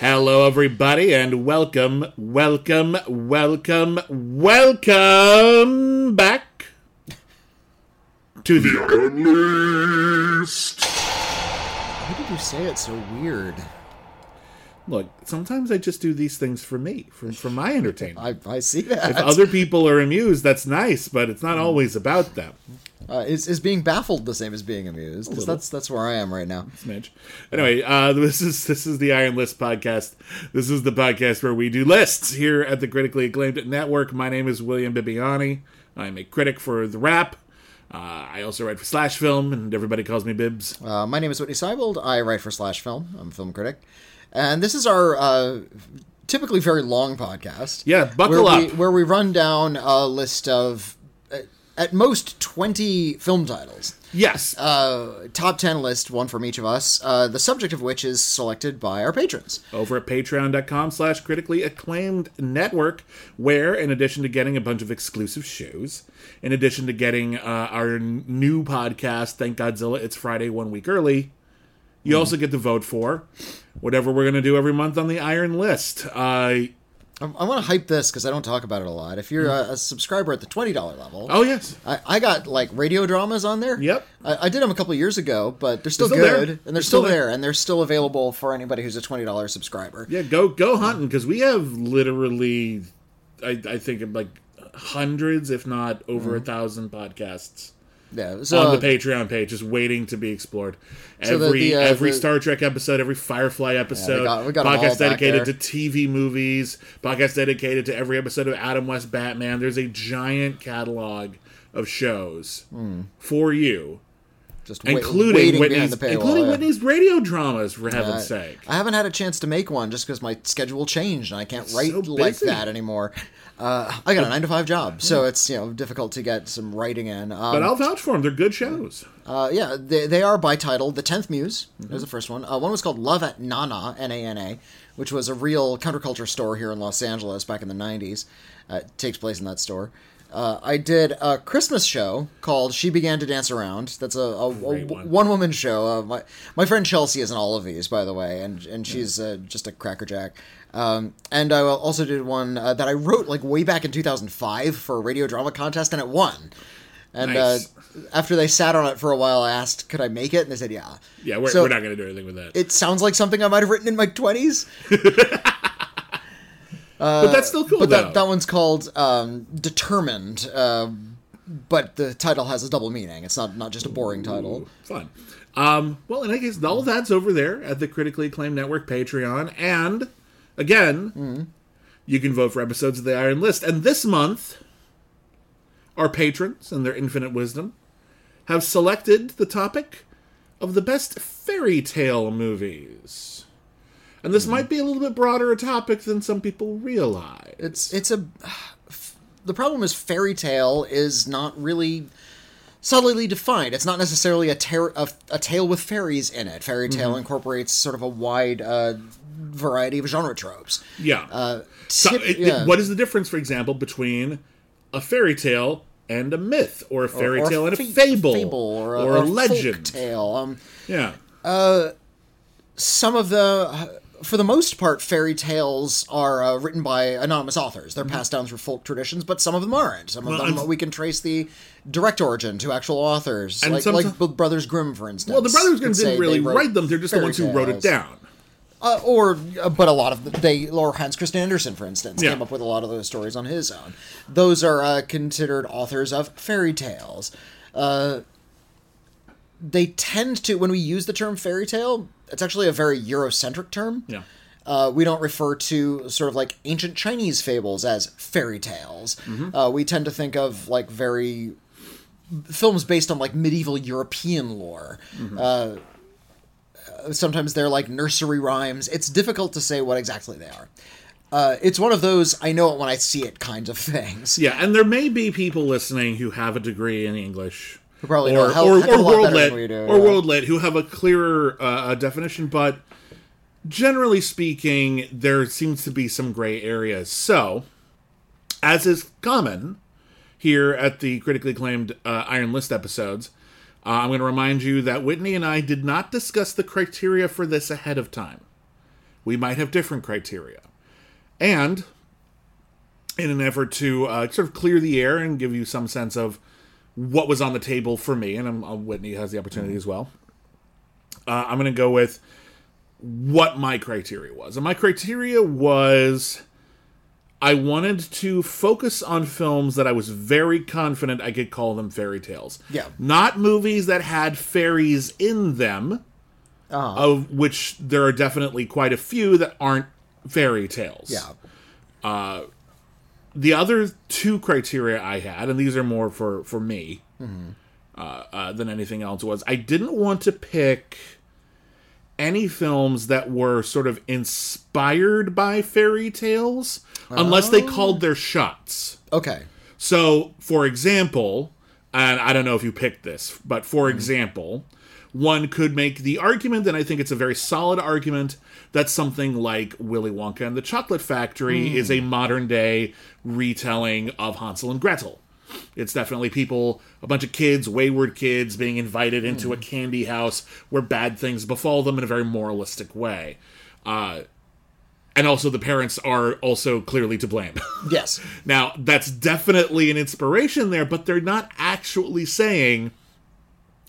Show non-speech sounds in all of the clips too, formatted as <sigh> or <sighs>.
Hello, everybody, and welcome, welcome, welcome, welcome back to the Why did you say it so weird? Look, sometimes I just do these things for me, for, for my entertainment. <laughs> I, I see that. If other people are amused, that's nice, but it's not always about them. uh, is, is being baffled the same as being amused? 'Cause little. that's that's where I am right now. Smidge. Anyway, uh, this is this is the Iron List podcast. This is the podcast where we do lists here at the critically acclaimed network. My name is William Bibbiani. I'm a critic for the Wrap. Uh, I also write for Slash Film, and everybody calls me Bibs. Uh, my name is Witney Seibold. I write for Slash Film. I'm a film critic, and this is our uh, typically very long podcast. Yeah, buckle where We, up. where we run down a list of uh, at most twenty film titles. Yes, Uh, top ten list, one from each of us. Uh, the subject of which is selected by our patrons. over at patreon.com slash critically acclaimed network where in addition to getting a bunch of exclusive shows in addition to getting uh, our new podcast thank godzilla it's friday one week early you also get to vote for whatever we're going to do every month on the iron list uh, I, I want to hype this because I don't talk about it a lot. If you're a, a subscriber at the twenty dollar level, oh yes I, I got like radio dramas on there. Yep. I, I did them a couple years ago, but they're still, still there. good, and they're, They're still, still there. there. and they're still available for anybody who's a twenty dollars subscriber. yeah go go hunting because we have literally I, I think like hundreds if not over a thousand podcasts Yeah. So on the Patreon page, just waiting to be explored. So the- Every the, uh, every the- Star Trek episode, every Firefly episode, got- we got 'em all podcast dedicated there. to TV movies, podcast dedicated to every episode of Adam West Batman. There's a giant catalog of shows for you, just including waiting Witney's, including yeah. Witney's radio dramas, for heaven's sake. I haven't had a chance to make one just because my schedule changed and I can't write so like that anymore. Uh, I got a nine to five job, so it's you know difficult to get some writing in. Um, but I'll vouch for them; they're good shows. Uh, yeah, they, they are by title. The Tenth Muse Mm-hmm. was the first one. Uh, one was called Love at Nana, N A N A, which was a real counterculture store here in Los Angeles back in the '90s. Uh, it takes place in that store. Uh, I did a Christmas show called "She Began to Dance Around." That's a, a, a one. woman show. Uh, my my friend Chelsea is in all of these, by the way, and and she's uh, just a crackerjack. Um, and I also did one uh, that I wrote like way back in 2005 for a radio drama contest, and it won. And Nice. uh, after they sat on it for a while, I asked, "Could I make it?" And they said, "Yeah." Yeah, we're, So- we're not going to do anything with that. It sounds like something I might have written in my twenties, <laughs> but that's still cool, but though. that that one's called um, "Determined." Uh, but the title has a double meaning. It's not not just a boring title. Fun. Um, well, in any case, all that's over there at the critically acclaimed network Patreon. And again, you can vote for episodes of the Iron List. And this month, our patrons and their infinite wisdom have selected the topic of the best fairy tale movies. And this might be a little bit broader a topic than some people realize. It's it's a the problem is fairy tale is not really solidly defined. It's not necessarily a, ter- a, a tale with fairies in it. Fairy tale Mm-hmm. incorporates sort of a wide uh, variety of genre tropes. Yeah. Uh, So, tip- it- it- yeah. what is the difference, for example, between a fairy tale and a myth, or a fairy Or tale and a fable, fable or a, or a legend? tale. Um, Yeah, some of the for the most part fairy tales are uh, written by anonymous authors. They're passed down through folk traditions but some of them aren't. Some of Mm-hmm. Well, them we can trace the direct origin to actual authors And like, like the brothers grimm for instance. Well, the Brothers Grimm didn't really write them; they're just the ones who wrote it down. uh, or uh, but a lot of the, they or hans christian andersen for instance Yeah. came up with a lot of those stories on his own. Those are uh, considered authors of fairy tales. Uh, they tend to when we use the term fairy tale it's actually a very eurocentric term Yeah, uh, we don't refer to sort of like ancient Chinese fables as fairy tales. Mm-hmm. Uh, we tend to think of like very films based on like medieval European lore. Mm-hmm. Uh, sometimes they're like nursery rhymes. It's difficult to say what exactly they are. Uh, it's one of those I know it when I see it kinds of <laughs> things. Yeah, and there may be people listening who have a degree in English. Who probably or, know hell- or, or world lit, we do, or yeah. world lit, who have a clearer uh, definition, but generally speaking, there seems to be some gray areas. So, as is common here at the critically acclaimed uh, Iron List episodes, uh, I'm going to remind you that Witney and I did not discuss the criteria for this ahead of time. We might have different criteria. And in an effort to uh, sort of clear the air and give you some sense of what was on the table for me, and I'm, uh, Witney has the opportunity as well. Uh, I'm going to go with what my criteria was. And my criteria was I wanted to focus on films that I was very confident I could call them fairy tales. Yeah. Not movies that had fairies in them, Uh-huh. of which there are definitely quite a few that aren't fairy tales Yeah. The other two criteria I had, and these are more for for me uh, uh, than anything else, was I didn't want to pick any films that were sort of inspired by fairy tales, unless they called their shots. Okay. So, for example, and I don't know if you picked this, but for example, one could make the argument, and I think it's a very solid argument, that something like Willy Wonka and the Chocolate Factory is a modern day retelling of Hansel and Gretel. It's definitely people, a bunch of kids, wayward kids, being invited into a candy house where bad things befall them in a very moralistic way. Uh, and also, the parents are also clearly to blame. Yes. <laughs> Now, that's definitely an inspiration there, but they're not actually saying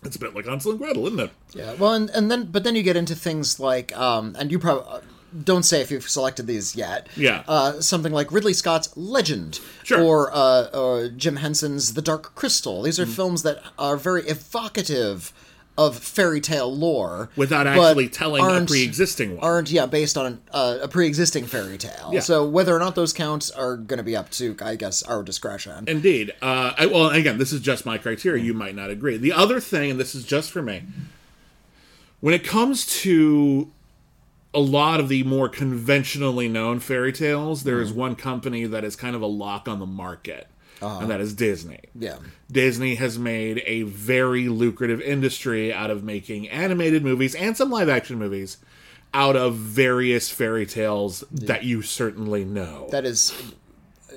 it's a bit like Hansel and Gretel, isn't it? Yeah. Well, and, and then but then you get into things like um, and you probably don't say if you've selected these yet. Yeah. Uh, something like Ridley Scott's Legend, Sure. or uh, or Jim Henson's The Dark Crystal. These are Mm-hmm. films that are very evocative of fairy tale lore Without actually telling a pre-existing one. Aren't yeah based on uh, a pre-existing fairy tale. Yeah. So whether or not those counts are going to be up to I guess our discretion. Indeed. Uh, I, well, again, this is just my criteria. You might not agree. The other thing, and this is just for me, when it comes to a lot of the more conventionally known fairy tales, there is one company that is kind of a lock on the market, and that is Disney. yeah. Disney has made a very lucrative industry out of making animated movies and some live action movies out of various fairy tales that you certainly know. That is,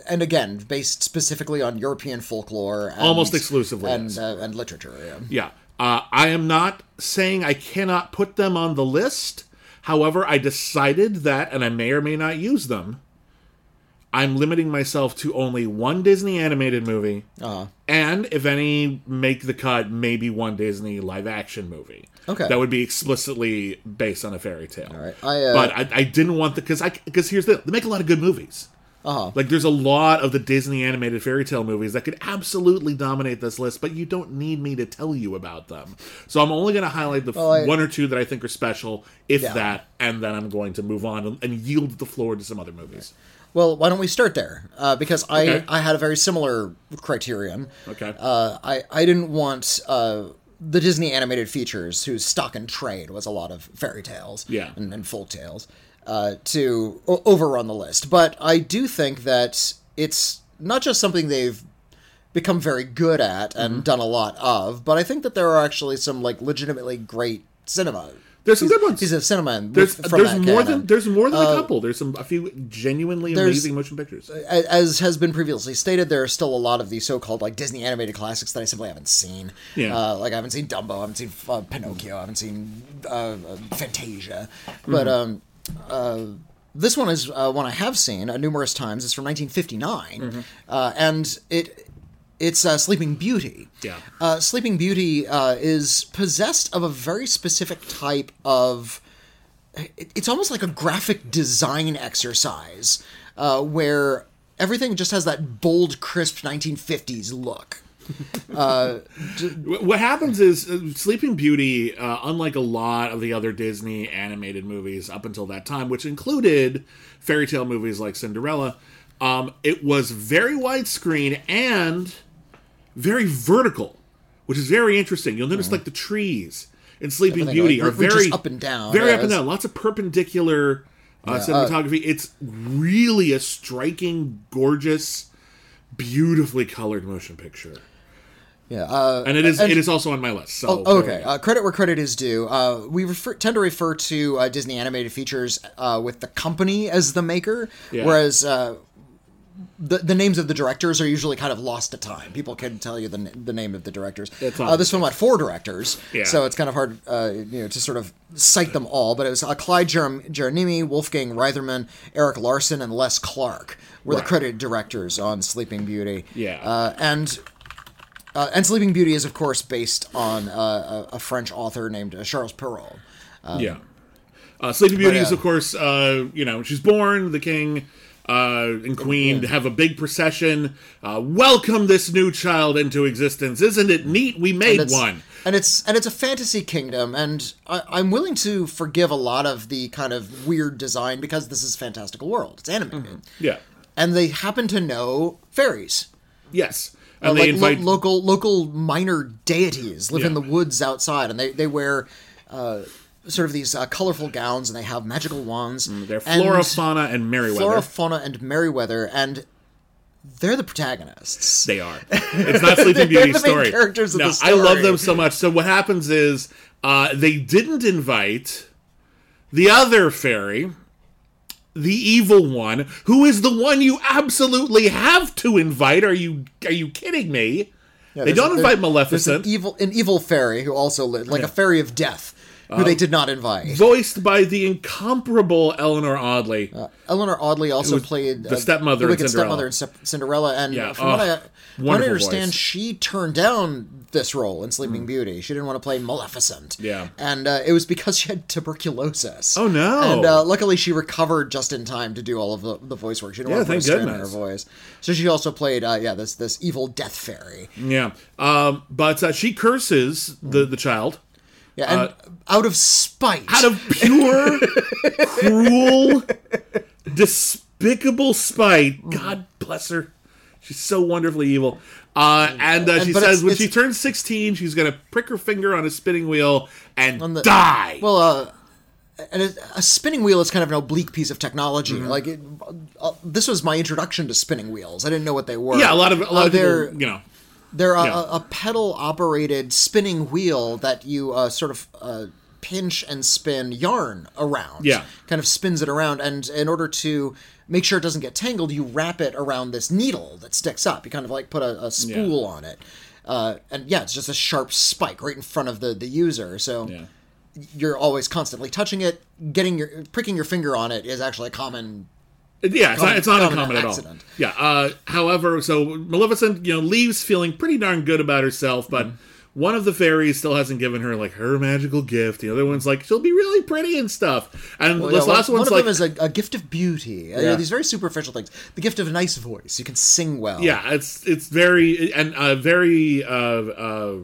and again, based specifically on European folklore, and, Almost exclusively, and yes. uh, and literature. Yeah. Yeah. Uh, I am not saying I cannot put them on the list. However, I decided that, and I may or may not use them, I'm limiting myself to only one Disney animated movie. Uh-huh. And if any make the cut, maybe one Disney live action movie. Okay. That would be explicitly based on a fairy tale. All right. I, uh, but I, I didn't want the because I because here's the they make a lot of good movies. Uh-huh. Like there's a lot of the Disney animated fairy tale movies that could absolutely dominate this list, but you don't need me to tell you about them. So I'm only going to highlight the Well, I- one or two that I think are special, if Yeah. that, and then I'm going to move on and, and yield the floor to some other movies. Well, why don't we start there? Uh, because I Okay. I had a very similar criterion. Okay. Uh, I I didn't want uh, the Disney animated features, whose stock and trade was a lot of fairy tales Yeah. and, and folk tales, uh, to o- overrun the list. But I do think that it's not just something they've become very good at and Mm-hmm. done a lot of, but I think that there are actually some like legitimately great cinema. There's some good ones. Pieces of cinema in- There's there's more canon. than there's more than a couple. There's some a few genuinely amazing motion pictures. As has been previously stated, there are still a lot of these so-called like Disney animated classics that I simply haven't seen. Yeah. Uh, like I haven't seen Dumbo, I haven't seen uh, Pinocchio, I haven't seen uh, uh, Fantasia, but um, uh, this one is uh, one I have seen uh, numerous times. It's from 1959, uh, and it it's uh, Sleeping Beauty. Yeah. Uh, Sleeping Beauty uh, is possessed of a very specific type of it's almost like a graphic design exercise uh, where everything just has that bold, crisp 1950s look. <laughs> Wh- What happens is uh, Sleeping Beauty, uh, unlike a lot of the other Disney animated movies up until that time, which included fairy tale movies like Cinderella, um, it was very widescreen and very vertical, which is very interesting. You'll notice like the trees in Sleeping Beauty like, are very up and down, very yeah, up and down. Lots of perpendicular uh, cinematography. it's really a striking, gorgeous, beautifully colored motion picture, Yeah, uh, and it is it is also on my list. So Oh, okay. Uh, credit where credit is due. Uh, we refer, tend to refer to uh, Disney animated features uh, with the company as the maker, Yeah. whereas uh, the the names of the directors are usually kind of lost to time. People can tell you the the name of the directors. Uh, this film had four directors, Yeah. so it's kind of hard, uh, you know, to sort of cite them all. But it was uh, Clyde Jerem- Geronimi, Wolfgang Reitherman, Eric Larson, and Les Clark were the credited directors on Sleeping Beauty. Yeah. uh, and uh, and Sleeping Beauty is, of course, based on uh, a, a French author named Charles Perrault. yeah. Uh, Sleeping Beauty but, is, of course, uh, you know, she's born. The king uh, and queen have a big procession. Uh, welcome this new child into existence. Isn't it neat? We made It's- one. and it's and it's a fantasy kingdom, and I, I'm willing to forgive a lot of the kind of weird design because this is fantastical world. It's animated, Yeah. and they happen to know fairies. Yes. Uh, And like they lo- invite. local local minor deities live in the woods outside, and they they wear. Uh, Sort of these uh, colorful gowns, and they have magical wands. Mm, they're and- Flora, Fauna, and Merryweather. Flora, Fauna, and Merryweather, and they're the protagonists. They are. It's not Sleeping <laughs> Beauty the story. characters no, the I love them so much. So what happens is uh, they didn't invite the other fairy, the evil one, who is the one you absolutely have to invite. Are you are you kidding me? they don't a- invite Maleficent, an evil, an evil fairy who also lived, like a fairy of death, who Uh, they did not invite. voiced by the incomparable Eleanor Audley. Eleanor Audley also played the uh, stepmother the in wicked Cinderella. stepmother in Cinderella, and Yeah, from what I, ugh, from what I understand, voice. she turned down this role in Sleeping Beauty. She didn't want to play Maleficent. Mm. Yeah. and uh, it was because she had tuberculosis. Oh, no. And uh, luckily, she recovered just in time to do all of the, the voice work. She didn't Yeah, want to put a strain on her voice, so she also played uh, yeah this this evil death fairy. Yeah, um, but uh, she curses the the child. Yeah, and out of spite, Uh, out of pure, <laughs> cruel, despicable spite. God bless her. She's so wonderfully evil. Uh, and uh, she but says it's- when she turns 16, she's going to prick her finger on a spinning wheel and the- die. Well, uh, and a, a spinning wheel is kind of an oblique piece of technology. Mm-hmm. Like, it, uh, this was my introduction to spinning wheels. I didn't know what they were. yeah, a lot of a lot Uh, of people, you know. They're a, yeah. a, a pedal operated spinning wheel that you uh, sort of. Uh, pinch and spin yarn around Yeah. kind of spins it around and in order to make sure it doesn't get tangled you wrap it around this needle that sticks up you kind of like put a, a spool on it uh, and yeah it's just a sharp spike right in front of the the user so Yeah. you're always constantly touching it. Getting your pricking your finger on it is actually a common. Yeah, it's not, it's not common uncommon at all. Yeah. Uh, however, so Maleficent, you know, leaves feeling pretty darn good about herself, but Mm-hmm. one of the fairies still hasn't given her like her magical gift. The other one's like she'll be really pretty and stuff. And Well, this yeah, one- last one one's of like them is a, a gift of beauty. Uh, Yeah. these very superficial things. The gift of a nice voice. You can sing well. yeah, it's it's very and uh, very uh, uh,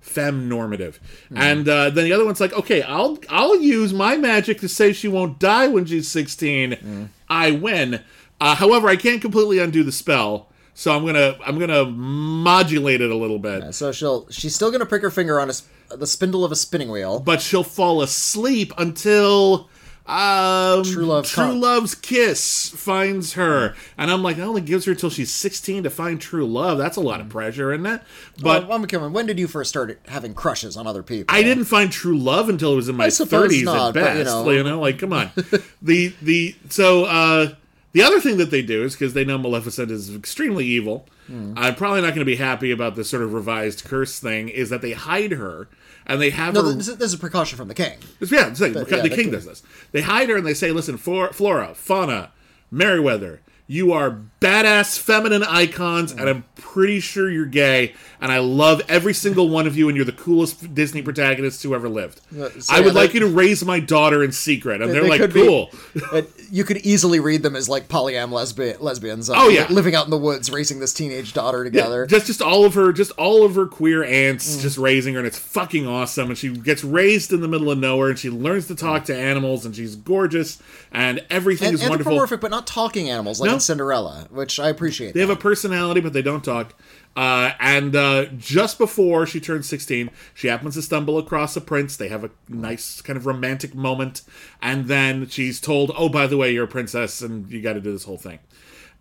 femme normative. Hmm. And uh, then the other one's like, okay, I'll I'll use my magic to say she won't die when she's sixteen. Hmm. I win. Uh, however, I can't completely undo the spell, so I'm gonna I'm gonna modulate it a little bit. So she'll she's still gonna prick her finger on a, the spindle of a spinning wheel. But she'll fall asleep until. Um, True love True. Love's kiss finds her, and I'm like, that only gives her till she's 16 to find true love. That's a lot of pressure, isn't it? But Well, I'm coming. When did you first start having crushes on other people? I didn't find true love until it was in my 30s not, at best. you You know. know. like come on. <laughs> the the so uh the other thing that they do is because they know Maleficent is extremely evil. Hmm. I'm probably not going to be happy about this sort of revised curse thing. Is that they hide her and they have No, her. this is, a precaution from the king. Yeah, The- the, yeah, the king does this. They hide her and they say, "Listen, Flora, Flora Fauna, Merryweather, you are badass feminine icons, and I'm pretty sure you're gay, and I love every single one of you, and you're the coolest Disney protagonists who ever lived. so I would yeah, like you to raise my daughter in secret." And they're They like, could be- "Cool." <laughs> You could easily read them as like polyam lesbi- lesbians. uh, Oh, yeah. living out in the woods, raising this teenage daughter together. Just just all of her just all of her queer aunts Mm. just raising her and it's fucking awesome and she gets raised in the middle of nowhere and she learns to talk to animals and she's gorgeous and everything and is wonderful. anthropomorphic, but not talking animals. Like No. And Cinderella, which I appreciate. They have a personality, but they don't talk. Uh, and uh, just before she turns 16, she happens to stumble across a prince. They have a nice kind of romantic moment. And then she's told, oh, by the way, you're a princess and you got to do this whole thing.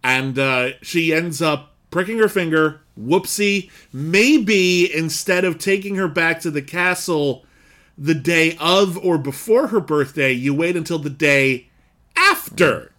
And uh, she ends up pricking her finger. Whoopsie. Maybe instead of taking her back to the castle the day of or before her birthday, you wait until the day after.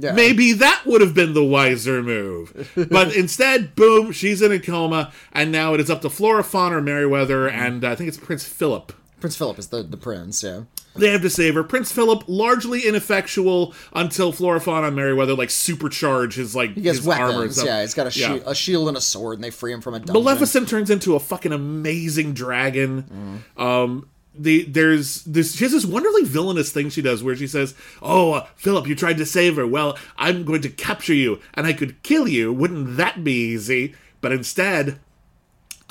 Yeah. Maybe that would have been the wiser move. <laughs> But instead, boom, she's in a coma, and now it is up to Flora Fauna Merryweather, and uh, I think it's Prince Philip. Prince Philip is the, the prince. Yeah. They have to save her. Prince Philip, largely ineffectual until Flora Fauna and Merryweather like supercharge his like He has his armor and weapons. stuff. Yeah, he's got a, Yeah. shi- a shield and a sword, and they free him from a dungeon. Maleficent turns into a fucking amazing dragon. Mm. Um, the there's this she has this wonderfully villainous thing she does where she says, "Oh, uh, Philip, you tried to save her. Well, I'm going to capture you, and I could kill you. Wouldn't that be easy? But instead."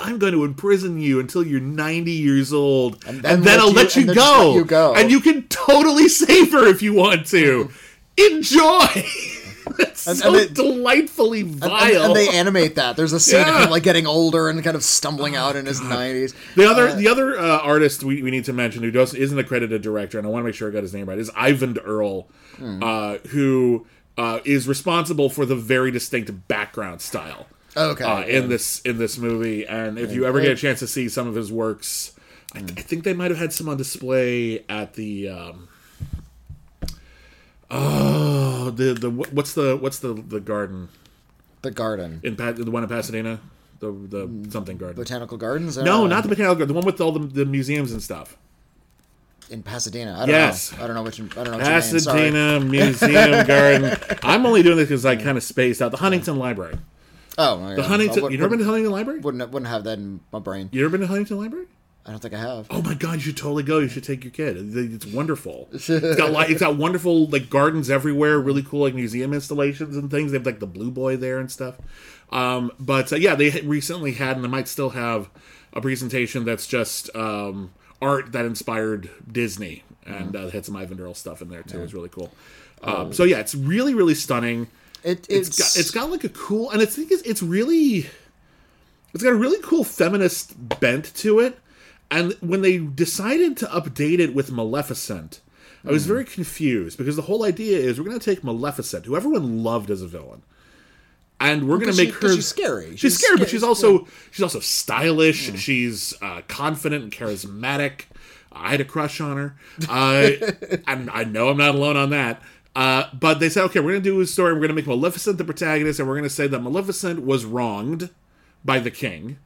I'm going to imprison you until you're 90 years old, and then then, let I'll you- let you, and go. let you go. and you can totally <laughs> save her if you want to. <laughs> Enjoy. <laughs> <laughs> It's And- so and delightfully vile. and they animate that. There's a scene of him like getting older and kind of stumbling out in his 90s. The other the other uh, artist we, we need to mention who does isn't a credited director, and I want to make sure I got his name right, is Eyvind Earle, uh, who uh, is responsible for the very distinct background style Okay. uh, in this in this movie. And if you ever get a chance to see some of his works, I, I think they might have had some on display at the. Um, oh, the the what's the what's the the garden the garden. in Pa- the one in Pasadena, the the mm, something garden. Botanical Gardens? No, know. not the Botanical Garden. The one with all the, the museums and stuff. in Pasadena. I don't Yes. know. I don't know which. I don't know. Which. Pasadena Museum <laughs> Garden. I'm only doing this because I kind of spaced out. The Huntington Library. Oh. The Huntington. Would- you never been to Huntington Library? wouldn't wouldn't have that in my brain. You ever been to Huntington Library? I don't think I have. Oh my god, you should totally go. You should take your kid. It's wonderful. <laughs> It's got like it's got wonderful like gardens everywhere. Really cool like museum installations and things. They have like the Blue Boy there and stuff. Um, but uh, yeah, they recently had and they might still have a presentation that's just um, art that inspired Disney and uh, had some Eyvind Earle stuff in there too. It was really cool. Um, so yeah, it's really really stunning. It, It's it's got it's got like a cool and it's it's, it's really it's got a really cool feminist bent to it. And when they decided to update it with Maleficent, I was very confused because the whole idea is we're going to take Maleficent, who everyone loved as a villain, and we're going to make she- her. she's scary. She's, She's scary, but she's also she's also stylish. She's uh, confident and charismatic. I had a crush on her, uh, <laughs> and I know I'm not alone on that. Uh, but they said, okay, we're going to do a story. We're going to make Maleficent the protagonist, and we're going to say that Maleficent was wronged by the king,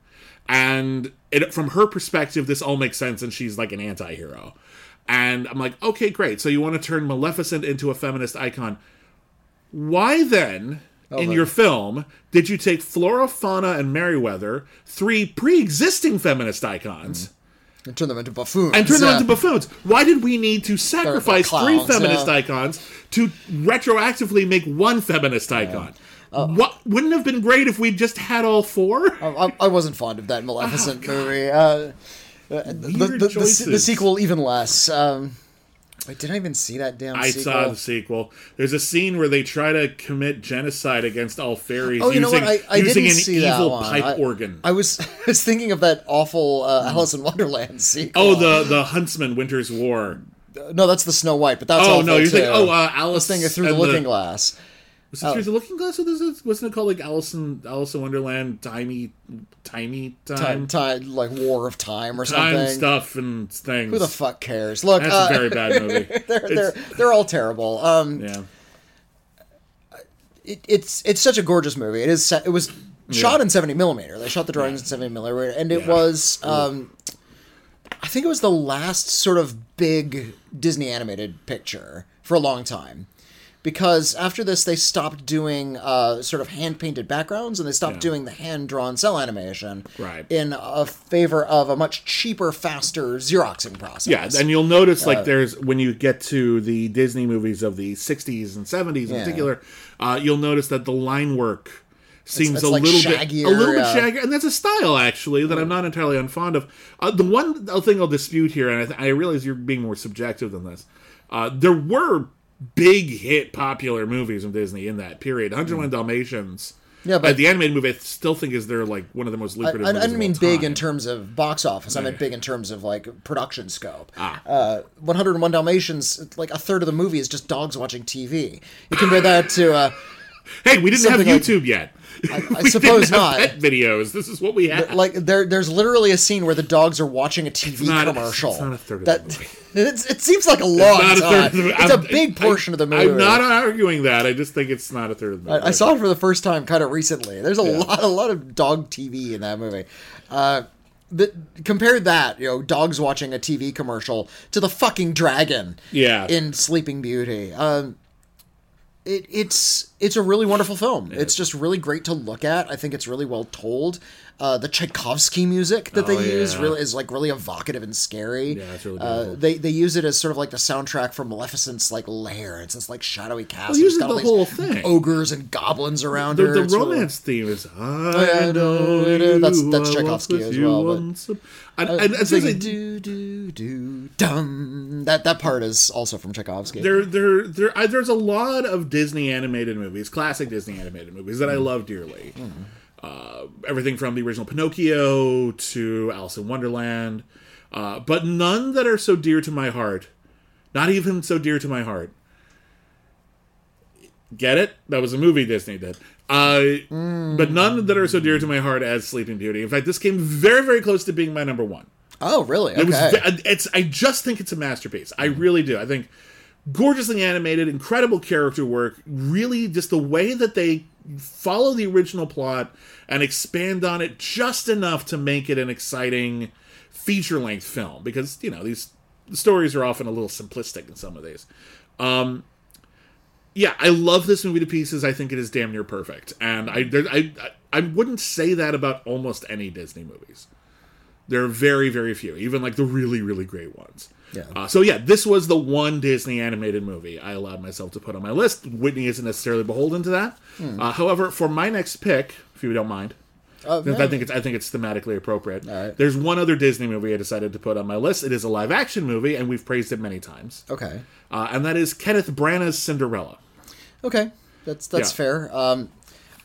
and it, from her perspective, this all makes sense, and she's like an anti-hero. And I'm like, okay, great. So you want to turn Maleficent into a feminist icon? Why then, oh, in your film, did you take Flora, Fauna, and Merryweather, three pre-existing feminist icons? Mm-hmm. and turn them into buffoons. and turn them into buffoons. Why did we need to sacrifice three feminist yeah. icons to retroactively make one feminist icon? Uh, what wouldn't have been great if we'd just had all four? I, I wasn't fond of that Maleficent movie. Uh, uh, the, the, the, the sequel even less. Um, wait, did I even see that damn I sequel? saw the sequel. There's a scene where they try to commit genocide against all fairies Oh, you know using, what? I, I using didn't an see that evil one. pipe I, organ. I was <laughs> I was thinking of that awful uh, Alice in Wonderland <laughs> sequel. oh, the the Huntsman Winter's War. no, that's the Snow White, but that's Oh awful no, you're too. thinking oh uh, Alice thing through the Looking Glass. Was it through the Looking Glass? Or was it, wasn't it called like Alice in Alice in Wonderland? Timey, timey Time, time, time, like War of Time or time something. stuff and things. Who the fuck cares? Look, That's uh, a very bad movie. <laughs> they're, they're, they're all terrible. Um, yeah. it, it's it's such a gorgeous movie. It is. It was shot in seventy millimeter. They shot the drawings in seventy millimeter, and it Yeah. was. Um, I think it was the last sort of big Disney animated picture for a long time. Because after this, they stopped doing uh, sort of hand painted backgrounds and they stopped Yeah. doing the hand drawn cell animation Right. in a favor of a much cheaper, faster Xeroxing process. Yeah, and you'll notice like there's when you get to the Disney movies of the 60s and 70s in Yeah. particular, uh, you'll notice that the line work seems it's a like little shaggier, bit a little bit shaggier, and that's a style actually that I'm not entirely unfond of. Uh, the one thing I'll dispute here, and I, th- I realize you're being more subjective than this, uh, there were big hit popular movies from Disney in that period. 101 Dalmatians. Yeah, but- uh, the animated movie I still think is their like one of the most lucrative. I, I didn't mean big time. in terms of box office. I meant big in terms of like production scope. Ah. Uh, 101 Dalmatians, like a third of the movie is just dogs watching TV. You compare that to uh, <laughs> Hey, we didn't have something like- YouTube yet. I <laughs> We suppose didn't have not. Pet videos. This is what we had. like there. There's literally a scene where the dogs are watching a TV not- commercial. it's not a third of that, the movie. <laughs> It's, it seems like a long not a time. third of the. It's a I'm- big I- portion of the movie. I'm not arguing that. I just think it's not a third of the movie. I, I saw it for the first time kind of recently. There's a lot, a lot of dog TV in that movie. Uh, the, compare that, you know, dogs watching a TV commercial to the fucking dragon. Yeah. In Sleeping Beauty. Um, it, it's it's a really wonderful film. It's just really great to look at. I think it's really well told. Uh, the Tchaikovsky music that they Oh, use really is like really evocative and scary. Yeah, it's really uh, they they use it as sort of like the soundtrack for Maleficent's like lair. It's this like shadowy castle. usually It's got all the these whole thing. ogres and goblins around the, her. the It's really- romance theme is I yeah, know is. That's- that's I Tchaikovsky as well, but- and, Uh, and, and it's seriously, like, do do do dum. That that part is also from Tchaikovsky. there, there, there, I, there's a lot of Disney animated movies, classic Disney animated movies that I Mm. love dearly. Uh, everything from the original Pinocchio to Alice in Wonderland, uh, but none that are so dear to my heart. Not even so dear to my heart. Get it? That was a movie Disney did. Uh, But none that are so dear to my heart as Sleeping Beauty. In fact, this came very, very close to being my number one. oh, really? Okay. It was. It's. I just think it's a masterpiece. I really do. I think gorgeously animated, incredible character work. Really, just the way that they follow the original plot and expand on it just enough to make it an exciting feature length film. Because you know these stories are often a little simplistic in some of these. Um, yeah, I love this movie to pieces. I think it is damn near perfect, and I there, I I I wouldn't say that about almost any Disney movies. There are very, very few, even like the really, really great ones. Yeah. Uh, so yeah, this was the one Disney animated movie I allowed myself to put on my list. Witney isn't necessarily beholden to that. Uh, however, for my next pick, if you don't mind, Uh, yeah. I think it's I think it's thematically appropriate. Right. There's one other Disney movie I decided to put on my list. It is a live action movie, and we've praised it many times. okay. Uh, and that is Kenneth Branagh's Cinderella. Okay. That's that's Yeah. fair. Um,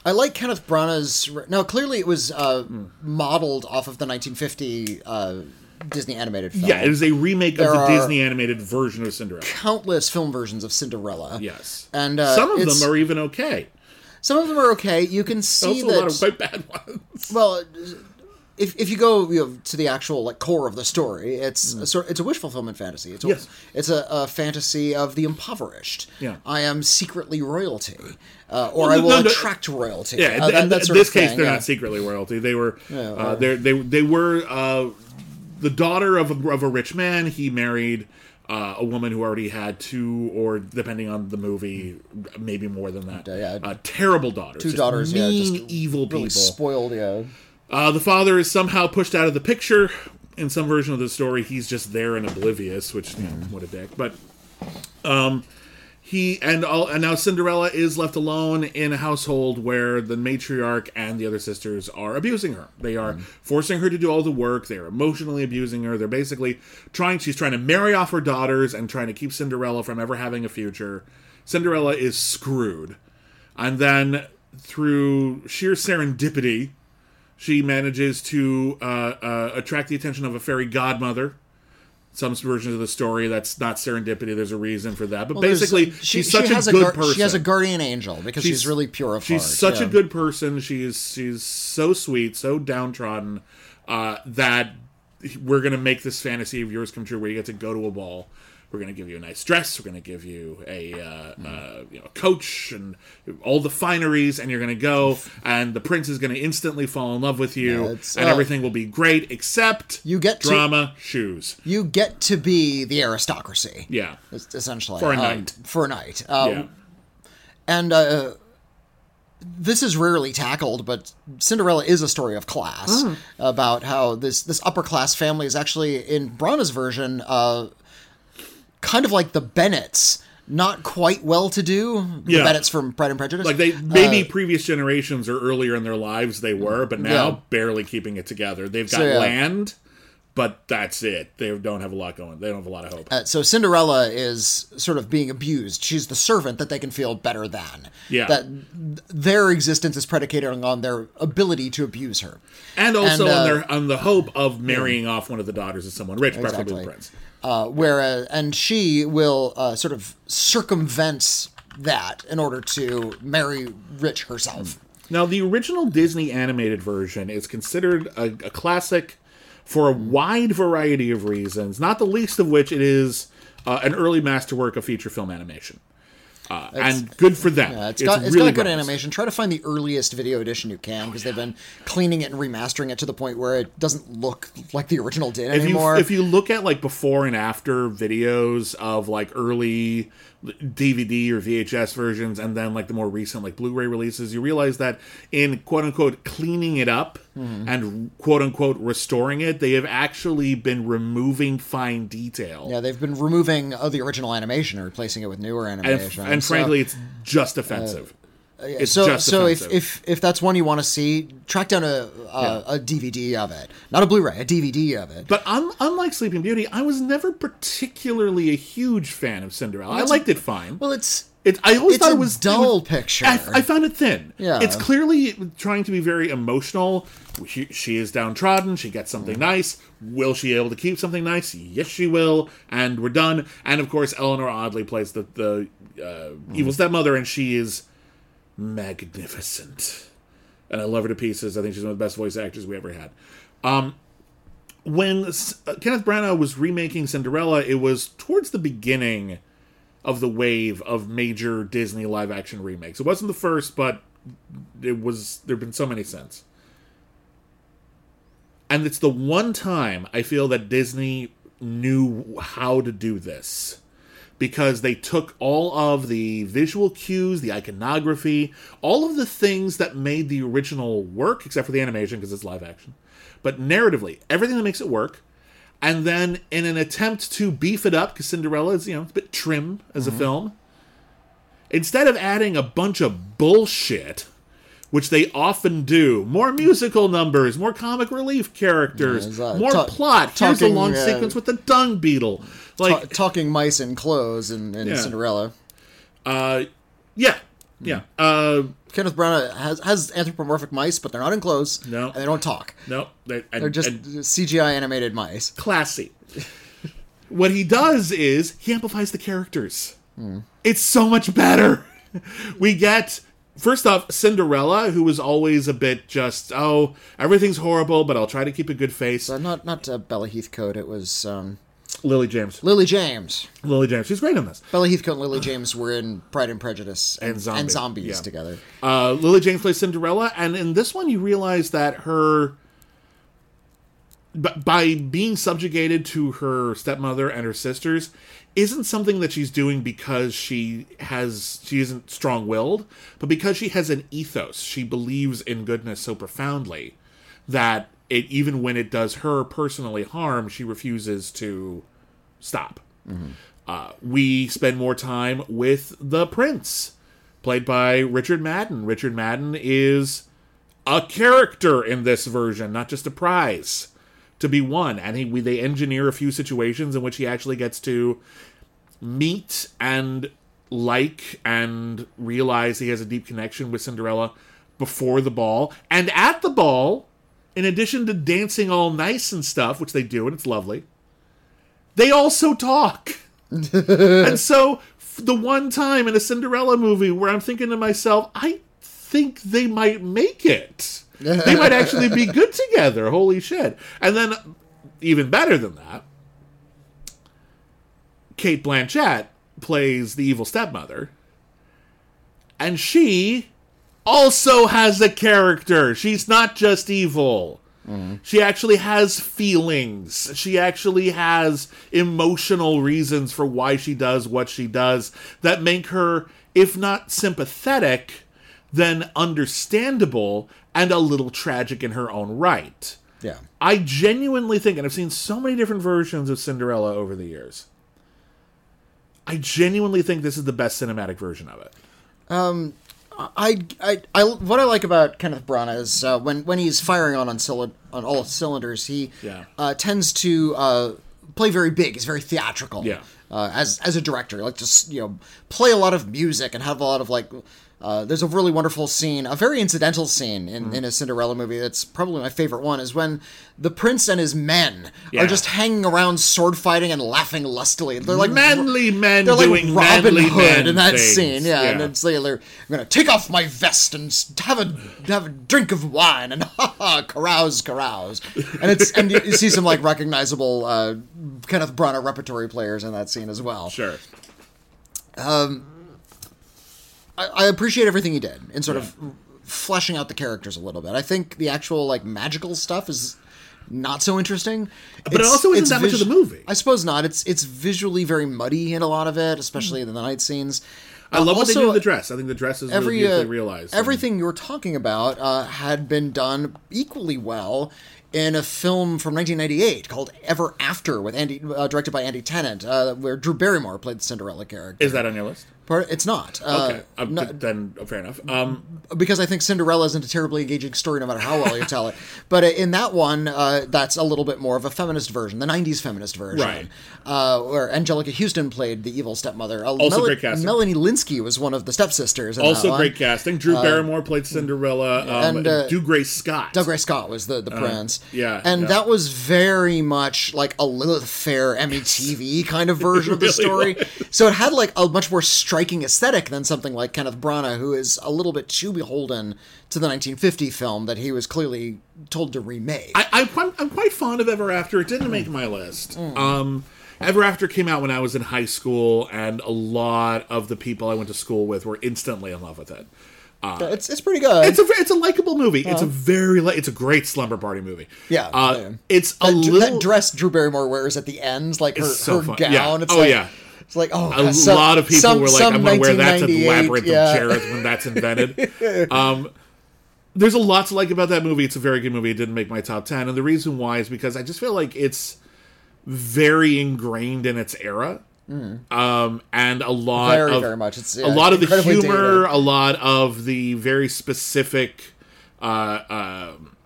I like Kenneth Branagh's. Now, clearly, it was uh, Hmm. modeled off of the 1950 uh, Disney animated film. Yeah, it is a remake There of the Disney animated version of Cinderella. countless film versions of Cinderella. Yes, And, uh, some of them are even okay. Some of them are okay. You can see that. a lot of quite bad ones. Well, if, if you go you know, to the actual like core of the story, it's a sort it's a wish fulfillment fantasy. It's a, Mm. Yes. it's a, a fantasy of the impoverished. Yeah. I am secretly royalty, uh, or Well, I will no, no. attract royalty. Yeah, uh, in, that- in that sort this case, thing, they're yeah. not secretly royalty. They were, Yeah, uh, they they they were uh, the daughter of a, of a rich man. He married uh, a woman who already had two, or depending on the movie, maybe more than that. Yeah. uh, terrible daughters. Two just daughters, yeah, mean, just evil really people. spoiled. Yeah. Uh, the father is somehow pushed out of the picture. In some version of the story, he's just there and oblivious, which you know, what a dick. But um, he and all and now Cinderella is left alone in a household where the matriarch and the other sisters are abusing her. They are forcing her to do all the work. They are emotionally abusing her. They're basically trying. She's trying to marry off her daughters and trying to keep Cinderella from ever having a future. Cinderella is screwed, and then through sheer serendipity she manages to uh, uh, attract the attention of a fairy godmother. Some versions of the story that's not serendipity. There's a reason for that, but Well, basically, she- she's she such a has good guar- person. She has a guardian angel because she's, really pure of She's heart. such yeah. a good person. She's she's so sweet, so downtrodden uh, that we're gonna make this fantasy of yours come true, where you get to go to a ball. We're gonna give you a nice dress. We're gonna give you a uh, Hmm. uh, you know coach and all the fineries, and you're gonna go, and the prince is gonna instantly fall in love with you, Yeah, and uh, everything will be great except You get to- drama, shoes. You get to be the aristocracy. Yeah, es- essentially For a um, night. For a night. Um, yeah. and uh, this is rarely tackled, but Cinderella is a story of class Hmm. about how this this upper class family is actually in Branagh's version, uh, kind of like the Bennets, not quite well to do. The Yeah. Bennets from Pride and Prejudice. Like they maybe previous generations or earlier in their lives they were, but now Uh, Yeah. barely keeping it together. They've got So, yeah. land, but that's it. They don't have a lot going. They don't have a lot of hope. Uh, so Cinderella is sort of being abused. She's the servant that they can feel better than. Yeah. That their existence is predicated on their ability to abuse her. and also and, uh, on their on the hope of marrying off one of the daughters of someone rich, preferably Exactly. the prince. Uh, whereas, and she will uh, sort of circumvent that in order to marry rich herself. Now, the original Disney animated version is considered a, a classic for a wide variety of reasons, not the least of which it is uh, an early masterwork of feature film animation. Uh, and good for them. Yeah, it's got, it's really got good animation. Try to find the earliest video edition you can because they've been cleaning it and remastering it to the point where it doesn't look like the original did If you, anymore. if you look at like before and after videos of like early DVD or VHS versions and then like the more recent like Blu-ray releases, you realize that in quote unquote cleaning it up Mm-hmm. and quote unquote restoring it, they have actually been removing fine detail. yeah, they've been removing uh, the original animation and replacing it with newer and, animation. and So- frankly, it's just offensive. It's so so if, offensive. if if that's one you want to see, track down a a, a DVD of it, not a Blu-ray, a DVD of it. But un- unlike Sleeping Beauty, I was never particularly a huge fan of Cinderella. I That's- liked it fine. well, it's It, I always It's thought a it was dull it was- picture. I, I found it thin. Yeah. it's clearly trying to be very emotional. She, she is downtrodden. She gets something Mm. nice. Will she be able to keep something nice? Yes, she will. And we're done. And of course, Eleanor Audley plays the the uh, Mm. evil stepmother, and she is magnificent. And I love her to pieces. I think she's one of the best voice actors we ever had. Um, when uh, Kenneth Branagh was remaking Cinderella, it was towards the beginning of the wave of major Disney live action remakes. It wasn't the first, but it was there've been so many since. And it's the one time I feel that Disney knew how to do this because they took all of the visual cues, the iconography, all of the things that made the original work, except for the animation because it's live action, but narratively, everything that makes it work. And then, in an attempt to beef it up, because Cinderella is, you know, a bit trim as a mm-hmm. film, instead of adding a bunch of bullshit, which they often do, more musical numbers, more comic relief characters, Yeah, more ta- plot. Here's a long sequence with the dung beetle. Like, Ta- talking mice in clothes and, in Yeah. Cinderella. uh, yeah, yeah. Uh, Kenneth Branagh has has anthropomorphic mice, but they're not in clothes. No. and they don't talk. no, they, and, They're just and CGI animated mice. classy. <laughs> what he does is he amplifies the characters. It's so much better. <laughs> We get first off Cinderella, who was always a bit just oh everything's horrible, but I'll try to keep a good face. Uh, not not uh, Bella Heathcote. It was um, Lily James, Lily James. Lily James, she's great in this. Bella Heathcote and Lily James were in Pride and Prejudice And Zombie, zombies yeah. together. Uh, Lily James plays Cinderella, and in this one, you realize that her, by being subjugated to her stepmother and her sisters, isn't something that she's doing because she has she isn't strong-willed, but because she has an ethos. She believes in goodness so profoundly that it even when it does her personally harm, she refuses to stop. Uh, we spend more time with the prince, played by Richard Madden. Richard Madden is a character in this version, not just a prize to be won. And he, we, they engineer a few situations in which he actually gets to meet and like and realize he has a deep connection with Cinderella before the ball. And at the ball, in addition to dancing all nice and stuff, which they do, and it's lovely, they also talk. <laughs> and so, f- the one time in a Cinderella movie where I'm thinking to myself, I think they might make it. they might actually be <laughs> good together. Holy shit. And then, even better than that, Cate Blanchett plays the evil stepmother. And she also has a character. She's not just evil. She actually has feelings. She actually has emotional reasons for why she does what she does that make her, if not sympathetic, then understandable and a little tragic in her own right. Yeah. I genuinely think, and I've seen so many different versions of Cinderella over the years. I genuinely think this is the best cinematic version of it. I, I, I, what I like about Kenneth Branagh is uh, when when he's firing on on, cylind- on all cylinders, he Yeah. uh, tends to uh, play very big. He's very theatrical. Yeah. Uh, as as a director, like just you know, play a lot of music and have a lot of like. Uh, there's a really wonderful scene, a very incidental scene in, Mm-hmm. in a Cinderella movie. That's probably my favorite one. Is when the prince and his men Yeah. are just hanging around, sword fighting and laughing lustily. They're like manly men they're like doing Robin manly Hood in that things. scene, yeah. And Yeah. it's like they're gonna take off my vest and have a have a drink of wine and <laughs> ha ha carouse carouse. And it's and you, you see some like recognizable uh, Kenneth Branagh repertory players in that scene as well. Sure. I, I appreciate everything he did in sort of fleshing out the characters a little bit. I think the actual like magical stuff is not so interesting. But it also isn't that much of the movie. I suppose not. It's it's visually very muddy in a lot of it, especially in the night scenes. I love what they do with the dress. I think the dress is every really beautifully uh, realized. everything you're talking about uh, had been done equally well in a film from 1998 called Ever After with Andy uh, directed by Andy Tennant uh, where Drew Barrymore played the Cinderella character. is that on your list? Part- it's not. Uh, Okay, um, no- then oh, fair enough. Um, because I think Cinderella isn't a terribly engaging story no matter how well you tell it. <laughs> But in that one, uh, that's a little bit more of a feminist version, the 90s feminist version. Right. Uh, where Anjelica Huston played the evil stepmother. Uh, Also great casting. Melanie Lynskey was one of the stepsisters. Also great casting. Drew Barrymore played Cinderella. Um, and, uh, Do Grace Scott. Dougray Scott was the, the prince. Uh, yeah, And yeah. that was very much like a Lilith Fair Emmy TV kind of <laughs> version of the story. So it had like a much more striking aesthetic than something like Kenneth Branagh, who is a little bit too beholden to the 1950 film that he was clearly told to remake. I, I'm, quite, I'm quite fond of Ever After. It didn't make my list. Um, Ever After came out when I was in high school, and a lot of the people I went to school with were instantly in love with it. it's, it's pretty good. It's a it's a likable movie. It's a very li- it's a great slumber party movie. Yeah, uh, yeah. it's a little that dress Drew Barrymore wears at the end, like her, so her gown. Yeah. It's Oh, like, yeah. It's like, oh, a some- lot of people some- were like, "I'm to wear that to the 1998, labyrinth yeah. of Cherith when that's invented." <laughs> um, there's a lot to like about that movie. It's a very good movie. It didn't make my top ten, and the reason why is because I just feel like it's very ingrained in its era. Um, and a lot Mm. Very, of very much. It's, a lot of the humor, dated. a lot of the very specific uh, um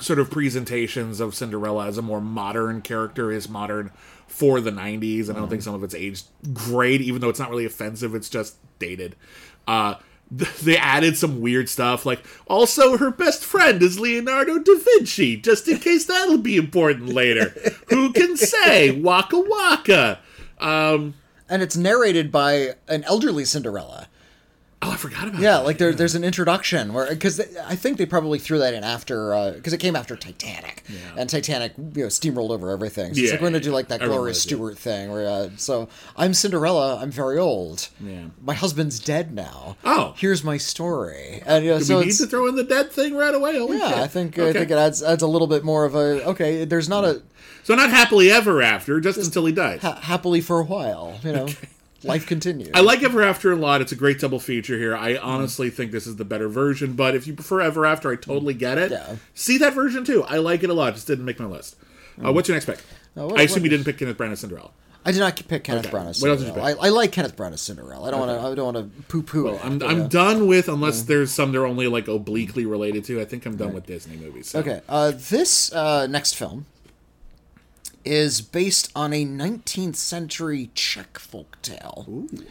sort of presentations of Cinderella as a more modern character is modern for the 90s. And I don't think some of it's aged great, even though it's not really offensive, it's just dated. Uh, they added some weird stuff, like also her best friend is Leonardo da Vinci, just in case that'll be important later. Who can say? Waka waka. Um, and it's narrated by an elderly Cinderella. Oh, I forgot about it. Yeah, that. like there, there's an introduction where because I think they probably threw that in after because it came after Titanic, and Titanic you know steamrolled over everything. So it's Yeah, like we're gonna do like that Gloria. Stuart thing where uh, so I'm Cinderella, I'm very old. Yeah. my husband's dead now. Oh. here's my story, and you know, so we need to throw in the dead thing right away? Holy yeah, shit. I think I think it adds adds a little bit more of a okay. There's not a So not happily ever after, just, until he dies. ha- happily for a while, you know, life continues. I like Ever After a lot. It's a great double feature here. I honestly think this is the better version, but if you prefer Ever After, I totally get it. Yeah. See that version too. I like it a lot. Just didn't make my list. Uh, what's your next pick? Uh, what- I assume what- you didn't pick Kenneth Branagh Cinderella. I did not pick Kenneth Okay. Branagh's What else did you Cinderella. I, I like Kenneth Branagh's Cinderella. I don't want to. I don't want to poo-poo it. I'm, I'm uh, done with unless there's some they're only like obliquely related to. I think I'm done with Disney movies. so. Okay, uh, this uh, next film is based on a 19th century Czech folktale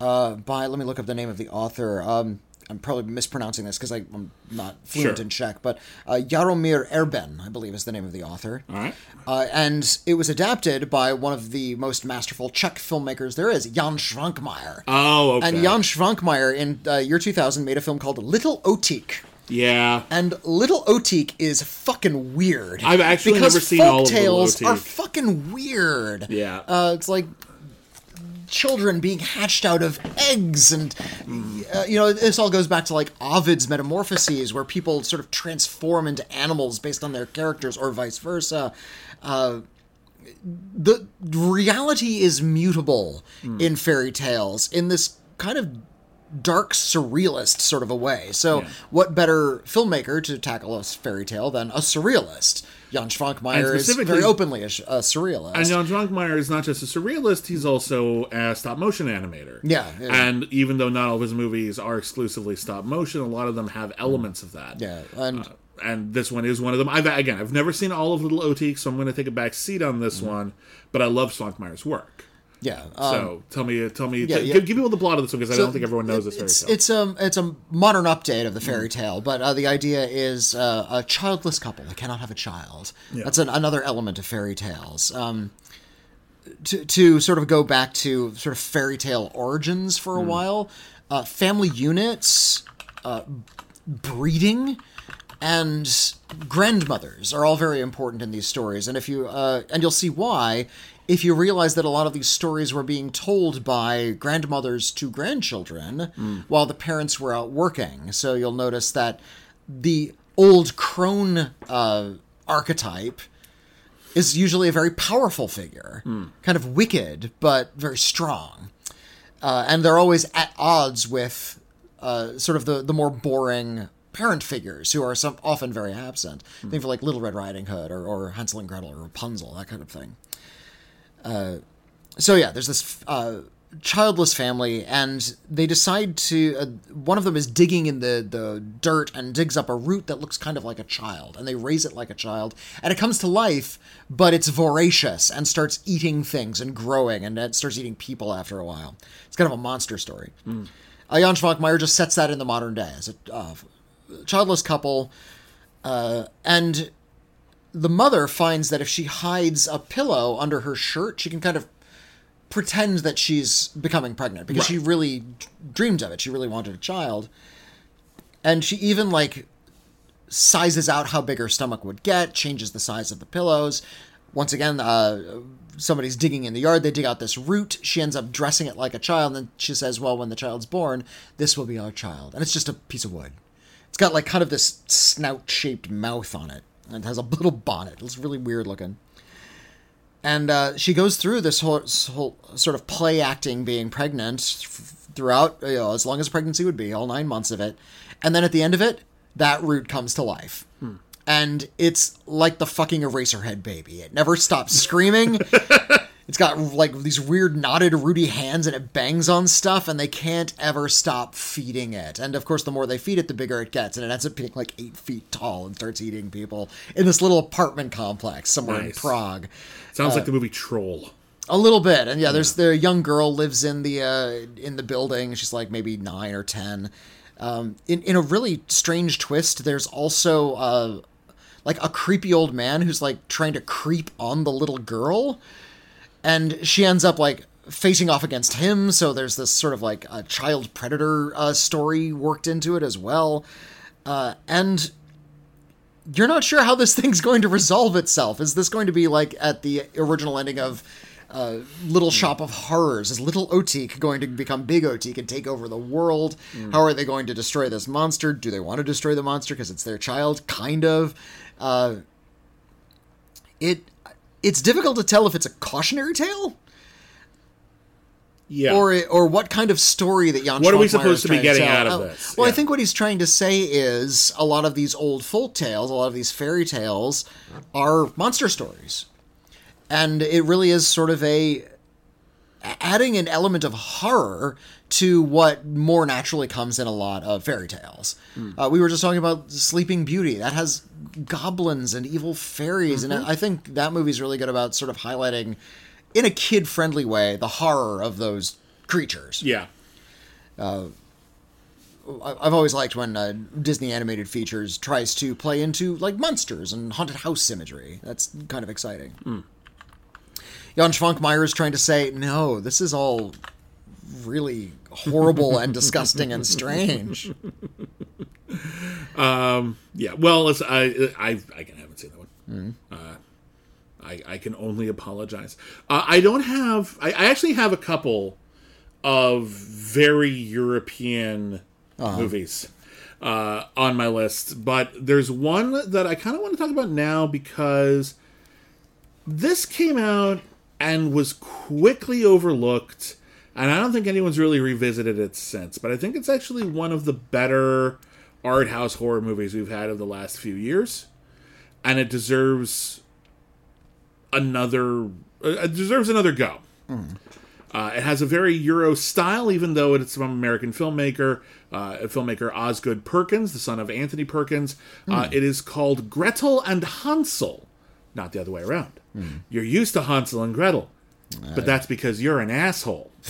uh, by. Let me look up the name of the author. Um, I'm probably mispronouncing this because I'm not fluent Sure. in Czech, but uh, Jaromir Erben, I believe, is the name of the author. All right. Uh, and it was adapted by one of the most masterful Czech filmmakers there is, Jan Švankmajer. Oh, okay. And Jan Švankmajer in uh, year 2000 made a film called Little Otik. Yeah. And Little Otik is fucking weird. I've actually because never seen all of Little folktales Otik. are fucking weird. Yeah. Uh, it's like children being hatched out of eggs and uh, you know this all goes back to like ovid's metamorphoses where people sort of transform into animals based on their characters or vice versa uh, the reality is mutable Hmm. in fairy tales in this kind of dark surrealist sort of a way. So, Yeah. what better filmmaker to tackle a fairy tale than a surrealist? Jan Švankmajer is very openly a, a surrealist. And Jan Švankmajer is not just a surrealist; he's also a stop motion animator. Yeah, yeah. And even though not all of his movies are exclusively stop motion, a lot of them have elements of that. yeah, and Uh, and this one is one of them. I've again, I've never seen all of Little Otik, so I'm going to take a back seat on this Mm-hmm. one. But I love Švankmajer's work. Yeah. Um, So tell me, tell me, yeah, t- yeah. Give, give people the plot of this one because I don't think everyone knows this fairy it's, tale. Mm. It's um it's a modern update of the fairy tale, but uh, the idea is uh, a childless couple. They cannot have a child. That's an, another element of fairy tales. Um, to to sort of go back to sort of fairy tale origins for a Mm. while, uh, family units, uh, breeding. And grandmothers are all very important in these stories, and if you uh, and you'll see why if you realize that a lot of these stories were being told by grandmothers to grandchildren while the parents were out working. So you'll notice that the old crone uh, archetype is usually a very powerful figure, kind of wicked but very strong, uh, and they're always at odds with uh, sort of the the more boring parent figures who are some often very absent. Think of like Little Red Riding Hood or, or Hansel and Gretel or Rapunzel, that kind of thing. Uh, so yeah, there's this uh, childless family, and they decide to. Uh, one of them is digging in the the dirt and digs up a root that looks kind of like a child, and they raise it like a child, and it comes to life, but it's voracious and starts eating things and growing, and it starts eating people after a while. It's kind of a monster story. Uh, Jan Švankmajer just sets that in the modern day as a uh, childless couple, uh, and the mother finds that if she hides a pillow under her shirt, she can kind of pretend that she's becoming pregnant because she really d- dreamed of it. She really wanted a child. And she even like sizes out how big her stomach would get, changes the size of the pillows. Once again, uh, somebody's digging in the yard. They dig out this root. She ends up dressing it like a child. And then she says, Well, when the child's born, this will be our child. And it's just a piece of wood. It's got like kind of this snout shaped mouth on it. And has a little bonnet. It's really weird looking. And uh, she goes through this whole, this whole sort of play acting being pregnant f- throughout, you know, as long as pregnancy would be, all nine months of it. And then at the end of it, that root comes to life. And it's like the fucking Eraserhead baby. It never stops screaming. <laughs> It's got like these weird knotted rooty hands and it bangs on stuff and they can't ever stop feeding it. And of course, the more they feed it, the bigger it gets. And it ends up being like eight feet tall and starts eating people in this little apartment complex somewhere in Prague. Sounds like the movie Troll. A little bit, and yeah, there's the young girl lives in the uh, in the building. She's like maybe nine or ten. Um, in in a really strange twist, there's also uh, like a creepy old man who's like trying to creep on the little girl, and she ends up like facing off against him. So there's this sort of like a child predator uh, story worked into it as well, uh, and you're not sure how this <laughs> thing's going to resolve itself. Is this going to be like at the original ending of uh, Little Shop of Horrors? Is Little Otik going to become Big Otik and take over the world? How are they going to destroy this monster? Do they want to destroy the monster because it's their child? Kind of. Uh, it it's difficult to tell if it's a cautionary tale Yeah. or or what kind of story that Jan What are we supposed to be getting tell. out of Oh, this? Well, I think what he's trying to say is a lot of these old folk tales, a lot of these fairy tales, are monster stories, and it really is sort of a adding an element of horror to what more naturally comes in a lot of fairy tales. Uh, we were just talking about Sleeping Beauty. That has goblins and evil fairies, and I think that movie's really good about sort of highlighting, in a kid-friendly way, the horror of those creatures. yeah. I- I've always liked when uh, Disney animated features tries to play into like monsters and haunted house imagery. That's kind of exciting. Jan Švankmajer is trying to say, no, this is all really horrible and disgusting and strange. Um, Yeah, well, it's, I, I, I can haven't seen that one. Uh, I, I can only apologize. Uh, I don't have. I, I actually have a couple of very European movies uh, on my list, but there's one that I kind of want to talk about now because this came out and was quickly overlooked and I don't think anyone's really revisited it since. But I think it's actually one of the better art house horror movies we've had of the last few years, and it deserves another. uh, It deserves another go. Uh, it has a very Euro style, even though it's from American filmmaker, uh, filmmaker Osgood Perkins, the son of Anthony Perkins. Uh, it is called Gretel and Hansel, not the other way around. You're used to Hansel and Gretel, but that's because you're an asshole. <laughs>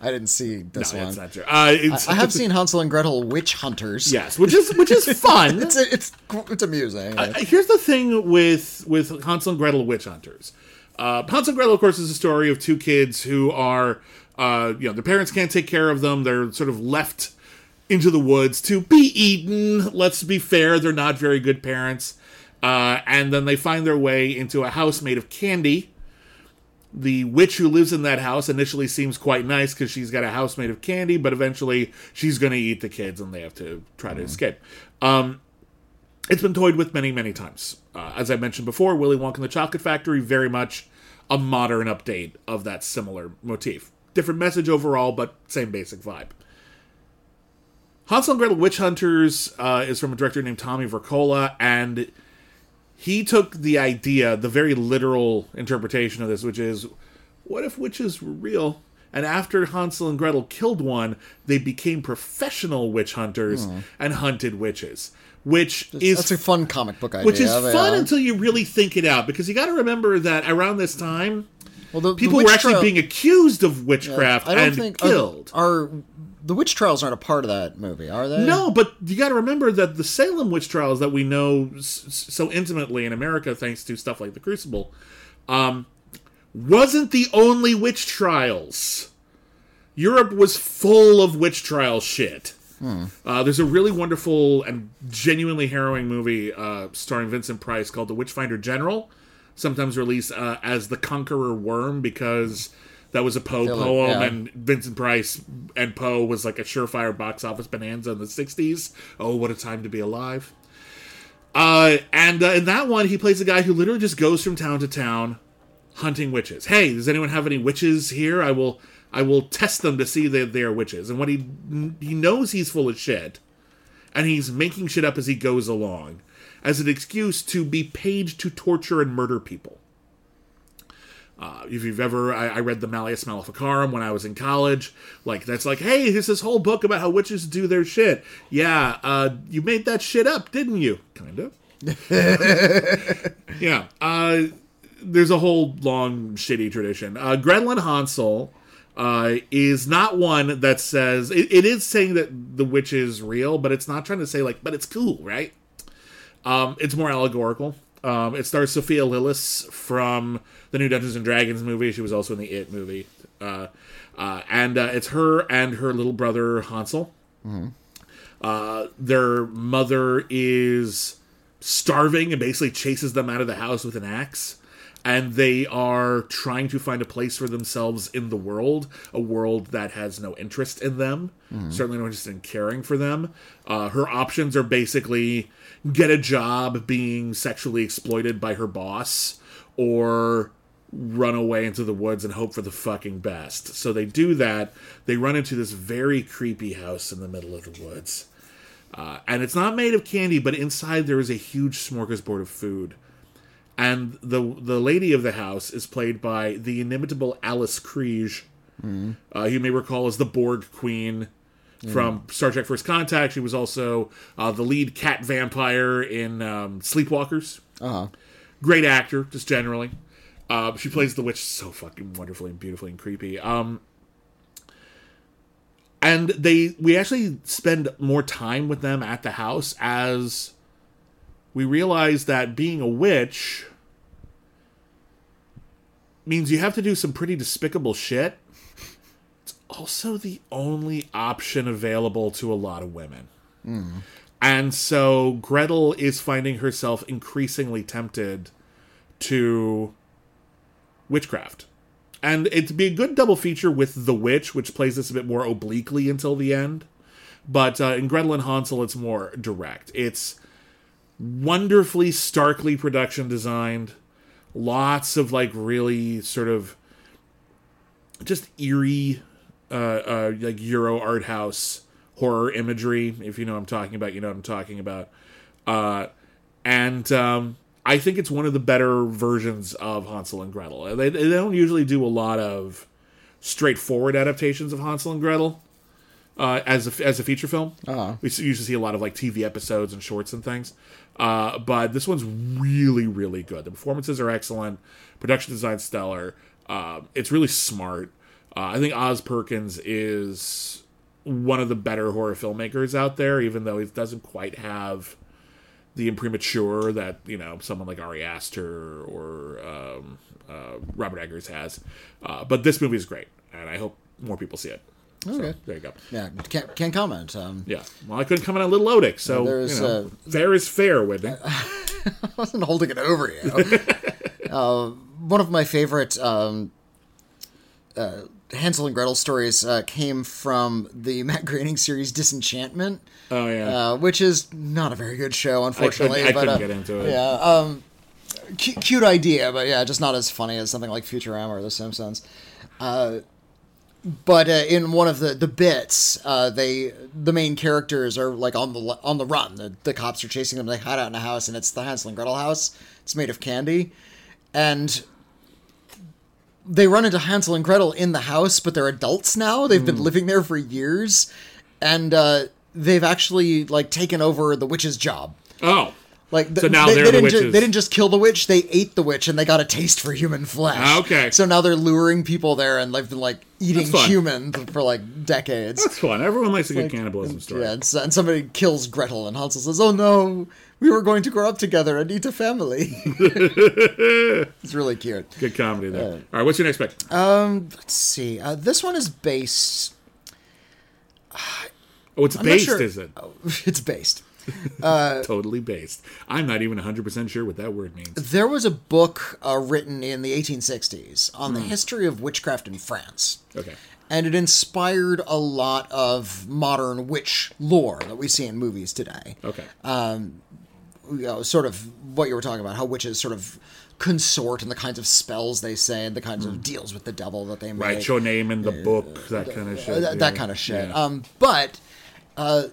I didn't see this No, one. that's not true. Uh, it's, I have seen Hansel and Gretel Witch Hunters. yes, which is which is <laughs> fun. It's it's it's amusing. Uh, here's the thing with with Hansel and Gretel Witch Hunters. Uh, Hansel and Gretel, of course, is a story of two kids who are, uh, you know, their parents can't take care of them. They're sort of left into the woods to be eaten. Let's be fair; they're not very good parents. Uh, and then they find their way into a house made of candy. The witch who lives in that house initially seems quite nice because she's got a house made of candy, but eventually she's going to eat the kids and they have to try to escape. Um, it's been toyed with many, many times. Uh, as I mentioned before, Willy Wonka and the Chocolate Factory, very much a modern update of that similar motif. Different message overall, but same basic vibe. Hansel and Gretel Witch Hunters uh, is from a director named Tommy Wirkola, and he took the idea, the very literal interpretation of this, which is what if witches were real? And after Hansel and Gretel killed one, they became professional witch hunters hmm. and hunted witches. Which is That's a fun comic book idea. which is yeah. fun until you really think it out because you got to remember that around this time well, the, the people witch were actually trial- being accused of witchcraft I don't and think are- killed. Are, the witch trials aren't a part of that movie, are they? no, but you got to remember that the Salem witch trials that we know s- so intimately in America, thanks to stuff like the Crucible, um, wasn't the only witch trials. Europe was full of witch trial shit. Uh, there's a really wonderful and genuinely harrowing movie uh, starring Vincent Price called The Witchfinder General, sometimes released uh, as The Conqueror Worm because that was a Poe poem, yeah. and Vincent Price and Poe was like a surefire box office bonanza in the 60s. Oh, what a time to be alive. Uh, and uh, in that one, he plays a guy who literally just goes from town to town hunting witches. Hey, does anyone have any witches here? I will I will test them to see that they are witches. And what he he knows he's full of shit, and he's making shit up as he goes along, as an excuse to be paid to torture and murder people. Uh, if you've ever, I, I read the Malleus Maleficarum when I was in college. Like that's like, hey, here's this whole book about how witches do their shit. Yeah, uh, you made that shit up, didn't you? Kind of. <laughs> yeah. Uh, there's a whole long shitty tradition. Uh, Gretel and Hansel uh, is not one that says it, it is saying that the witch is real, but it's not trying to say like, but it's cool, right? Um, it's more allegorical. Um, it stars Sophia Lillis from the new Dungeons and Dragons movie. She was also in the It movie, uh, uh, and uh, it's her and her little brother Hansel. Uh, their mother is starving and basically chases them out of the house with an axe. And they are trying to find a place for themselves in the world, a world that has no interest in them, certainly no interest in caring for them. Uh, her options are basically get a job being sexually exploited by her boss, or run away into the woods and hope for the fucking best. So they do that. They run into this very creepy house in the middle of the woods. Uh, and it's not made of candy, but inside there is a huge smorgasbord of food. And the the lady of the house is played by the inimitable Alice Krige, uh, you may recall as the Borg Queen from Star Trek: First Contact. She was also uh, the lead cat vampire in um, Sleepwalkers. Uh-huh. Great actor, just generally. Uh, she plays the witch so fucking wonderfully and beautifully and creepy. Um, and they we actually spend more time with them at the house as we realize that being a witch means you have to do some pretty despicable shit. Also the only option available to a lot of women. And so Gretel is finding herself increasingly tempted to witchcraft. And it'd be a good double feature with The Witch, which plays this a bit more obliquely until the end. But uh, in Gretel and Hansel, it's more direct. It's wonderfully, starkly production designed. Lots of like really sort of just eerie, uh, uh, like Euro art house horror imagery. If you know what I'm talking about, you know what I'm talking about. Uh, and um, I think it's one of the better versions of Hansel and Gretel. They, they don't usually do a lot of straightforward adaptations of Hansel and Gretel uh, as a, as a feature film. Uh-huh. We usually see a lot of like TV episodes and shorts and things. Uh, but this one's really, really good. The performances are excellent. Production design stellar. Uh, it's really smart. Uh, I think Oz Perkins is one of the better horror filmmakers out there, even though he doesn't quite have the imprimatur that you know someone like Ari Aster or um, uh, Robert Eggers has. Uh, but this movie is great, and I hope more people see it. So, Okay. there you go. Yeah, can't, can't comment. Um, Yeah. Well, I couldn't come in on Little Otik, so There's, you know, uh, fair is fair, Witney. <laughs> I wasn't holding it over you. <laughs> uh, one of my favorite um, uh, Hansel and Gretel stories uh, came from the <laughs> Matt Groening series Disenchantment, oh yeah. uh, which is not a very good show, unfortunately. I but, couldn't uh, get into it. Yeah, um, cu- cute idea, but yeah, just not as funny as something like Futurama or The Simpsons. Uh, but uh, in one of the the bits, uh, they the main characters are like on the on the run. The, the cops are chasing them. They hide out in a house, and it's the Hansel and Gretel house. It's made of candy, and they run into Hansel and Gretel in the house, but they're adults now. They've Hmm. been living there for years, and uh, they've actually like taken over the witch's job. oh. Like th- So now they, they're they the didn't ju- witches. they didn't just kill the witch; they ate the witch, and they got a taste for human flesh. Ah, okay. So now they're luring people there, and they've been like eating humans for like decades. That's fun. Everyone likes a good cannibalism story. Yeah, and, and somebody kills Gretel, and Hansel says, "Oh no, we were going to grow up together and eat a family." <laughs> it's really cute. Good comedy there. All right, what's your next pick? Let's see. Uh, this one is based. oh, it's I'm based, sure- is it? Oh, <laughs> it's based. <laughs> Totally based. I'm not even 100% sure what that word means. There was a book uh, written in the 1860s on Hmm. the history of witchcraft in France. Okay. and it inspired a lot of modern witch lore that we see in movies today. Okay. You know, sort of what you were talking about, how witches sort of consort and the kinds of spells they say and the kinds of deals with the devil that they make. Hmm. Write your name in the book, that kind of shit. Uh, that, that kind of shit. Yeah. Um, but uh,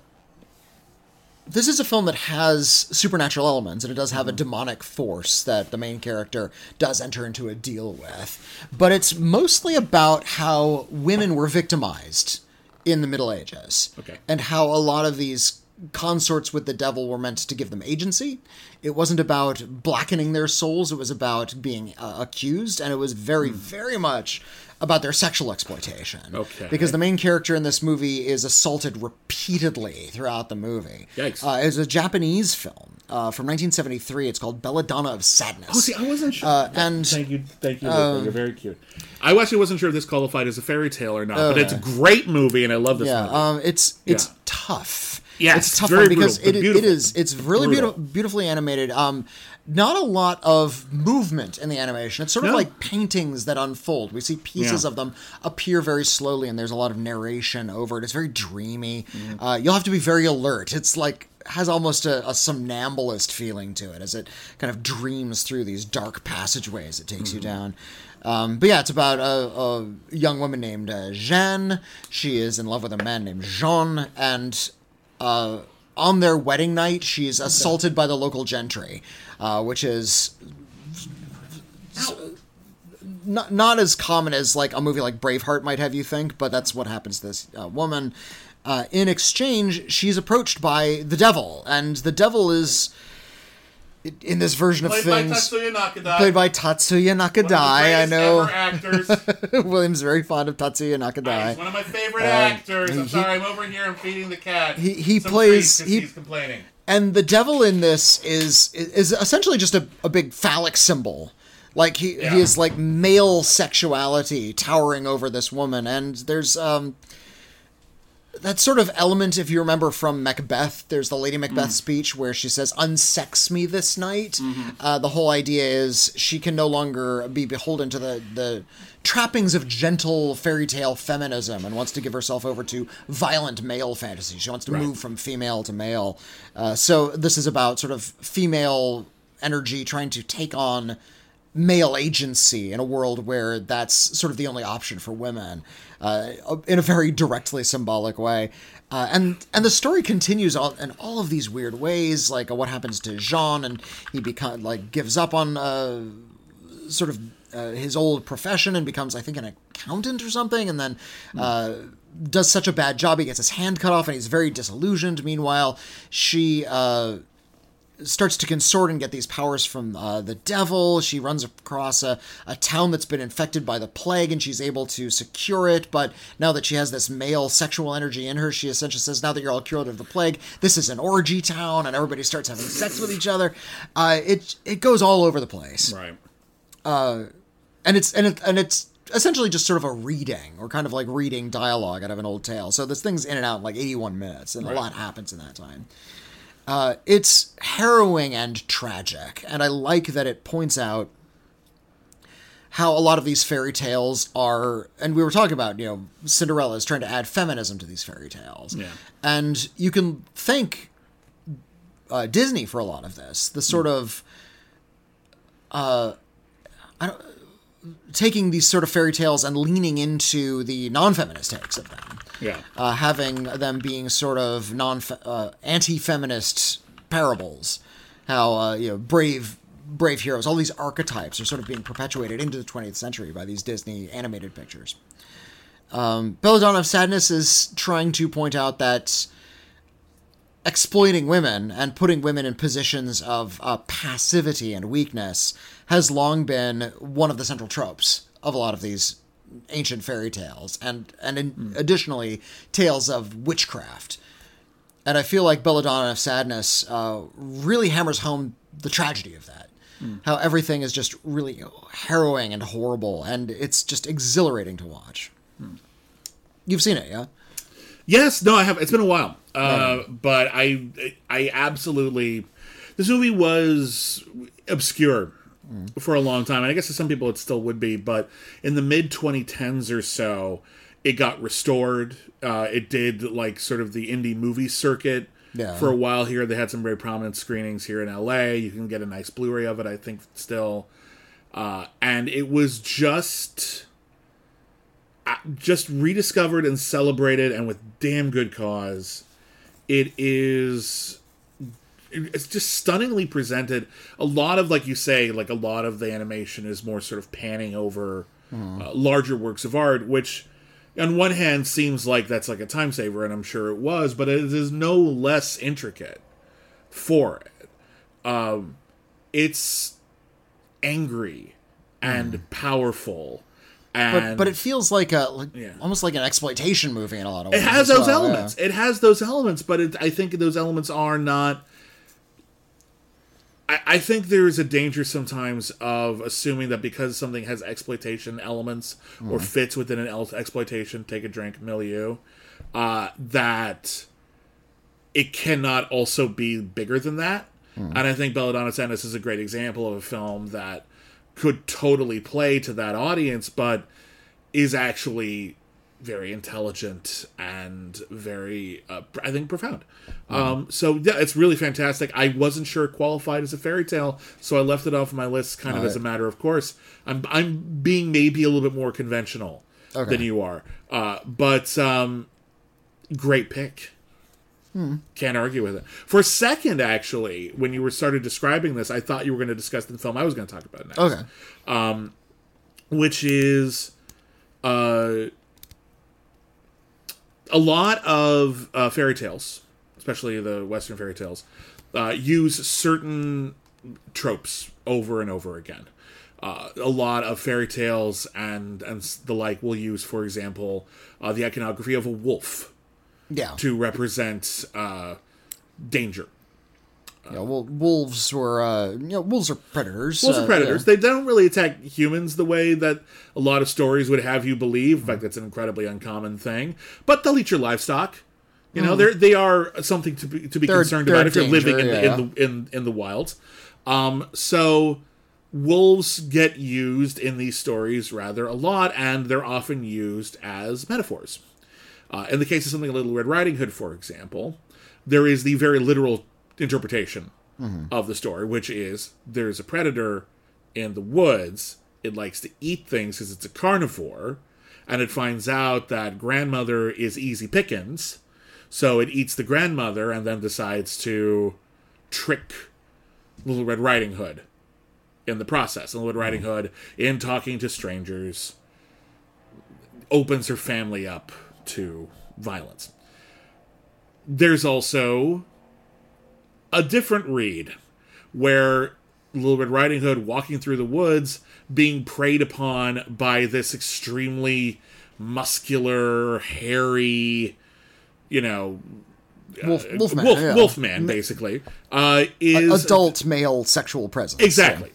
this is a film that has supernatural elements, and it does have a demonic force that the main character does enter into a deal with. But it's mostly about how women were victimized in the Middle Ages, Okay. and how a lot of these consorts with the devil were meant to give them agency. It wasn't about blackening their souls; it was about being uh, accused, and it was very, very much about their sexual exploitation. Okay. Because the main character in this movie is assaulted repeatedly throughout the movie. Yikes. Uh, it's a Japanese film uh, from 1973. It's called Belladonna of Sadness. Oh, see, I wasn't sure. Uh, and Thank you, thank you. Luca. You're very cute. I actually wasn't sure if this qualified as a fairy tale or not, but it's a great movie, and I love this yeah, movie. um, it's it's Yeah. tough. Yes, it's a tough one because it, it is it's really Brutal. beautiful, beautifully animated. Um, not a lot of movement in the animation. It's sort of like paintings that unfold. We see pieces Yeah. of them appear very slowly, and there's a lot of narration over it. It's very dreamy. Mm-hmm. Uh, you'll have to be very alert. It's like has almost a, a somnambulist feeling to it as it kind of dreams through these dark passageways it takes you Mm-hmm. down. Um, but yeah, it's about a, a young woman named uh, Jeanne. She is in love with a man named Jean, and uh, on their wedding night, she's assaulted by the local gentry, uh, which is not not as common as like a movie like Braveheart might have you think, but that's what happens to this uh, woman. Uh, in exchange, she's approached by the devil, and the devil is in this version of things Nakadai. played by Tatsuya Nakadai. I know actors. <laughs> William's very fond of Tatsuya Nakadai. one of my favorite actors. I'm he- sorry, I'm over here. I'm feeding the cat. He- he some plays- he- he's complaining. and the devil in this is is essentially just a, a big phallic symbol like he, Yeah. he is like male sexuality towering over this woman and there's um that sort of element if you remember from macbeth there's the lady macbeth speech where she says unsex me this night. Uh, the whole idea is she can no longer be beholden to the the trappings of gentle fairy tale feminism and wants to give herself over to violent male fantasy. She wants to move from female to male. Uh, so this is about sort of female energy trying to take on male agency in a world where that's sort of the only option for women, uh, in a very directly symbolic way. Uh, and and the story continues on in all of these weird ways, like uh, what happens to Jean, and he become like gives up on uh, sort of uh, his old profession and becomes, I think, an accountant or something, and then uh, does such a bad job he gets his hand cut off, and he's very disillusioned. Meanwhile, she uh, starts to consort and get these powers from uh, the devil. She runs across a, a town that's been infected by the plague and she's able to secure it. But now that she has this male sexual energy in her, she essentially says, Now that you're all cured of the plague, this is an orgy town and everybody starts having sex with each other. Uh, it, it goes all over the place. Right. And it's, and, it, and it's, essentially just sort of a reading or kind of like reading dialogue out of an old tale so this thing's in and out in like 81 minutes and Right. a lot happens in that time uh, it's harrowing and tragic, and I like that it points out how a lot of these fairy tales are, and we were talking about, you know, Cinderella is trying to add feminism to these fairy tales, Yeah. and you can thank uh, Disney for a lot of this. The sort of, uh, I don't, taking these sort of fairy tales and leaning into the non-feminist takes of them Yeah. uh, having them being sort of non uh, anti-feminist parables. How uh, you know brave brave heroes, all these archetypes are sort of being perpetuated into the 20th century by these Disney animated pictures. Um, Belladonna of Sadness is trying to point out that exploiting women and putting women in positions of uh, passivity and weakness has long been one of the central tropes of a lot of these ancient fairy tales and and in, additionally tales of witchcraft. And i feel like belladonna of sadness uh, really hammers home the tragedy of that. How everything is just really harrowing and horrible and it's just exhilarating to watch. You've seen it yeah? Yes, no, I have. It's been a while, uh, but I, I absolutely. This movie was obscure for a long time, and I guess to some people it still would be. But in the mid 2010s or so, it got restored. Uh, it did like sort of the indie movie circuit Yeah. for a while here. They had some very prominent screenings here in LA. You can get a nice Blu-ray of it, I think, still. Uh, and it was just just rediscovered and celebrated and with damn good cause it is it's just stunningly presented a lot of like you say like a lot of the animation is more sort of panning over uh, larger works of art which on one hand seems like that's like a time saver and i'm sure it was but it is no less intricate for it um it's angry and powerful but, and but it feels like a like, Yeah. almost like an exploitation movie in a lot of ways. it has those well, yeah. elements. It has those elements, but it, I think those elements are not. I, I think there is a danger sometimes of assuming that because something has exploitation elements or fits within an el- exploitation, take a drink milieu, uh, that it cannot also be bigger than that. And I think Belladonna Sadness is a great example of a film that could totally play to that audience, but is actually very intelligent and very, uh, I think, profound. Um, so yeah, it's really fantastic. I wasn't sure it qualified as a fairy tale, so I left it off my list, kind of as a matter of course. I'm I'm being maybe a little bit more conventional Okay. than you are, uh, but um, great pick. Hmm. Can't argue with it. For a second, actually, when you were started describing this, I thought you were going to discuss the film I was going to talk about next okay which is uh, a lot of uh, fairy tales, especially the Western fairy tales, uh, use certain tropes over and over again. Uh, a lot of fairy tales and and the like will use, for example, uh, the iconography of a wolf yeah to represent uh, danger. Yeah, well, wolves were, uh, you know, wolves are predators. Wolves uh, are predators. yeah. They don't really attack humans the way that a lot of stories would have you believe. In fact, that's an incredibly uncommon thing. But they'll eat your livestock. You know, they're they are something to be to be They're- concerned they're about if you're living in, the, yeah. in the in in the wilds. Um, so wolves get used in these stories rather a lot, and they're often used as metaphors. Uh, in the case of something like Little Red Riding Hood, for example, there is the very literal interpretation mm-hmm. of the story, which is there's a predator in the woods. It likes to eat things because it's a carnivore, and it finds out that grandmother is easy pickings, so it eats the grandmother and then decides to trick Little Red Riding Hood in the process. And Little Red Riding Hood, in talking to strangers, opens her family up to violence. There's also a different read where Little Red Riding Hood walking through the woods being preyed upon by this extremely muscular, hairy, you know, Wolf, Wolfman. wolf, yeah. wolfman basically uh, is Adult male sexual presence. Exactly.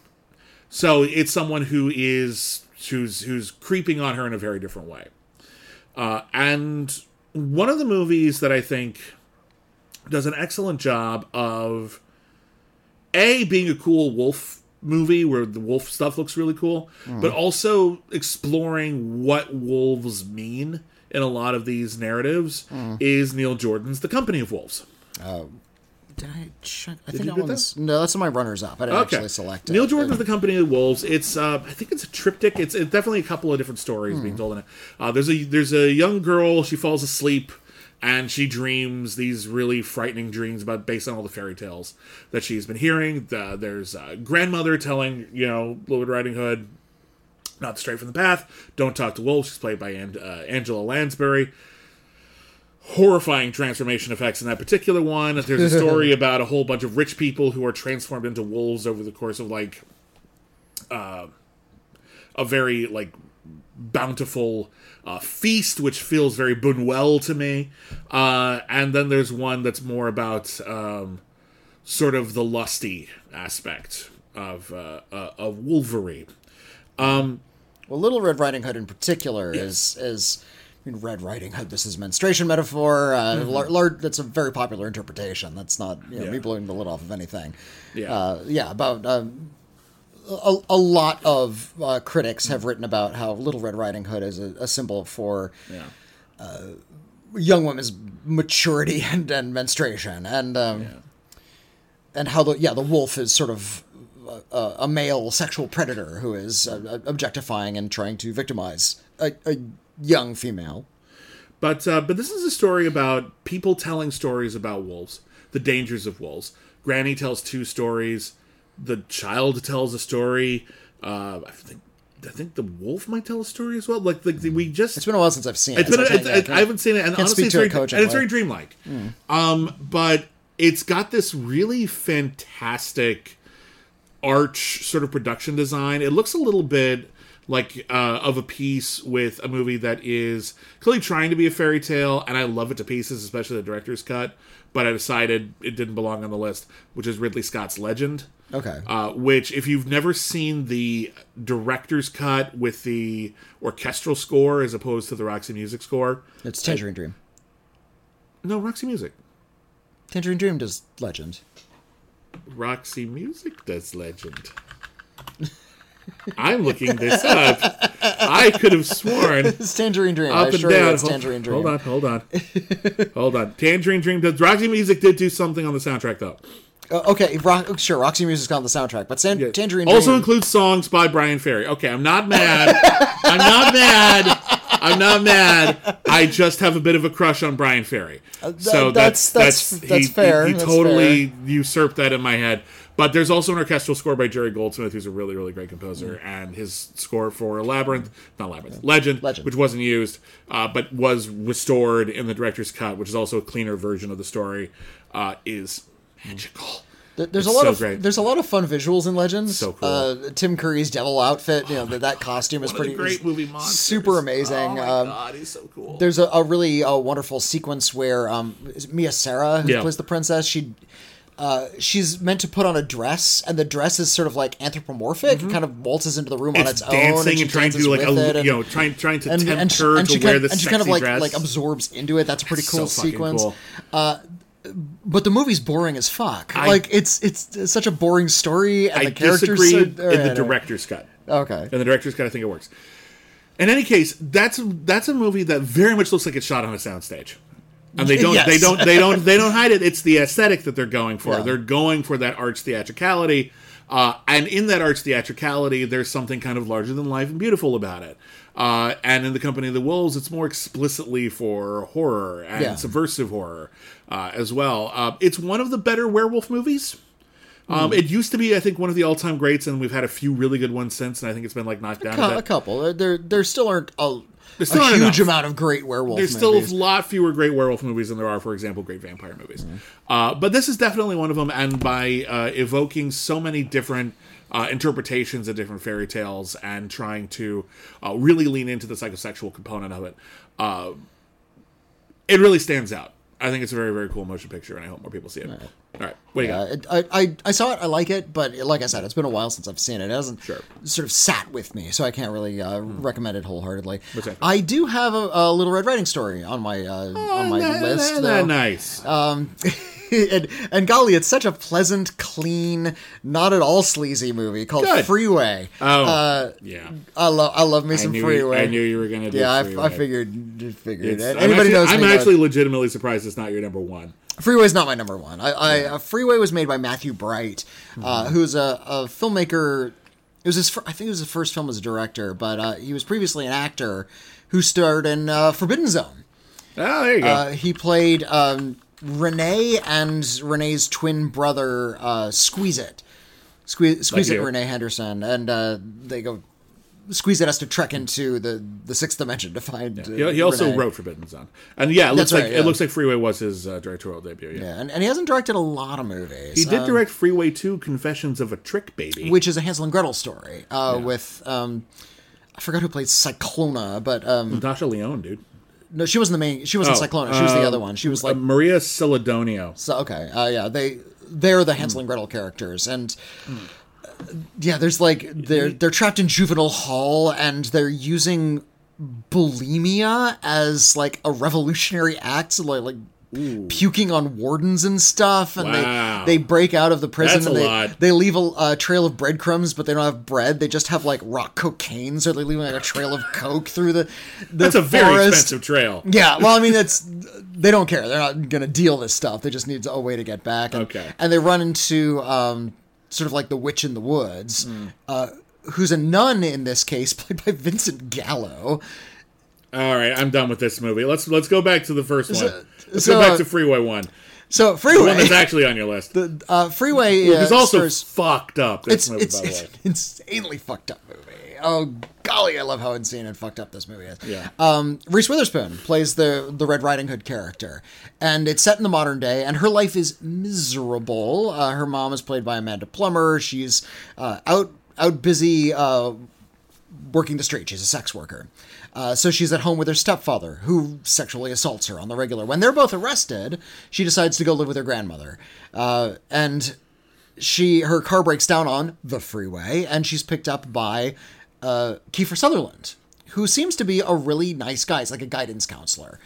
So it's someone who is who's who's creeping on her in a very different way. Uh, and one of the movies that I think does an excellent job of a being a cool wolf movie where the wolf stuff looks really cool, but also exploring what wolves mean in a lot of these narratives is Neil Jordan's The Company of Wolves. Did I check? I you think that get one's no. That's in my runners up. I didn't actually select it. Neil Jordan's The Company of Wolves. It's uh, I think it's a triptych. It's, it's definitely a couple of different stories being told in it. Uh, there's a there's a young girl. She falls asleep and she dreams these really frightening dreams about based on all the fairy tales that she's been hearing. Uh, there's a grandmother telling you know Little Red Riding Hood not to stray from the path. Don't talk to wolves. She's played by An- uh, Angela Lansbury horrifying transformation effects in that particular one. <laughs> There's a story about a whole bunch of rich people who are transformed into wolves over the course of like uh, a very like bountiful uh, feast, which feels very Buñuel to me. Uh, and then there's one that's more about um, sort of the lusty aspect of uh, uh, of Wolverine. Well, Little Red Riding Hood in particular is is I mean, Red Riding Hood. This is menstruation metaphor. Uh, lar- lar- that's a very popular interpretation. That's not you know, Mm-hmm. Yeah. me blowing the lid off of anything. Yeah. uh, yeah. About um, a, a lot of uh, critics have written about how Little Red Riding Hood is a, a symbol for Yeah. young women's maturity <laughs> and, and menstruation, and um, and how the yeah the wolf is sort of a, a male sexual predator who is uh, objectifying and trying to victimize a, a young female. But uh, but this is a story about people telling stories about wolves, the dangers of wolves. Granny tells two stories. The child tells a story. Uh, I think I think the wolf might tell a story as well. Like, like we just It's been a while since I've seen it. it's been, I it's, it's, I haven't seen it, and honestly, it's to very, cogently. and it's very dreamlike. Um, but it's got this really fantastic arch sort of production design. It looks a little bit like uh, of a piece with a movie that is clearly trying to be a fairy tale, and I love it to pieces, especially the director's cut. But I decided it didn't belong on the list, which is Ridley Scott's Legend. Okay. Uh, which, if you've never seen the director's cut with the orchestral score as opposed to the Roxy Music score, It's Tangerine Dream. no, Roxy Music. Tangerine Dream does Legend. Roxy Music does Legend. I'm looking this up. I could have sworn <laughs> It's Tangerine Dream. up I and you down. Hold, Tangerine Dream. hold on, hold on, <laughs> hold on. Tangerine Dream does. Roxy Music did do something on the soundtrack though. Uh, okay, Rock, sure. Roxy Music's on the soundtrack, but San- Yeah. Tangerine also includes songs by Bryan Ferry. Okay, I'm not mad. I'm not mad. I'm not mad. I just have a bit of a crush on Bryan Ferry. so Uh, that's- that's that's- he- that's he- fair, He, that's totally usurped that in my head. But there's also an orchestral score by Jerry Goldsmith, who's a really, really great composer, and his score for Labyrinth, not Labyrinth, Legend, Legend. which wasn't used, uh, but was restored in the director's cut, which is also a cleaner version of the story, uh, is magical. There's It's a lot so of great. there's a lot of fun visuals in Legends. So cool. Uh, Tim Curry's devil outfit, you know, that that costume is pretty great movie monsters. super amazing. Oh my um, god, he's so cool. there's a, a really uh, wonderful sequence where um, Mia Sara, who Yeah. plays the princess, she uh, she's meant to put on a dress, and the dress is sort of like anthropomorphic. It kind of waltzes into the room on its Mm-hmm. it's own, dancing she and trying to do like a and- you know trying trying to and, tempt and she, her and to wear kind, this and she kind of like dress. like absorbs into it. That's a pretty cool so sequence. cool. But the movie's boring as fuck. I- like it's, it's such a boring story, and I the characters. disagreed so- in the director's cut. Okay. In the director's cut, I think it works. In any case, that's that's a movie that very much looks like it's shot on a soundstage. And they don't Yes. they don't they don't they don't hide it. It's the aesthetic that they're going for. Yeah. They're going for that arch theatricality. Uh, and in that art's theatricality, there's something kind of larger than life and beautiful about it. Uh, and in the Company of the Wolves, it's more explicitly for horror and Yeah. subversive horror uh, as well. Uh, it's one of the better werewolf movies. Hmm. Um, It used to be, I think, one of the all-time greats, and we've had a few really good ones since. And I think it's been like knocked down. A a bit. couple. There, there still aren't a, There still a huge enough. amount of great werewolf There's still a lot fewer great werewolf movies than there are, for example, great vampire movies. Mm-hmm. Uh, but this is definitely one of them, and by uh, evoking so many different uh, interpretations of different fairy tales and trying to uh, really lean into the psychosexual component of it, uh, it really stands out. I think it's a very, very cool motion picture, and I hope more people see it. All right, what do you Yeah, got? I, I I saw it. I like it, but like I said, it's been a while since I've seen it. It hasn't Sure. sort of sat with me, so I can't really uh, recommend it wholeheartedly. That? I do have a, a little Red Riding story on my uh, on my Nah, list. though. nah, nice. <laughs> <laughs> and, and golly, it's such a pleasant, clean, not at all sleazy movie called Good. Freeway. oh, uh, yeah. I love I love me some Freeway. I knew you were going to do yeah, I. I figured just figured It's- it. I'm Anybody actually, knows I'm me knows- actually legitimately surprised it's not your number one. Freeway's not my number one. I, I uh, Freeway was made by Matthew Bright, uh, Mm-hmm. who's a, a filmmaker. It was his. fir- I think it was his first film as a director, but uh, he was previously an actor who starred in uh, Forbidden Zone. Oh, there you go. Uh, he played um, Renee and Renee's twin brother, uh, Squeezit. Squeeze, Squeeze Like It, you. Renee Henderson, and uh, they go. Squeezit has to trek into the, the sixth dimension to find. uh, He, he also Renee. wrote Forbidden Zone, and yeah, it looks That's like right, yeah. it looks like Freeway was his uh, directorial debut. Yeah, Yeah, and, and he hasn't directed a lot of movies. he did Um, direct Freeway Two: Confessions of a Trick Baby. which is a Hansel and Gretel story uh, with um, I forgot who played Cyclona, but um, Natasha Lyonne, dude, no, she wasn't the main. She wasn't Oh, Cyclona. She was the uh, other one. She was uh, like Maria Celedonio. so, okay, uh, yeah. They they're the Hansel and Gretel characters, and uh, yeah, there's like they're they're trapped in juvenile hall, and they're using bulimia as like a revolutionary act, so like like. Puking on wardens and stuff, and Wow. they they break out of the prison. That's and a they, lot. They leave a uh, trail of breadcrumbs, but they don't have bread. They just have like rock cocaine, so they're leaving like a trail of coke through the. the That's a very expensive trail. Yeah, well, I mean, that's they don't care. They're not gonna deal this stuff. They just need a way to get back. And, Okay. And they run into um, sort of like the witch in the woods, Hmm. uh, who's a nun in this case, <laughs> played by Vincent Gallo. All right, I'm done with this movie. Let's let's go back to the first one. Let's so, go back to Freeway One, So the Freeway, one that's <laughs> actually on your list. uh, Freeway uh, also stars- fucked up. This it's movie, it's, by it's way. an <laughs> insanely fucked up movie. Oh golly, I love how insane and fucked up this movie is. Yeah. Um, Reese Witherspoon plays the the Red Riding Hood character, and it's set in the modern day, and her life is miserable. Uh, her mom is played by Amanda Plummer. She's uh, out out busy uh, working the street. She's a sex worker. Uh, so she's at home with her stepfather, who sexually assaults her on the regular. When they're both arrested, she decides to go live with her grandmother, uh, and she her car breaks down on the freeway, and she's picked up by uh, Kiefer Sutherland, who seems to be a really nice guy. He's like a guidance counselor,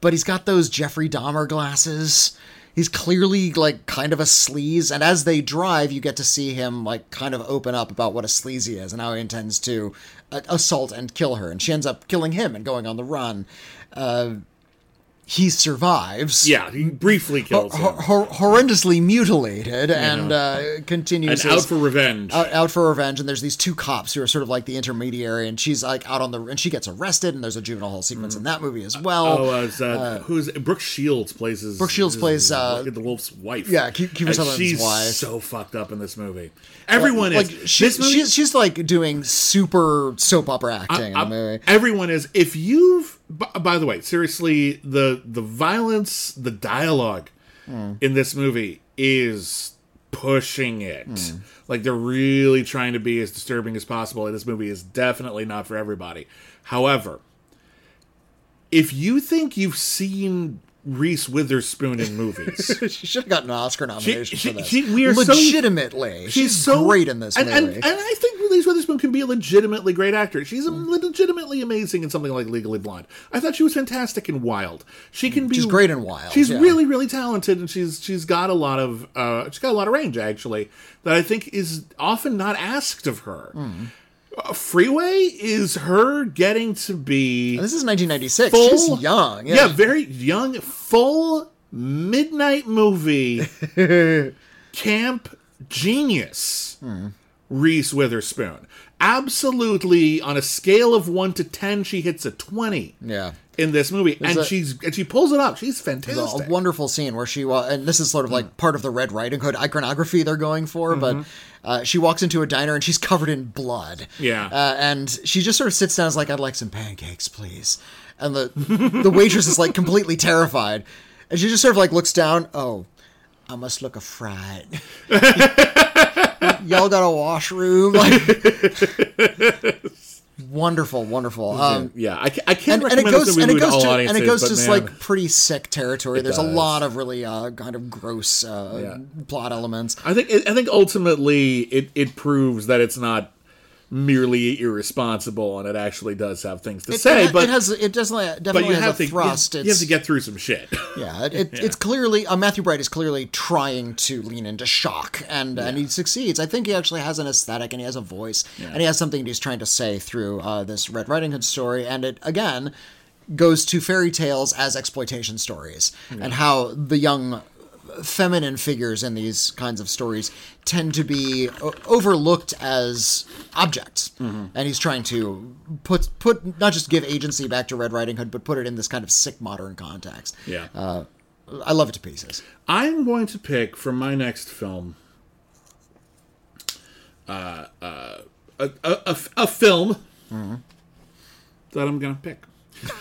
but he's got those Jeffrey Dahmer glasses. He's clearly like kind of a sleaze, and as they drive, you get to see him like kind of open up about what a sleaze he is and how he intends to uh, assault and kill her, and she ends up killing him and going on the run. Uh, he survives. Yeah, he briefly kills him. Hor- hor- horrendously mutilated and uh, continues and his- out for revenge. out, out for revenge and there's these two cops who are sort of like the intermediary and she's like out on the and she gets arrested and there's a juvenile hall sequence in that movie as well Oh, uh, it's, uh, who's Brooke Shields plays his. Brooke Shields his- plays, uh, the wolf's wife. yeah, Ke- Kiefer And Sutherland's she's wife. so fucked up in this movie. Everyone like is. she's, this movie, she's she's like doing super soap opera acting in I- the movie everyone is. If you've, by, by the way, seriously, the the violence, the dialogue Hmm. in this movie is pushing it. Hmm. Like they're really trying to be as disturbing as possible. And this movie is definitely not for everybody. However, if you think you've seen Reese Witherspoon in movies. <laughs> she should have gotten an Oscar nomination she- for this she- we are so- legitimately she's, so great in this and, movie and, and I think Reese Witherspoon can be a legitimately great actor. She's a legitimately amazing in something like Legally Blonde. I thought she was fantastic in Wild. She can be She's great in Wild, She's yeah. really really talented, and she's she's got a lot of uh, she's got a lot of range actually that I think is often not asked of her. Hmm. Uh, Freeway is her getting to be this is 1996 full, she's young yeah. very young, full midnight movie, <laughs> camp genius Reese Witherspoon. Absolutely, on a scale of one to ten, she hits a twenty Yeah. In this movie, and a- she's and she pulls it up. She's fantastic. a wonderful scene where she wa- and this is sort of Mm. like part of the Red Riding Hood iconography they're going for, Mm-hmm. but uh, she walks into a diner and she's covered in blood. Yeah. uh, and she just sort of sits down, and is like, "I'd like some pancakes, please." And the <laughs> the waitress is like completely terrified, and she just sort of like looks down. Oh, I must look a fright. <laughs> Y'all got a washroom, like <laughs> wonderful, wonderful. Um, yeah, I, I can't and, and it recommend goes and it goes to and it goes to man, like pretty sick territory. There's a lot of really uh, kind of gross uh, Yeah. plot elements. I think I think ultimately it, it proves that it's not merely irresponsible and it actually does have things to It, say. it, but it has it definitely but definitely you has have a to thrust. You, you have to get through some shit. yeah, <laughs> it, it, it's clearly uh, Matthew Bright is clearly trying to lean into shock, and and he succeeds. I think he actually has an aesthetic and he has a voice, and he has something he's trying to say through uh, this Red Riding Hood story, and it again goes to fairy tales as exploitation stories, and how the young feminine figures in these kinds of stories tend to be o- overlooked as objects and he's trying to put put not just give agency back to red riding hood but put it in this kind of sick modern context yeah. uh, i love it to pieces I'm going to pick for my next film uh, uh, a, a, a, a film Mm-hmm. that I'm going to pick.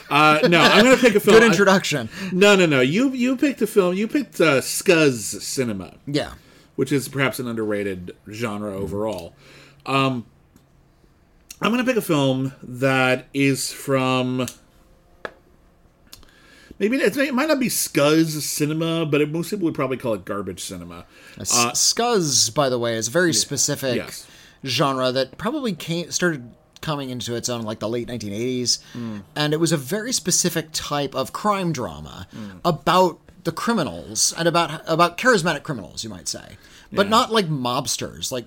Uh, no, I'm going to pick a <laughs> film. good I- introduction no, no, no. You you picked a film. You picked uh, Scuzz Cinema. yeah which is perhaps an underrated genre overall. Um, I'm going to pick a film that is from. Maybe it's, it might not be Scuzz cinema, but it, most people would probably call it garbage cinema. S- scuzz by the way is a very specific yes. genre that probably came started coming into its own like the late 1980s and it was a very specific type of crime drama about the criminals and about about charismatic criminals you might say but Yeah. not like mobsters like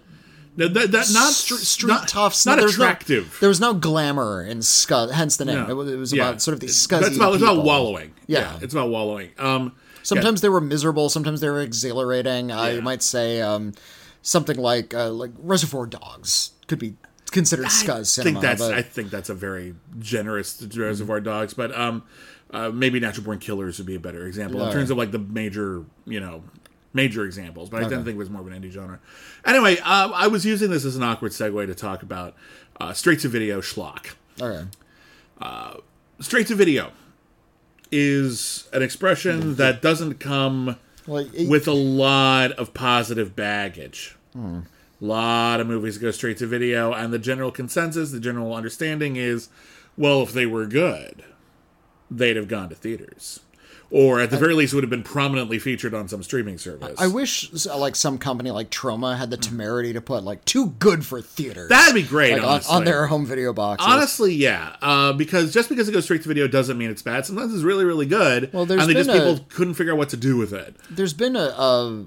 That, that, that- not Stre- street not, toughs. not there was no- attractive. there was no glamour in Scuzz, hence the name. No. It was, it was Yeah. about sort of these scuzzy That's about, it's about wallowing. Yeah. it's about wallowing. Um, Sometimes they were miserable. Sometimes they were exhilarating. Uh, Yeah. you might say um, something like uh, like Reservoir Dogs could be considered scuzz I cinema. think that's but I think that's a very generous Reservoir Dogs, but um, uh, maybe Natural Born Killers would be a better example in Yeah. terms of like the major, you know, major examples. But I didn't think it was more of an indie genre. Anyway, um, I was using this as an awkward segue to talk about uh, straight to video schlock. okay. Straight to video is an expression that doesn't come Well, it- with a lot of positive baggage. A lot of movies go straight to video, and the general consensus, the general understanding is, well, if they were good, they'd have gone to theaters, or at the very least, would have been prominently featured on some streaming service. I wish like some company like Troma had the temerity to put like too good for theaters. That'd be great, like, on, honestly. on their home video box. Honestly, yeah, uh, because just because it goes straight to video doesn't mean it's bad. Sometimes it's really, really good. Well, there's and they just a- people couldn't figure out what to do with it. there's been a, a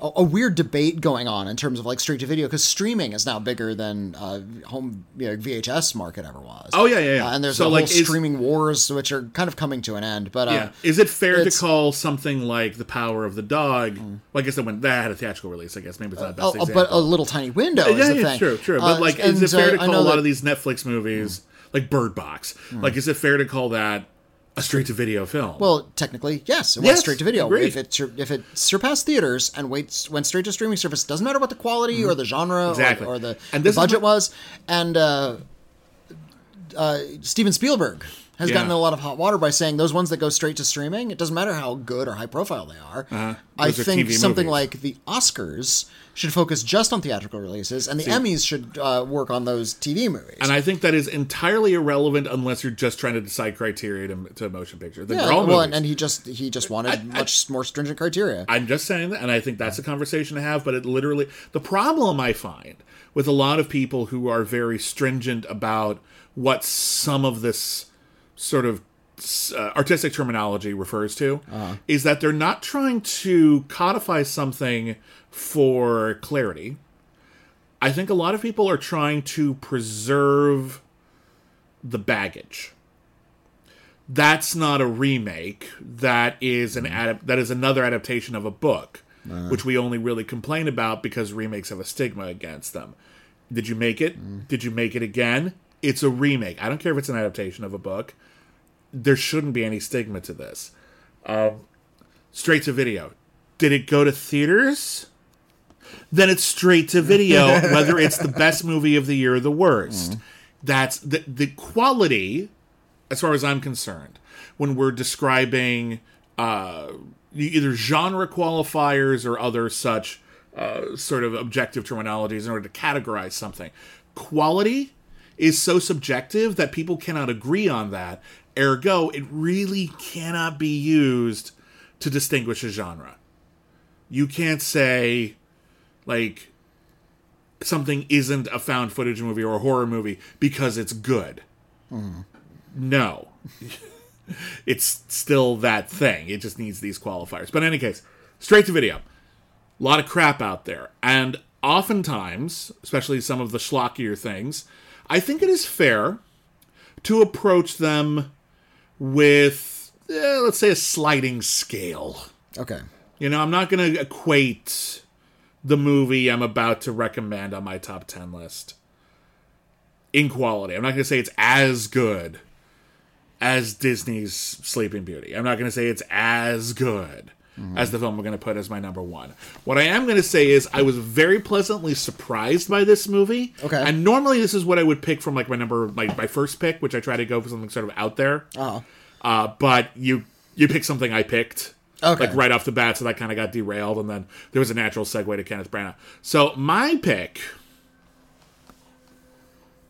a weird debate going on in terms of like straight to video because streaming is now bigger than uh, home you know, VHS market ever was. Oh, yeah, yeah, yeah. Uh, and there's So, the like, whole is- streaming wars, which are kind of coming to an end. But uh, Yeah. Is it fair to call something like The Power of the Dog? Well, I guess that went that had a theatrical release. I guess maybe it's not the best a, a- example. but a little tiny window is yeah, yeah, thing. true, true. But Uh, like, is it fair to uh, call a lot that- of these Netflix movies like Bird Box? Like, is it fair to call that a straight to video film? Well, technically, yes, it Yes, went straight to video. agreed. If it sur- if it surpassed theaters and went went straight to streaming service, doesn't matter what the quality or the genre Mm-hmm. Exactly. or, or the, And the budget was. And uh, uh, Steven Spielberg has Yeah. gotten a lot of hot water by saying those ones that go straight to streaming, it doesn't matter how good or high profile they are. I Uh-huh. Are think something movies. like the Oscars should focus just on theatrical releases, and the Emmys should uh, work on those TV movies. and I think that is entirely irrelevant unless you're just trying to decide criteria to, to motion picture. Yeah, well, movies. and, and he just he just wanted much more stringent criteria. I'm just saying that, and I think that's a conversation to have. But it literally, the problem I find with a lot of people who are very stringent about what some of this sort of uh, artistic terminology refers to uh-huh. is that they're not trying to codify something for clarity. I think a lot of people are trying to preserve the baggage that's not a remake. That is an mm-hmm. adap- that is another adaptation of a book. Uh-huh. which we only really complain about because remakes have a stigma against them. Did you make it? Mm. Did you make it again? It's a remake. I don't care if it's an adaptation of a book. There shouldn't be any stigma to this. Um, straight to video. Did it go to theaters? Then it's straight to video, <laughs> whether it's the best movie of the year or the worst. That's the the quality, as far as I'm concerned, when we're describing uh, either genre qualifiers or other such uh, sort of objective terminologies in order to categorize something. Quality is so subjective that people cannot agree on that. Ergo, it really cannot be used to distinguish a genre. You can't say, like, something isn't a found footage movie or a horror movie because it's good. Hmm. No. <laughs> it's still that thing. It just needs these qualifiers. But in any case, straight to video. A lot of crap out there. And oftentimes, especially some of the schlockier things, I think it is fair to approach them with, eh, let's say, a sliding scale. Okay. You know, I'm not going to equate the movie I'm about to recommend on my top 10 list in quality. I'm not going to say it's as good as Disney's Sleeping Beauty. I'm not going to say it's as good as the film I'm going to put as my number one. What I am going to say is I was very pleasantly surprised by this movie. Okay. And normally this is what I would pick from like my number, like my first pick, which I try to go for something sort of out there. Oh. Uh, but you you picked something I picked. Okay. Like right off the bat, so that kind of got derailed, and then there was a natural segue to Kenneth Branagh. So my pick,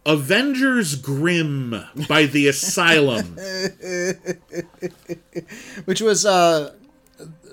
Avengers Grimm by the Asylum. <laughs> Which was uh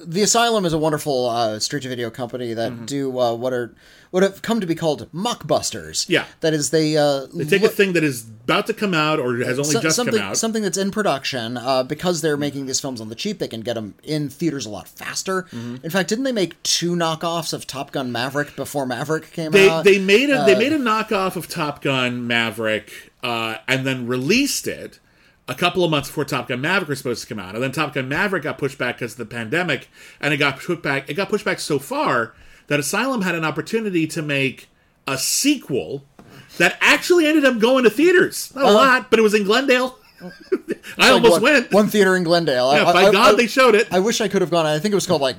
the Asylum is a wonderful uh, to video company that Mm-hmm. do uh, what are what have come to be called mockbusters. Yeah. that is they uh, They take a thing that is about to come out or has only so- just something come out. something that's in production uh, because they're making these films on the cheap. They can get them in theaters a lot faster. Mm-hmm. In fact, didn't they make two knockoffs of Top Gun Maverick before Maverick came they out? they made a Uh, they made a knockoff of Top Gun Maverick uh, and then released it a couple of months before Top Gun Maverick was supposed to come out, and then Top Gun Maverick got pushed back because of the pandemic, and it got pushed back. It got pushed back so far that Asylum had an opportunity to make a sequel that actually ended up going to theaters. Not a uh-huh. lot, but it was in Glendale. <laughs> I Like almost one, went. one theater in Glendale. Yeah, I- by I- God, I- they showed it. I wish I could have gone. I think it was called like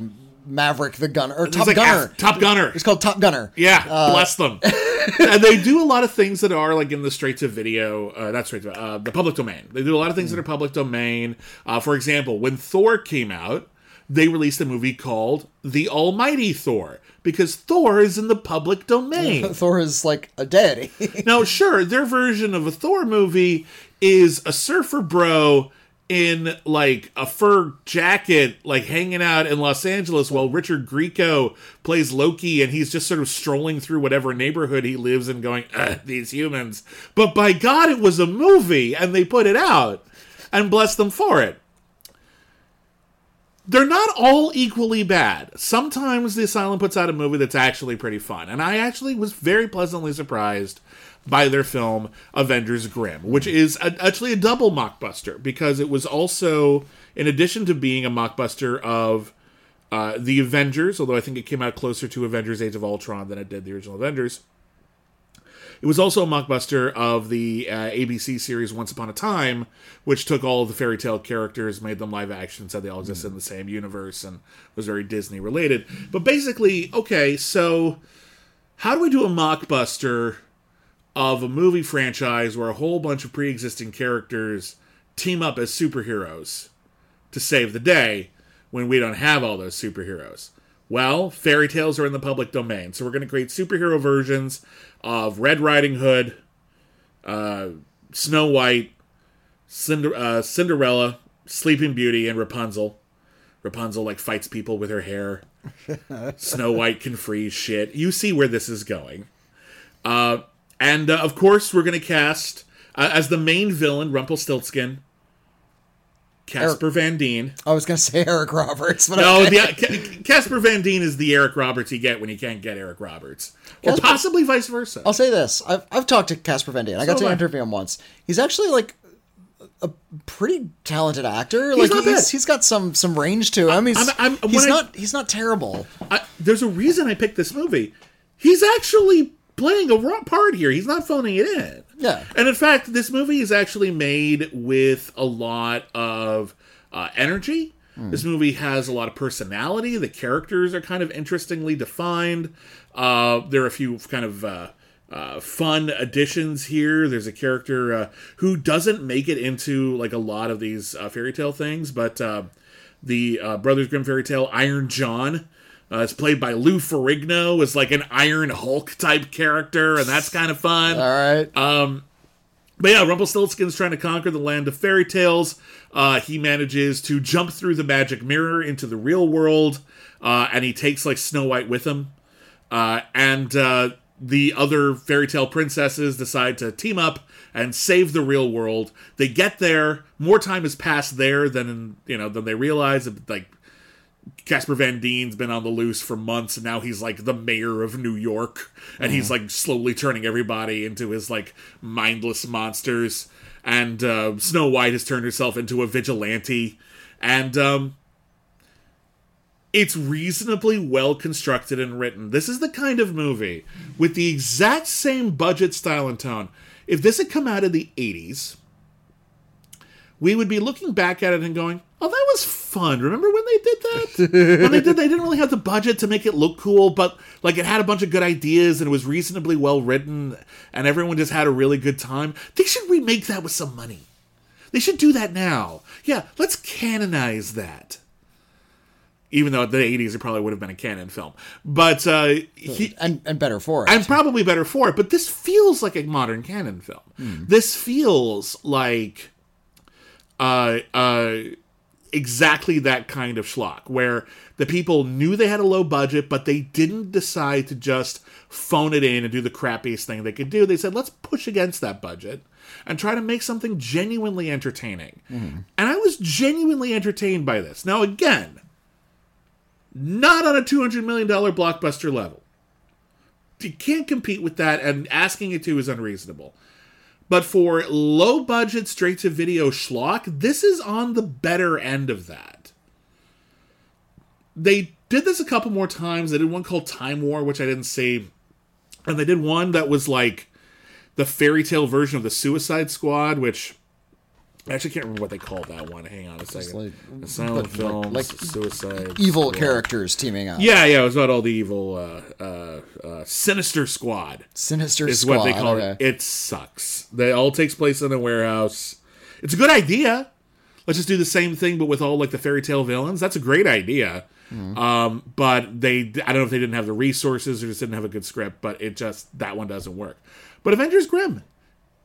Maverick the Gunner or Top like Gunner. Top Gunner. It's called Top Gunner. Yeah, uh, bless them. <laughs> and they do a lot of things that are like in the straight to video, uh, not straight to uh, the public domain. They do a lot of things that are public domain. Uh, for example, when Thor came out, they released a movie called The Almighty Thor because Thor is in the public domain. <laughs> Thor is like a deity. now, sure, their version of a Thor movie is a surfer bro in like a fur jacket, like hanging out in Los Angeles while Richard Grieco plays Loki and he's just sort of strolling through whatever neighborhood he lives in going, these humans. But by God, it was a movie and they put it out and bless them for it. They're not all equally bad. Sometimes the Asylum puts out a movie that's actually pretty fun. And I actually was very pleasantly surprised by their film Avengers Grimm, which is a, actually a double mockbuster because it was also, in addition to being a mockbuster of uh, the Avengers, although I think it came out closer to Avengers Age of Ultron than it did the original Avengers. It was also a mockbuster of the uh, ABC series Once Upon a Time, which took all of the fairy tale characters, made them live action, said they all existed in the same universe, and was very Disney related. But basically, okay, so how do we do a mockbuster of a movie franchise where a whole bunch of pre existing characters team up as superheroes to save the day when we don't have all those superheroes? Well, fairy tales are in the public domain, so we're going to create superhero versions of Red Riding Hood, uh, Snow White, Cinder- uh, Cinderella, Sleeping Beauty, and Rapunzel. Rapunzel like fights people with her hair. <laughs> Snow White can freeze shit. You see where this is going. Uh, and uh, of course, we're going to cast uh, as the main villain Rumpelstiltskin, Casper Van Dien. I was gonna say Eric Roberts, but No, okay. the, Ca- Casper Van Dien is the Eric Roberts you get when you can't get Eric Roberts, or Casper- possibly vice versa. I'll say this: I've I've talked to Casper Van Dien. I got So to I. interview him once. He's actually like a pretty talented actor. like not he's, he's got some some range to him. He's, I'm- I'm- he's when I- not he's not terrible. I, there's a reason I picked this movie. He's actually playing a part here. He's not phoning it in. Yeah. And in fact, this movie is actually made with a lot of uh, energy. This movie has a lot of personality. The characters are kind of interestingly defined. Uh, there are a few kind of uh, uh, fun additions here. There's a character uh, who doesn't make it into like a lot of these uh, fairy tale things, but uh, the uh, Brothers Grimm fairy tale Iron John. Uh, it's played by Lou Ferrigno, is like an Iron Hulk type character, and that's kind of fun. All right. Um, But yeah, Rumpelstiltskin's trying to conquer the land of fairy tales. Uh, he manages to jump through the magic mirror into the real world, uh, and he takes like Snow White with him. Uh, and uh, the other fairy tale princesses decide to team up and save the real world. They get there. More time has passed there than in, you know than they realize. Like Casper Van Dien's been on the loose for months, and now he's like the mayor of New York, and he's like slowly turning everybody into his like mindless monsters. And uh, Snow White has turned herself into a vigilante, and um, it's reasonably well constructed and written. This is the kind of movie with the exact same budget, style, and tone. If this had come out in the '80s, we would be looking back at it and going, "Oh, that was fun." Remember when they did that? when they did, they didn't really have the budget to make it look cool, but like it had a bunch of good ideas and it was reasonably well written, and everyone just had a really good time. They should remake that with some money. They should do that now. Yeah, let's canonize that. Even though in the '80s it probably would have been a canon film, but uh, he, and and better for it. I'm probably better for it, but this feels like a modern canon film. This feels like uh uh exactly that kind of schlock where the people knew they had a low budget, but they didn't decide to just phone it in and do the crappiest thing they could do. They said, let's push against that budget and try to make something genuinely entertaining. Mm-hmm. And I was genuinely entertained by this. Now, again, not on a $200 million blockbuster level. You can't compete with that, and asking it to is unreasonable. But for low budget, straight to video schlock, this is on the better end of that. They did this a couple more times. They did one called Time War, which I didn't see. And they did one that was like the fairy tale version of the Suicide Squad, which I actually can't remember what they called that one. Hang on a second. like- Asylum but, like- Films, like Suicide Evil Squad. characters teaming up. Yeah, yeah, it was about all the evil uh, uh, uh, Sinister Squad Sinister is Squad. what they call okay. it. It sucks. They all takes place in a warehouse. It's a good idea. Let's just do the same thing, but with all like the fairy tale villains. That's a great idea. Um, but they, I don't know if they didn't have the resources or just didn't have a good script. But it just that one doesn't work. But Avengers Grimm,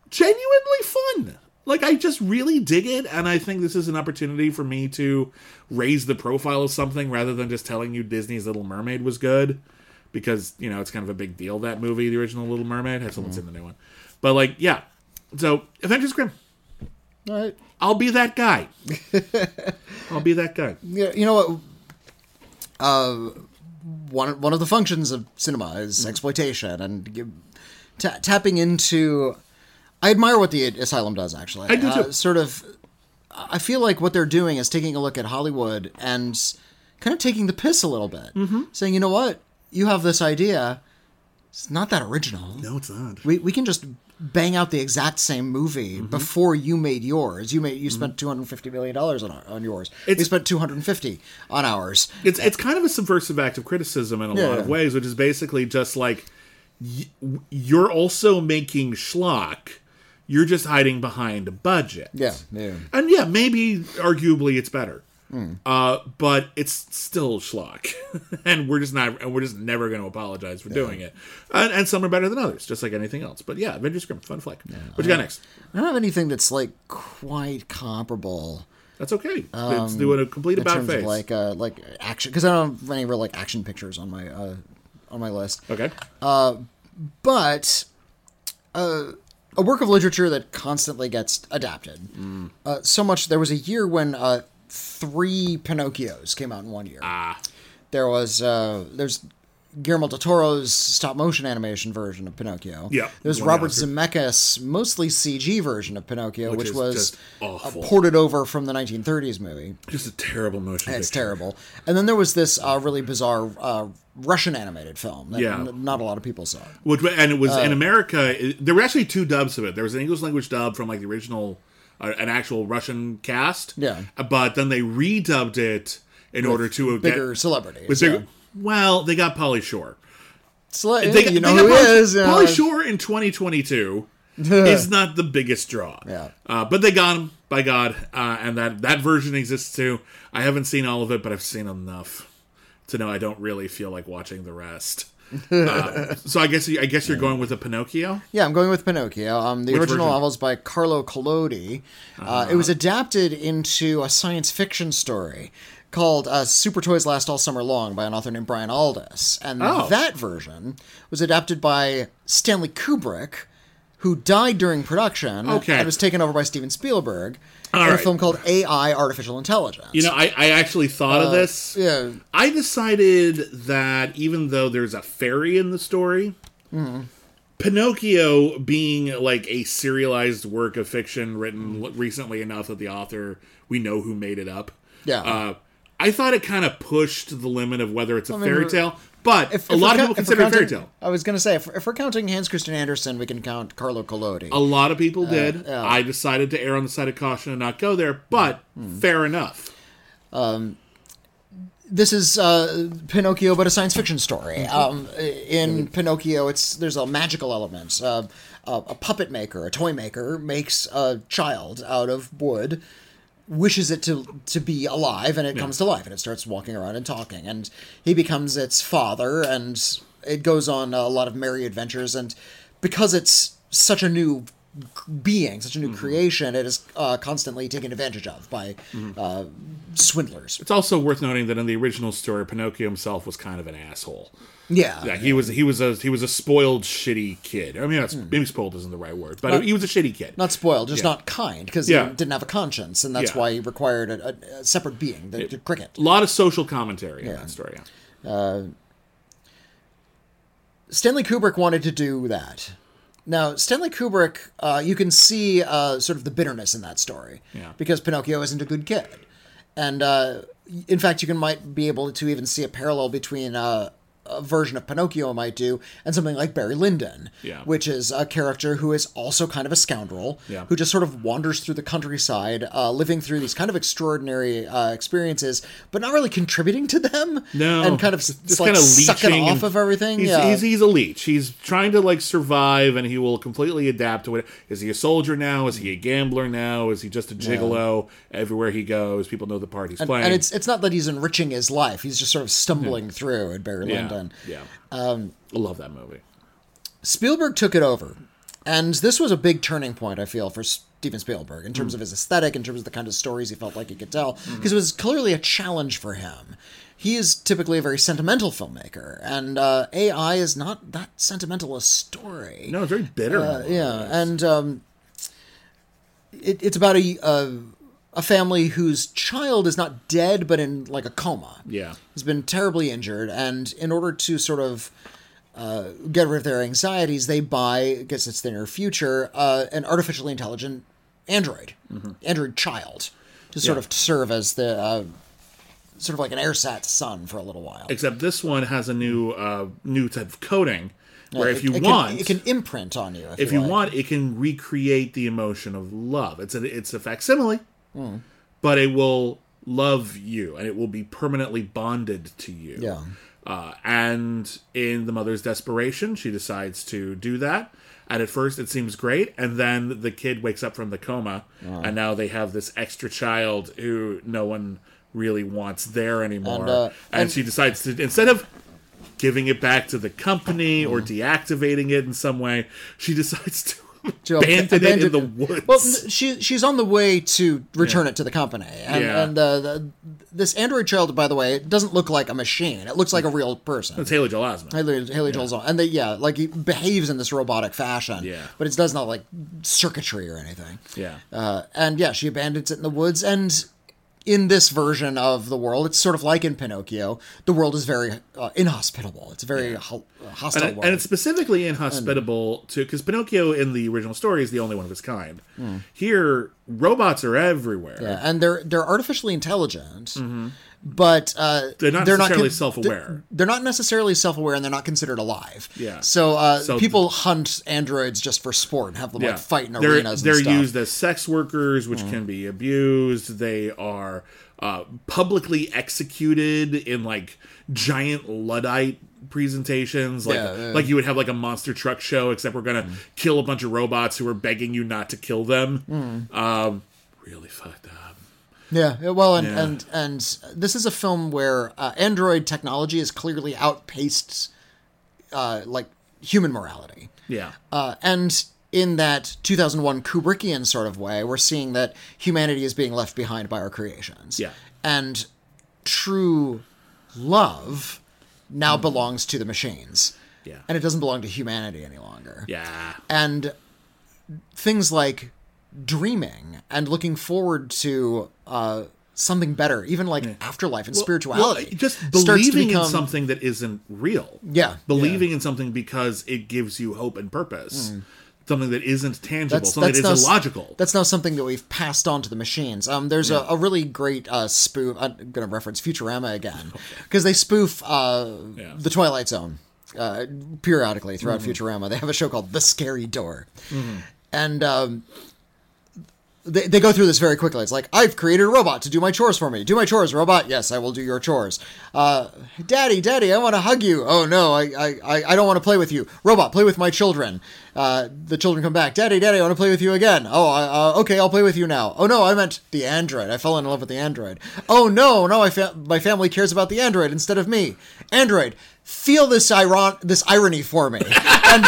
genuinely fun. Like I just really dig it, and I think this is an opportunity for me to raise the profile of something rather than just telling you Disney's Little Mermaid was good, because you know it's kind of a big deal that movie, the original Little Mermaid. Have someone seen the new one, but like yeah. So Avengers Grimm, All right. I'll be that guy. <laughs> I'll be that guy. Yeah, you know what? Uh, one one of the functions of cinema is exploitation and ta tapping into. I admire what the Asylum does. Actually, I do Uh, too. sort of. I feel like what they're doing is taking a look at Hollywood and kind of taking the piss a little bit, Mm-hmm. saying, you know what, you have this idea. It's not that original. No, it's not. We, we can just bang out the exact same movie Mm-hmm. before you made yours. You made you spent two hundred fifty million dollars on on yours. we It's- spent two hundred and fifty on ours. It's it's kind of a subversive act of criticism in a lot of ways, which is basically just like you're also making schlock. You're just hiding behind a budget. Yeah, yeah. And yeah, maybe arguably it's better. Uh, but it's still schlock, <laughs> and we're just not, and we're just never going to apologize for doing it. And, and some are better than others, just like anything else. But yeah, Avengers Grimm, fun flick. what you got next? I don't have anything that's like quite comparable That's okay. Let's do a complete in about terms face. of like uh like action because I don't have any real like action pictures on my uh on my list. okay. but uh, a work of literature that constantly gets adapted. Uh, so much there was a year when uh, three Pinocchios came out in one year. Ah. There was uh, there's Guillermo del Toro's stop motion animation version of Pinocchio. Yeah, There was Robert the Zemeckis mostly CG version of Pinocchio, which, is was uh, ported over from the 1930s movie. Just a terrible motion. It's picture. terrible. And then there was this uh, really bizarre uh, Russian animated film that Yeah. n- not a lot of people saw. Which, and it was Uh, in America. It, there were actually two dubs of it. There was an English language dub from like the original, uh, an actual Russian cast. Yeah. But then they redubbed it in order to Bigger get celebrities. with yeah. bigger- Well, they got Pauly Shore. Cele- They, you know they who he is. you know, Pauly Shore in 2022 <laughs> is not the biggest draw. Yeah. Uh, but they got him, by God. Uh, and that, that version exists too. I haven't seen all of it, but I've seen enough to know I don't really feel like watching the rest. uh, so I guess I guess you're going with a Pinocchio. Yeah, I'm going with Pinocchio. Um, the Which original version? novel is by Carlo Collodi. Uh, it was adapted into a science fiction story called uh, Super Toys Last All Summer Long by an author named Brian Aldiss. And Oh. that version was adapted by Stanley Kubrick, who died during production Okay. and was taken over by Steven Spielberg All in a film called AI Artificial Intelligence. You know, I, I actually thought of this. Uh, yeah, I decided that even though there's a fairy in the story, Mm-hmm. Pinocchio being like a serialized work of fiction written recently enough that the author we know who made it up. Yeah. Uh, I thought it kind of pushed the limit of whether it's a mean, fairy tale, but If- a if lot of people consider it a fairy tale. I was going to say, if, if we're counting Hans Christian Andersen, we can count Carlo Collodi. A lot of people did. yeah. I decided to err on the side of caution and not go there, but Hmm. fair enough. this is uh, Pinocchio, but a science fiction story. Um, in Pinocchio, it's there's a magical element. Uh, a, a puppet maker, a toy maker, makes a child out of wood, wishes it to to be alive, and it comes to life, and it starts walking around and talking, and he becomes its father, and it goes on a lot of merry adventures, and because it's such a new being, such a new creation, it is uh, constantly taken advantage of by uh, swindlers. It's also worth noting that in the original story, Pinocchio himself was kind of an asshole. Yeah, Yeah, he was he was a he was a spoiled, shitty kid. I mean, that's, maybe spoiled isn't the right word, but Not- he was a shitty kid. not spoiled, just Yeah. not kind, because Yeah. he didn't have a conscience, and that's why he required a, a, a separate being, the, the cricket. a lot of social commentary in that story. yeah. Stanley Kubrick wanted to do that. Now, Stanley Kubrick, uh, you can see uh, sort of the bitterness in that story, Yeah. because Pinocchio isn't a good kid, and uh, in fact, you can might be able to even see a parallel between uh, a version of Pinocchio might do and something like Barry Lyndon, Yeah. which is a character who is also kind of a scoundrel, Yeah. who just sort of wanders through the countryside, uh, living through these kind of extraordinary uh, experiences, but not really contributing to them, No, and kind of just, just kind of sucking leeching off of everything. He's, yeah. he's, he's a leech. He's trying to like survive, and he will completely adapt to it. Is he a soldier now? Is he a gambler now? Is he just a gigolo? Everywhere he goes, people know the part he's playing. and it's it's not that he's enriching his life; he's just sort of stumbling through at Barry yeah, Lyndon. yeah. Um, I love that movie. Spielberg took it over, and this was a big turning point. I feel for Steven Spielberg in Hmm. terms of his aesthetic, in terms of the kind of stories he felt like he could tell, because it was clearly a challenge for him. He is typically a very sentimental filmmaker, and uh, AI is not that sentimental a story. No, it's very bitter. Uh, yeah, and um, it, it's about a, a a family whose child is not dead, but in like a coma. Yeah. has been terribly injured, and in order to sort of uh, get rid of their anxieties, they buy, I guess it's the near future, uh, an artificially intelligent android, android child, to sort Mm-hmm. Yeah. of serve as the uh, sort of like an ersatz son for a little while. Except this one has a new uh, new type of coding, where It- if you it want, can, it can imprint on you. If, if you like. want, it can recreate the emotion of love. It's a it's a facsimile, but it will love you and it will be permanently bonded to you. Yeah. Uh, and in the mother's desperation, she decides to do that. And at first, it seems great, and then the kid wakes up from the coma, and now they have this extra child who no one really wants there anymore. And, uh, and and- she decides to instead of giving it back to the company or Mm-hmm. deactivating it in some way, she <laughs> decides to to abandon it in the woods. Well, she she's on the way to return it to the company, and Yeah. and uh, the, this android child, by the way, it doesn't look like a machine. It looks like a real person. it's Haley Joel Osment. Haley, Haley Joel Osment. and they yeah, like he behaves in this robotic fashion. Yeah. but it does not like circuitry or anything. Yeah. Uh, and yeah, she abandons it in the woods, and in this version of the world, it's sort of like in Pinocchio. The world is very uh, inhospitable. It's a very ho- uh, hostile and, world. and it's specifically inhospitable to because Pinocchio in the original story is the only one of his kind. Hmm. Here, robots are everywhere. Yeah, and they're they're artificially intelligent, mm-hmm. But uh. They're not necessarily con- self-aware. They're, they're not necessarily self-aware, and they're not considered alive. Yeah. So, uh, So- people hunt androids just for sport and have them Yeah. like fight in they're, arenas. They're. Mm. used as sex workers, which can be abused. They are uh, publicly executed in like giant luddite presentations, like Yeah, yeah. like you would have like a monster truck show, except we're gonna kill a bunch of robots who are begging you not to kill them. Mm. Um, really up. Yeah, well, and Yeah. and and this is a film where uh, android technology has clearly outpaced uh, like human morality, Yeah. uh, and in that 2001 Kubrickian sort of way, we're seeing that humanity is being left behind by our creations. Yeah. and true love now belongs to the machines. Yeah. and it doesn't belong to humanity any longer. Yeah. and things like dreaming and looking forward to uh, something better, even like afterlife and spirituality. Well, just believing become- in something that isn't real. Yeah, Believing in something because it gives you hope and purpose. Something that isn't tangible. That's, something that's that now, illogical. That's now something that we've passed on to the machines. Um, there's a, a really great uh, spoof. I'm going to reference Futurama again <laughs> because they spoof uh, Yeah. the Twilight Zone uh, periodically throughout Mm-hmm. Futurama. They have a show called The Scary Door, and um, they, they go through this very quickly. It's like, I've created a robot to do my chores for me. Do my chores, robot. Yes, I will do your chores. Uh, Daddy, Daddy, I want to hug you. Oh, no, I, I, I don't want to play with you. Robot, play with my children. Uh, the children come back. Daddy, Daddy, I want to play with you again. Oh, uh, okay, I'll play with you now. Oh, no, I meant the android. I fell in love with the android. Oh, no, no, I fa- my family cares about the android instead of me. Android, feel this, iron- this irony for me. <laughs> And,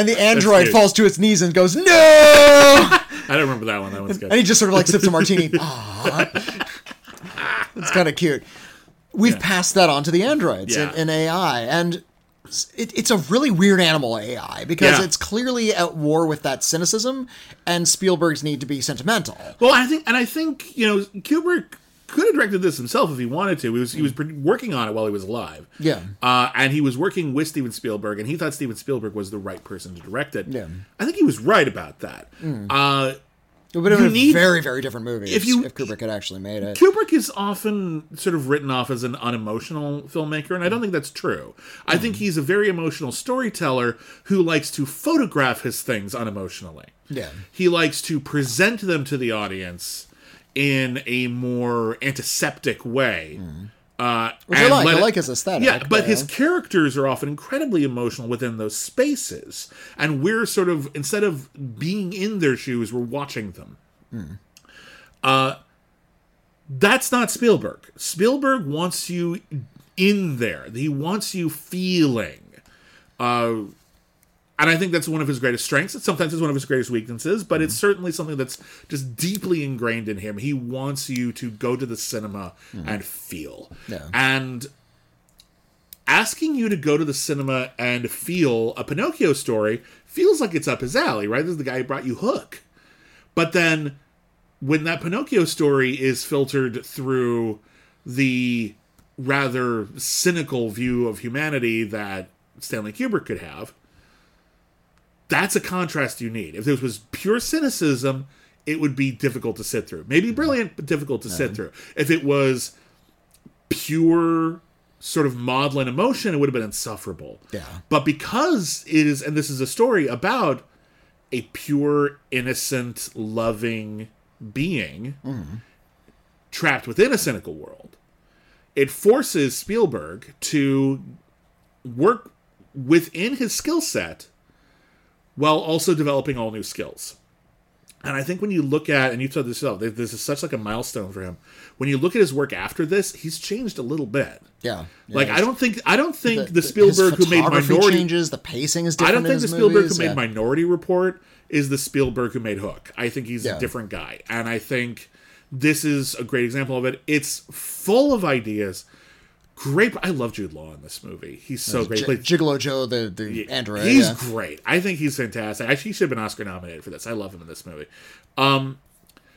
and the android falls to its knees and goes, no! I don't remember that one. That one's good. And he just sort of like sips a martini. <laughs> It's kind of cute. We've passed that on to the androids Yeah. in, in AI, and it, it's a really weird animal AI because Yeah. it's clearly at war with that cynicism and Spielberg's need to be sentimental. Well, I think, and I think you know, Kubrick could have directed this himself if he wanted to. He was he was working on it while he was alive. Yeah. uh, and he was working with Steven Spielberg, and he thought Steven Spielberg was the right person to direct it. Yeah. Mm. I think he was right about that. Uh, It would have been need- very, very different movie if you- if Kubrick had actually made it. Kubrick is often sort of written off as an unemotional filmmaker, and I don't think that's true. I think he's a very emotional storyteller who likes to photograph his things unemotionally. Yeah. He likes to present them to the audience in a more antiseptic way. Uh, Which I like. I it- like his aesthetic, Yeah, but his characters are often incredibly emotional within those spaces, and we're sort of instead of being in their shoes, we're watching them. Uh, that's not Spielberg. Spielberg wants you in there. He wants you feeling. Uh, and I think that's one of his greatest strengths. It's sometimes it's one of his greatest weaknesses, but it's mm-hmm. certainly something that's just deeply ingrained in him. He wants you to go to the cinema mm-hmm. and feel. Yeah. And asking you to go to the cinema and feel a Pinocchio story feels like it's up his alley, right? This is the guy who brought you Hook. But then when that Pinocchio story is filtered through the rather cynical view of humanity that Stanley Kubrick could have, that's a contrast you need. If this was pure cynicism, it would be difficult to sit through. Maybe brilliant, but difficult to sit through. If it was pure sort of maudlin emotion, it would have been insufferable. Yeah. But because it is, and this is a story about a pure, innocent, loving being trapped within a cynical world, it forces Spielberg to work within his skill set while also developing all new skills. And I think when you look at, and you said this yourself, this is such like a milestone for him. When you look at his work after this, he's changed a little bit. Yeah. Yeah, Like I don't think I don't think the, his Spielberg who made Minority. changes. The pacing is different. I don't think in the Spielberg movies, who made yeah. Minority Report is the Spielberg who made Hook. I think he's Yeah. a different guy, and I think this is a great example of it. It's full of ideas. Great. I love Jude Law in this movie. He's so great. J- He Gigolo Joe, the the android. He's yeah. great. I think he's fantastic. Actually, he should have been Oscar nominated for this. I love him in this movie. Um,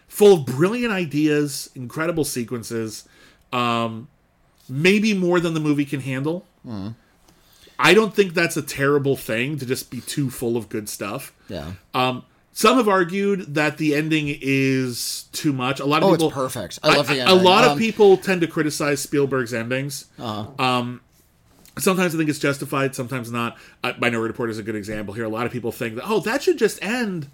full of brilliant ideas, incredible sequences, um, maybe more than the movie can handle. I don't think that's a terrible thing to just be too full of good stuff. Yeah. Um, some have argued that the ending is too much. A lot of Oh, people it's perfect. I love the ending. A lot of Um, people tend to criticize Spielberg's endings. Uh-huh. Um, sometimes I think it's justified, sometimes not. Uh, Minority Report is a good example here. A lot of people think that oh, that should just end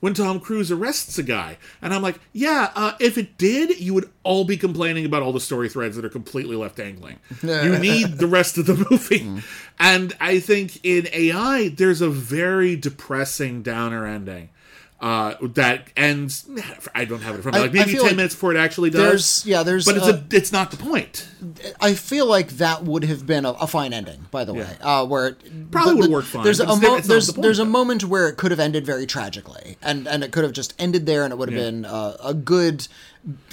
when Tom Cruise arrests a guy, and I'm like, yeah, uh, if it did, you would all be complaining about all the story threads that are completely left dangling. you need the rest of the <laughs> movie, Mm. and I think in AI there's a very depressing downer ending. Uh, that ends. I don't have it in front of me. Like maybe ten like minutes before it actually does. There's yeah, there's but it's uh, a, it's not the point. I feel like that would have been a, a fine ending, by the way. Uh, where it, Probably the- worked fine, There's a mo- there's the point, there's a moment where it could have ended very tragically, and and it could have just ended there, and it would have Yeah. been uh, a good,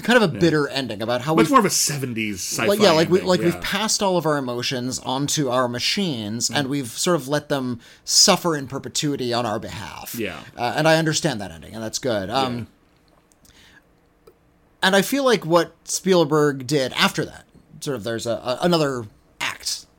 kind of a bitter ending about how Much more of a '70s sci-fi. like yeah, like we like yeah. we've passed all of our emotions onto our machines, Mm. and we've sort of let them suffer in perpetuity on our behalf. Yeah. uh, and I understand that ending, and that's good. Um, and I feel like what Spielberg did after that, sort of, there's a, a another.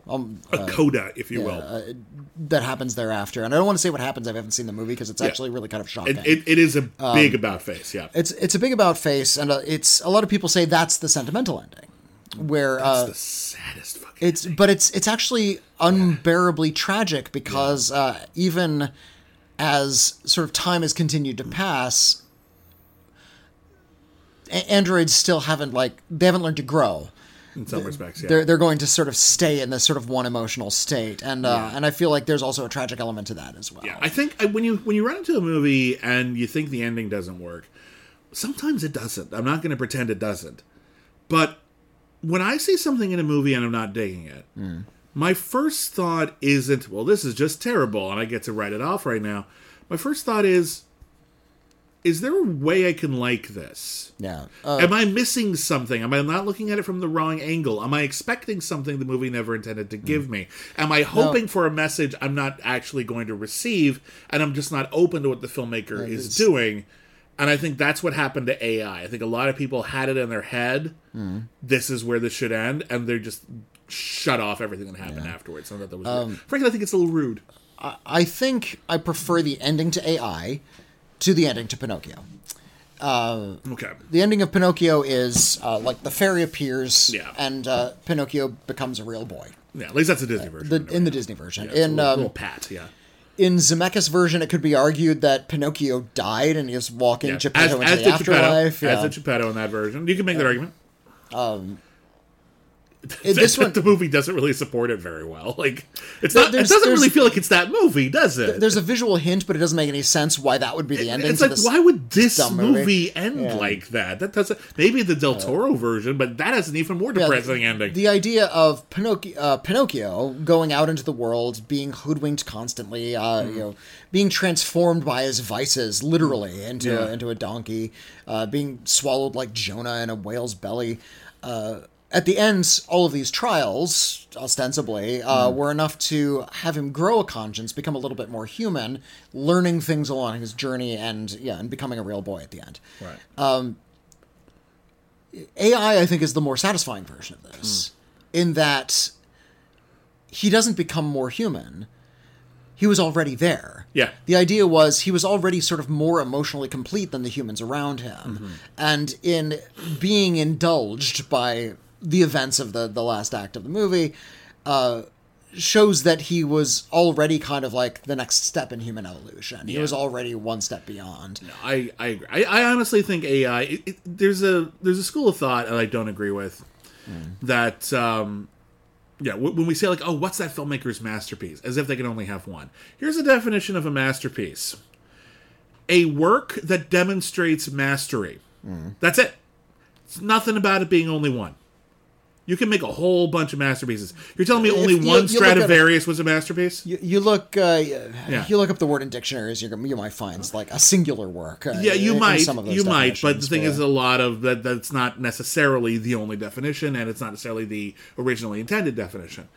Um, a coda, if you will. that happens thereafter, and I don't want to say what happens. I haven't seen the movie because it's actually really kind of shocking. It, it, it is a Um, big about face, yeah. it's it's a big about face, and uh, it's a lot of people say that's the sentimental ending, where uh, the saddest fucking. it's but it's it's actually unbearably tragic because uh, even as sort of time has continued to pass, androids still haven't like they haven't learned to grow. In some respects, yeah. They're they're going to sort of stay in this sort of one emotional state, and uh, and I feel like there's also a tragic element to that as well. yeah, I think I, when you when you run into a movie and you think the ending doesn't work, sometimes it doesn't. I'm not going to pretend it doesn't, but when I see something in a movie and I'm not digging it, Hmm. my first thought isn't, well, this is just terrible, and I get to write it off right now. My first thought is, is there a way I can like this? yeah. Uh, Am I missing something? Am I not looking at it from the wrong angle? Am I expecting something the movie never intended to give mm. me? Am I hoping for a message I'm not actually going to receive and I'm just not open to what the filmmaker is doing? And I think that's what happened to AI. I think a lot of people had it in their head, mm. this is where this should end, and they're just shut off everything that happened afterwards. So that, that was um, frankly, I think it's a little rude. I think I prefer the ending to AI to the ending to Pinocchio. Okay. The ending of Pinocchio is uh, like the fairy appears, Yeah. and uh, Pinocchio becomes a real boy. Yeah, at least that's the Disney version. The, anyway. in the Disney version, Yeah, in little, um, little pat, yeah. in Zemeckis' version, it could be argued that Pinocchio died and he was walking Yeah. Geppetto into the did afterlife. Geppetto, Yeah. As did Geppetto in that version. You can make that argument. It- <laughs> this one, the movie doesn't really support it very well. Like it's not. It doesn't really feel like it's that movie, does it? there's a visual hint, but it doesn't make any sense why that would be the ending. it's like why would this movie, movie. end Yeah. like that? That doesn't. Maybe the Del Toro version, but that has an even more Yeah, depressing ending. The idea of Pinocchio, uh, Pinocchio going out into the world, being hoodwinked constantly, uh, Hmm. you know, being transformed by his vices, literally into Yeah. into a donkey, uh, being swallowed like Jonah in a whale's belly. Uh, at the end, all of these trials, ostensibly, uh, Hmm. were enough to have him grow a conscience, become a little bit more human, learning things along his journey, and yeah, and becoming a real boy at the end. right. AI, I think, is the more satisfying version of this, in that he doesn't become more human. He was already there. Yeah. The idea was he was already sort of more emotionally complete than the humans around him. And in being indulged by the events of the, the last act of the movie, uh, shows that he was already kind of like the next step in human evolution. He Yeah. was already one step beyond. I I agree. I, I honestly think AI. It, it, there's a there's a school of thought, and I don't agree with that. Um, yeah, w- when we say like, oh, what's that filmmaker's masterpiece? As if they can only have one. Here's a definition of a masterpiece: a work that demonstrates mastery. That's it. It's nothing about it being only one. You can make a whole bunch of masterpieces. You're telling me only you- one you look at it- Stradivarius was a masterpiece? You, you look, uh, Yeah. you look up the word in dictionaries. You're, you might find it's like a singular work. Uh, yeah, you in- in might, some of those you might, but the thing is, a lot of that that's not necessarily the only definition, and it's not necessarily the originally intended definition.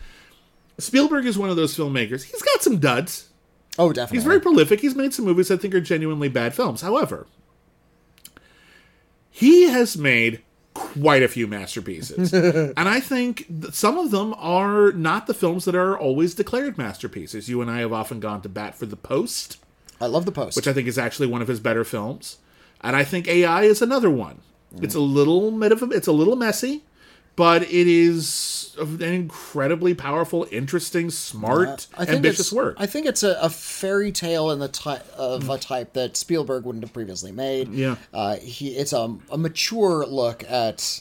Spielberg is one of those filmmakers. He's got some duds. oh, definitely. He's very prolific. He's made some movies I think are genuinely bad films. However, he has made quite a few masterpieces. <laughs> and I think some of them are not the films that are always declared masterpieces. You and I have often gone to bat for The Post, I love the post. which I think is actually one of his better films. And I think AI is another one. It's a little bit of a, it's a little messy, but it is an incredibly powerful, interesting, smart, think ambitious work. I think it's a, a fairy tale in the type of a type that Spielberg wouldn't have previously made. Yeah. uh, he it's a, a mature look at.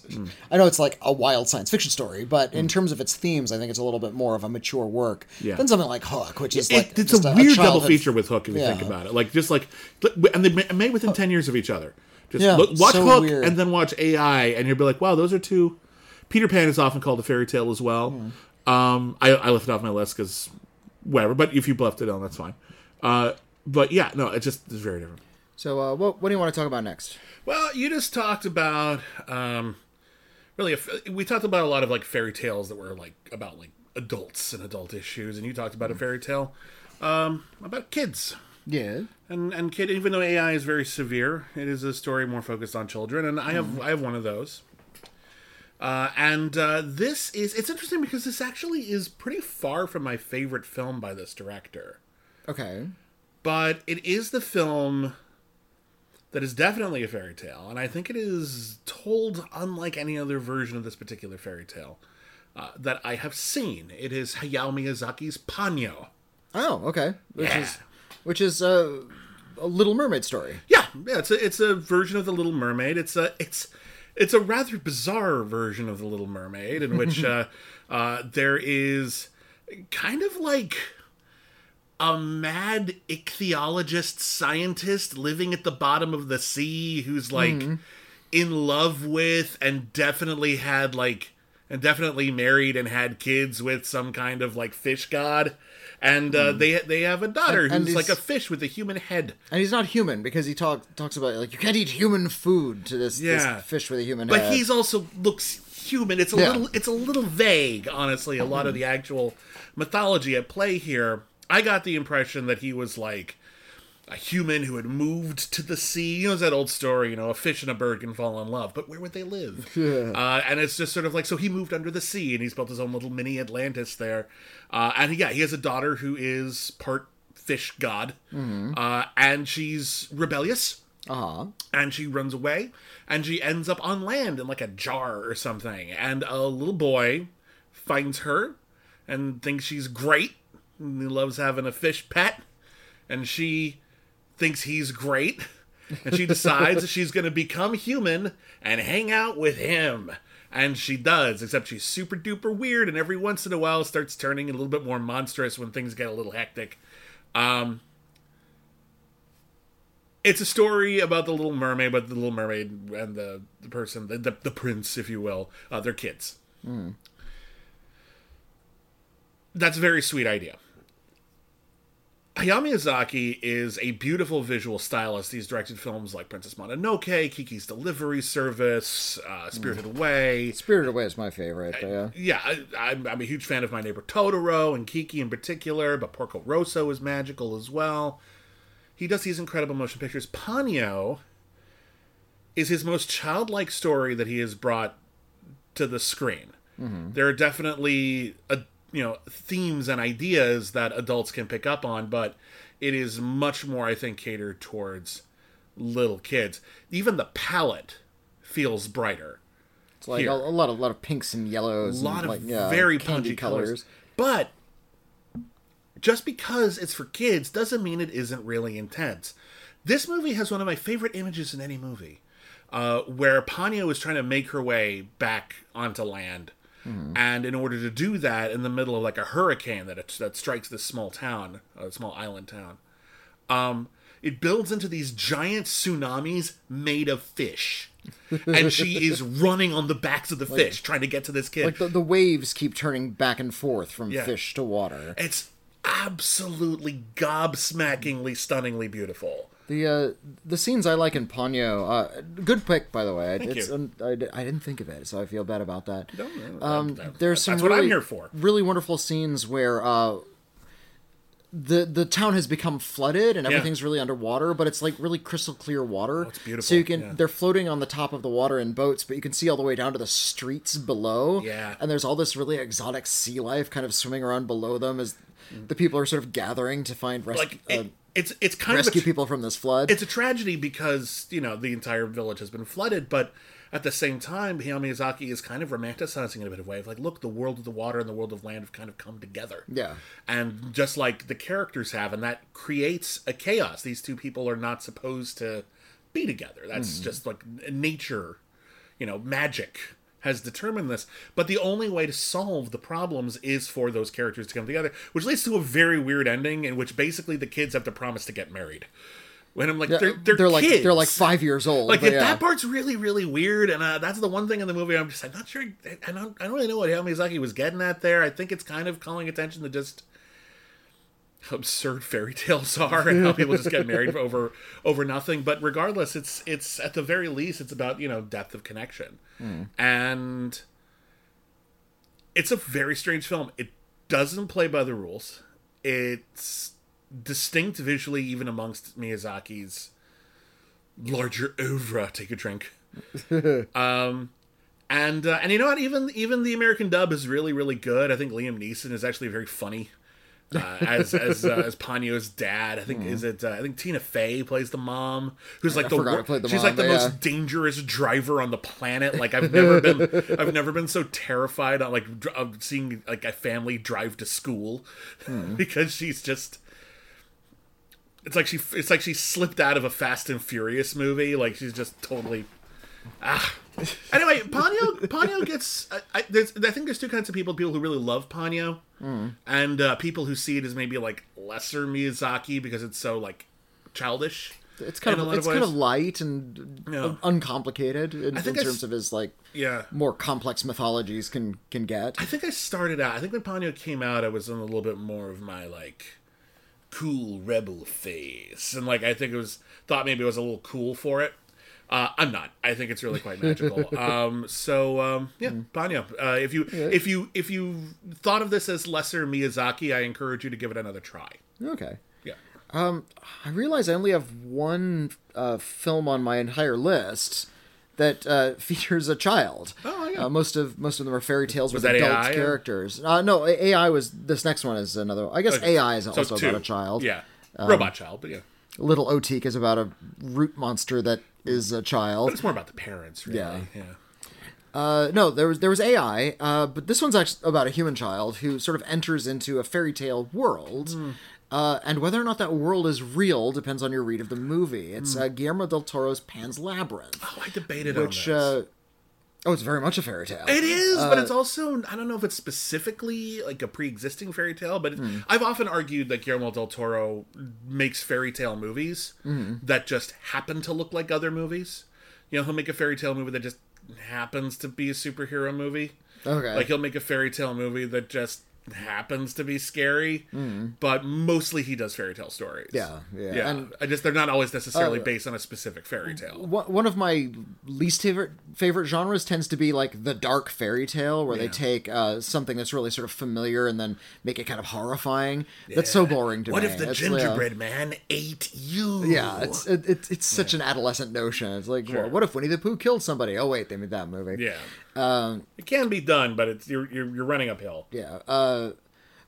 I know it's like a wild science fiction story, but in terms of its themes, I think it's a little bit more of a mature work Yeah. than something like Hook, which is It- like it's a weird double feature with Hook if you think about it. Like just like, and they made within ten years of each other. Just Yeah, look, watch so Hook weird. and then watch AI, and you'll be like, wow, those are two. Peter Pan is often called a fairy tale as well. Hmm. Um, I, I left it off my list because whatever. But if you left it on, that's fine. Uh, but yeah, no, it just is very different. So, uh, what what do you want to talk about next? Well, you just talked about um, really. If, we talked about a lot of like fairy tales that were like about like adults and adult issues, and you talked about a fairy tale um, about kids. Yeah. And and kid, even though AI is very severe, it is a story more focused on children, and I have I have one of those. Uh, and uh, this is it's interesting because this actually is pretty far from my favorite film by this director, Okay. but it is the film that is definitely a fairy tale, and I think it is told unlike any other version of this particular fairy tale uh, that I have seen. It is Hayao Miyazaki's Ponyo. Oh, okay. Which Yeah. is which is uh, a Little Mermaid story. Yeah, yeah, it's a it's a version of the Little Mermaid. It's a it's it's a rather bizarre version of the Little Mermaid in which <laughs> uh, uh, there is kind of like a mad ichthyologist scientist living at the bottom of the sea who's like in love with and definitely had like and definitely married and had kids with some kind of like fish god and uh, they they have a daughter And- and who's like a fish with a human head And he's not human because he talk, talks about like you can't eat human food to this, this Yeah. fish with a human but head. he's also looks human. It's a Yeah. little it's a little vague, honestly. A lot of the actual mythology at play here. I got the impression that he was like a human who had moved to the sea. You know, it's that old story, you know, a fish and a bird can fall in love, but where would they live? <laughs> Uh, and it's just sort of like, so he moved under the sea and he's built his own little mini Atlantis there. Uh, and yeah, he has a daughter who is part fish god, uh, and she's rebellious uh-huh. and she runs away and she ends up on land in like a jar or something and a little boy finds her and thinks she's great and he loves having a fish pet and she thinks he's great and she decides that <laughs> she's going to become human and hang out with him. And she does except she's super duper weird and every once in a while starts turning a little bit more monstrous when things get a little hectic. Um it's a story about the little mermaid but the little mermaid and the, the person the, the, the prince if you will uh, they're kids. That's a very sweet idea Hayao Miyazaki is a beautiful visual stylist. He's directed films like Princess Mononoke, Kiki's Delivery Service, uh, Spirited mm. Away. Spirited Away is my favorite. but yeah. Yeah, I, I'm, I'm a huge fan of My Neighbor Totoro and Kiki in particular, but Porco Rosso is magical as well. He does these incredible motion pictures. Ponyo is his most childlike story that he has brought to the screen. Mm-hmm. There are definitely a, you know themes and ideas that adults can pick up on, but it is much more, I think, catered towards little kids. Even the palette feels brighter It's like a, a lot of lot of pinks and yellows. a lot and of like, yeah, very punchy colors. But just because it's for kids doesn't mean it isn't really intense. This movie has one of my favorite images in any movie, uh, where Ponyo is trying to make her way back onto land. And in order to do that, in the middle of like a hurricane that that strikes this small town, a small island town, um, it builds into these giant tsunamis made of fish, and she <laughs> is running on the backs of the fish trying to get to this kid. Like the, the waves keep turning back and forth from Yeah. fish to water. It's absolutely gobsmackingly stunningly beautiful. The uh, the scenes I like in Ponyo, uh, good pick by the way. Thank it's you. um, I, I didn't think of it, so I feel bad about that. no, Um, that- there's some that's what really, I'm here for. really wonderful scenes where uh, the the town has become flooded and everything's really underwater, but it's like really crystal clear water. Oh, it's beautiful, So you can yeah. they're floating on the top of the water in boats, but you can see all the way down to the streets below. Yeah. And there's all this really exotic sea life kind of swimming around below them as the people are sort of gathering to find res- like uh, it's it's kind rescue of a, people from this flood. it's a tragedy because you know the entire village has been flooded, but at the same time, Hayao Miyazaki is kind of romanticizing in a bit of way of like, look, the world of the water and the world of land have kind of come together. Yeah. and just like the characters have, and that creates a chaos. These two people are not supposed to be together. That's just like nature, you know, magic has determined this. But the only way to solve the problems is for those characters to come together, which leads to a very weird ending in which basically the kids have to promise to get married. When I'm like, Yeah, they're, they're, like kids. they're like five years old. Like but that part's really, really weird, and uh, that's the one thing in the movie I'm just I'm not sure. I don't, I don't really know what Hayao Miyazaki was getting at there. I think it's kind of calling attention to just absurd fairy tales <laughs> are and how people just get married <laughs> over over nothing. But regardless, it's it's at the very least it's about you know depth of connection, and it's a very strange film. It doesn't play by the rules. It's distinct visually, even amongst Miyazaki's larger oeuvre. Take a drink. <laughs> um, and uh, and you know what? Even even the American dub is really really good. I think Liam Neeson is actually very funny. Uh, as as uh, as Ponyo's dad, I think is it. Uh, I think Tina Fey plays the mom, who's like I the, wor- the she's mom, like the but most yeah. dangerous driver on the planet. Like I've <laughs> never been, I've never been so terrified of like of seeing like a family drive to school <laughs> because she's just. It's like she, it's like she slipped out of a Fast and Furious movie. Like she's just totally Ah. <laughs> Anyway, Ponyo Ponyo gets. I, I, there's, I think there's two kinds of people: people who really love Ponyo, and uh, people who see it as maybe like lesser Miyazaki because it's so like childish. It's kind in of it's of kind of light and Yeah. uncomplicated in, in think I terms of his like Yeah, more complex mythologies can can get. I think I started out. I think when Ponyo came out, I was in a little bit more of my like cool rebel phase, and like I think it was thought maybe it was a little cool for it. Uh, I'm not. I think it's really quite magical. <laughs> um, so um, yeah, Ponyo. Uh, if you if you if you thought of this as lesser Miyazaki, I encourage you to give it another try. Okay. Yeah. Um, I realize I only have one uh, film on my entire list that uh, <laughs> features a child. Oh, yeah. Uh, most of most of them are fairy tales with that adult AI, or- characters. Uh, no, AI was this next one is another. I guess AI is So also two. about a child. Yeah. Robot child, but yeah. Little Otik is about a root monster that is a child. But it's more about the parents, really. Yeah. Yeah. Uh, no, there was there was AI, uh, but this one's actually about a human child who sort of enters into a fairy tale world, Hmm. uh, and whether or not that world is real depends on your read of the movie. It's uh, Guillermo del Toro's Pan's Labyrinth, Oh, I debated which on this. Uh, oh, it's very much a fairy tale. It is, Uh, but it's also I don't know if it's specifically like a pre-existing fairy tale, but Hmm. I've often argued that Guillermo del Toro makes fairy tale movies Hmm. that just happen to look like other movies. You know, he'll make a fairy tale movie that just happens to be a superhero movie. Okay. Like he'll make a fairy tale movie that just happens to be scary, but mostly he does fairy tale stories. Yeah, yeah, yeah. and- I just they're not always necessarily Uh, based on a specific fairy tale. one of my least favorite favorite genres tends to be like the dark fairy tale, where they take uh, something that's really sort of familiar and then make it kind of horrifying. That's so boring to What me. if the It's, uh, gingerbread man ate you? Yeah, it's it, it's it's such an adolescent notion. It's like, well, what if Winnie the Pooh killed somebody? Oh wait, they made that movie. Yeah. It can be done, but it's you're you're, you're running uphill. Yeah. Uh,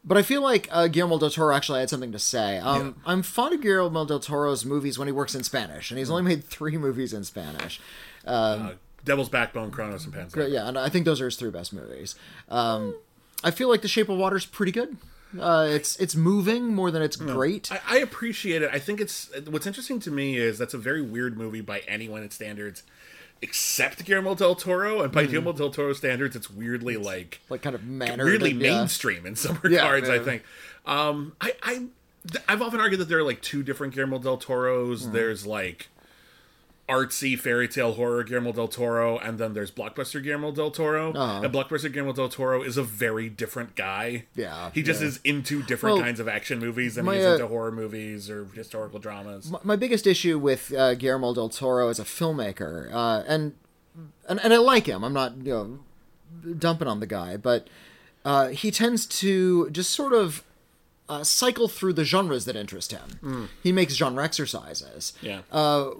but I feel like uh, Guillermo del Toro actually had something to say. Um, I'm fond of Guillermo del Toro's movies when he works in Spanish, and he's only made three movies in Spanish. Uh, Devil's Backbone, Cronos, and. But yeah, and I think those are his three best movies. Um, I feel like The Shape of Water is pretty good. Uh, it's it's moving more than it's great. I, I appreciate it. I think it's what's interesting to me is that's a very weird movie by anyone's standards, except Guillermo del Toro. And by Hmm. Guillermo del Toro standards, it's weirdly like like kind of mannered. weirdly and, yeah. mainstream in some <laughs> Yeah, regards. I think. Um, I, I I've often argued that there are like two different Guillermo del Toros. Hmm. There's like artsy fairy tale horror Guillermo del Toro, and then there's blockbuster Guillermo del Toro. Uh-huh. And blockbuster Guillermo del Toro is a very different guy. Yeah, he just yeah. is into different Well, kinds of action movies than my, he's uh, into horror movies or historical dramas. my biggest issue with uh, Guillermo del Toro as a filmmaker, uh, and, and and I like him. I'm not you know dumping on the guy, but uh, he tends to just sort of uh, cycle through the genres that interest him. He makes genre exercises. Yeah. Uh,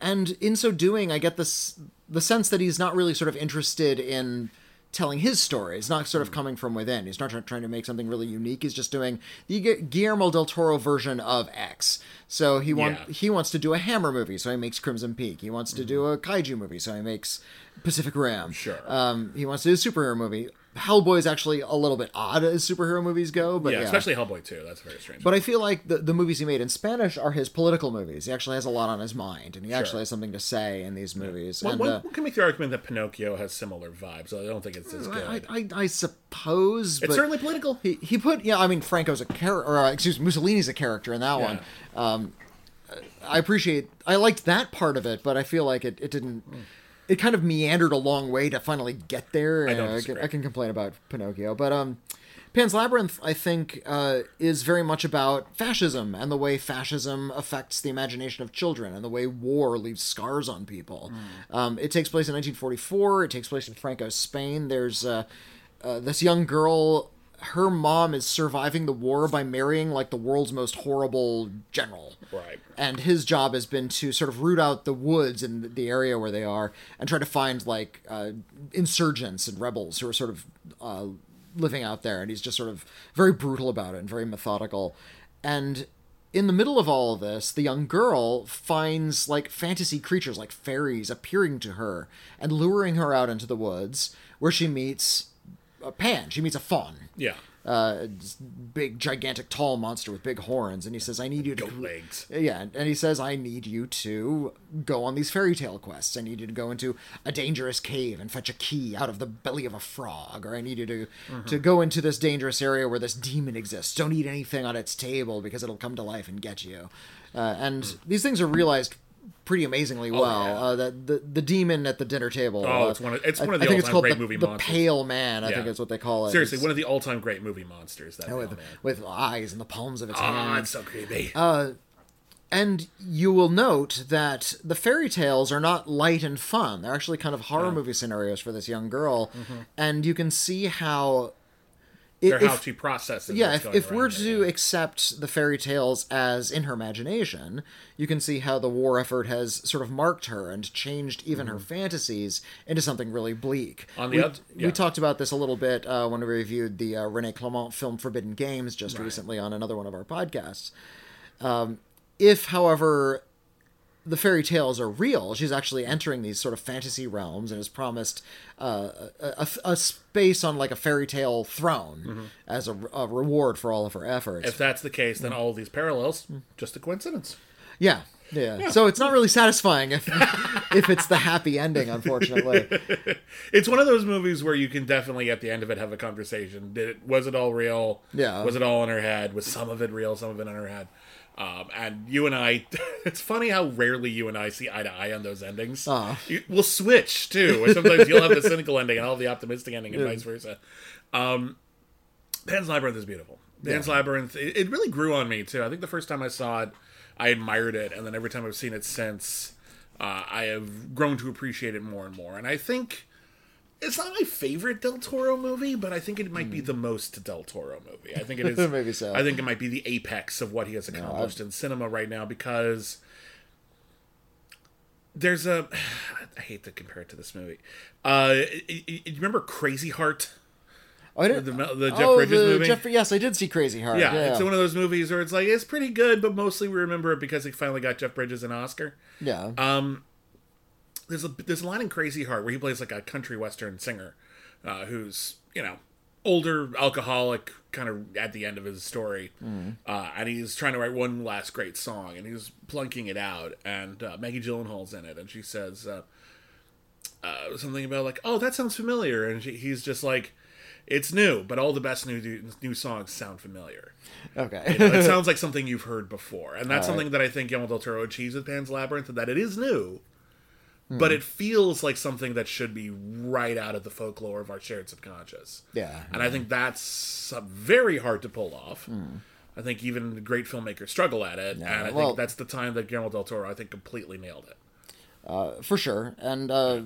and in so doing, I get this the sense that he's not really sort of interested in telling his story. It's not sort of coming from within. He's not trying to make something really unique. He's just doing the Gu- Guillermo del Toro version of X. So he want Yeah. he wants to do a Hammer movie, so he makes Crimson Peak. He wants to do a kaiju movie, so he makes Pacific Rim. Sure. Um, he wants to do a superhero movie. Hellboy is actually a little bit odd as superhero movies go, but yeah, yeah, especially Hellboy too. That's very strange. but I feel like the, the movies he made in Spanish are his political movies. He actually has a lot on his mind, and he actually has something to say in these movies. one, and, one- uh, one can make the argument that Pinocchio has similar vibes. I don't think it's as good. I, I, I suppose it's certainly political. He, he put yeah. I mean, Franco's a character, or uh, excuse me, Mussolini's a character in that one. Um, I appreciate. I liked that part of it, but I feel like it, it didn't. It kind of meandered a long way to finally get there. I don't Uh, can. I can complain about Pinocchio, but um, Pan's Labyrinth, I think, uh, is very much about fascism and the way fascism affects the imagination of children and the way war leaves scars on people. Um, it takes place in 1944. It takes place in Franco's Spain. There's uh, uh, this young girl. Her mom is surviving the war by marrying like the world's most horrible general. Right. And his job has been to sort of root out the woods in the area where they are and try to find like uh, insurgents and rebels who are sort of uh, living out there. And he's just sort of very brutal about it and very methodical. And in the middle of all of this, the young girl finds like fantasy creatures like fairies appearing to her and luring her out into the woods where she meets a Pan. She meets a faun yeah. uh, big, gigantic, tall monster with big horns, and he says, "I need you to Goat legs. Yeah, and he says, "I need you to go on these fairy tale quests. I need you to go into a dangerous cave and fetch a key out of the belly of a frog, or I need you to to go into this dangerous area where this demon exists. Don't eat anything on its table because it'll come to life and get you." Uh, and these things are realized pretty amazingly well. yeah. uh, that the the demon at the dinner table. Oh, uh, it's one of- it's one of the I all-time great the, movie the monsters. Pale Man. I think Yeah. is what they call it. Seriously, It's- one of the all-time great movie monsters. That with, man. with eyes in the palms of its hands. Oh, it's so creepy. And you will note that the fairy tales are not light and fun. They're actually kind of horror movie scenarios for this young girl. And you can see how. I- They're if- how she processes. yeah, if, if we're to yeah. accept the fairy tales as in her imagination, you can see how the war effort has sort of marked her and changed even her fantasies into something really bleak. Mm-hmm. On the we, oth- yeah. we talked about this a little bit uh, when we reviewed the uh, Rene Clement film Forbidden Games just recently on another one of our podcasts. Um, if, however, the fairy tales are real. She's actually entering these sort of fantasy realms and is promised uh, a, a, a space on like a fairy tale throne as a, a reward for all of her efforts. If that's the case, then all of these parallels just a coincidence. yeah, yeah, So it's not really satisfying if <laughs> if it's the happy ending, unfortunately. <laughs> It's one of those movies where you can definitely at the end of it have a conversation. Did it was it all real? Yeah. Was it all in her head? Was some of it real? Some of it in her head? Um, and you and I, <laughs> it's funny how rarely you and I see eye to eye on those endings. You- We'll switch too. Sometimes you'll have the cynical ending and I'll have the optimistic ending, and vice versa. Um, Pan's Labyrinth is beautiful. Pan's Labyrinth, it, it really grew on me too. I think the first time I saw it, I admired it, and then every time I've seen it since, uh, I have grown to appreciate it more and more. And I think it's not my favorite Del Toro movie, but I think it might be the most Del Toro movie. I think it <laughs> is. Hmm. Maybe so. I think it might be the apex of what he has accomplished in cinema right now because there's a. <sighs> I hate to compare it to this movie. Uh, you remember Crazy Heart? Oh, I didn't, The, the Jeff oh, Bridges the movie. Jeff, yes, I did see Crazy Heart. yeah, Yeah, it's one of those movies where it's like it's pretty good, but mostly we remember it because he finally got Jeff Bridges an Oscar. yeah. Um, there's a there's a line in Crazy Heart where he plays like a country western singer, uh, who's you know older alcoholic, kind of at the end of his story, uh, and he's trying to write one last great song, and he's plunking it out, and uh, Maggie Gyllenhaal's in it, and she says uh, uh, something about like, oh, that sounds familiar, and she, he's just like. It's new, but all the best new new songs sound familiar. okay. You know, it sounds <laughs> like something you've heard before, and that's All right. something that I think Guillermo del Toro achieves with Pan's Labyrinth, that it is new, Hmm. but it feels like something that should be right out of the folklore of our shared subconscious. Yeah. and I think that's uh, very hard to pull off. I think even great filmmakers struggle at it, and I well- think that's the time that Guillermo del Toro, I think, completely nailed it. for sure. And uh,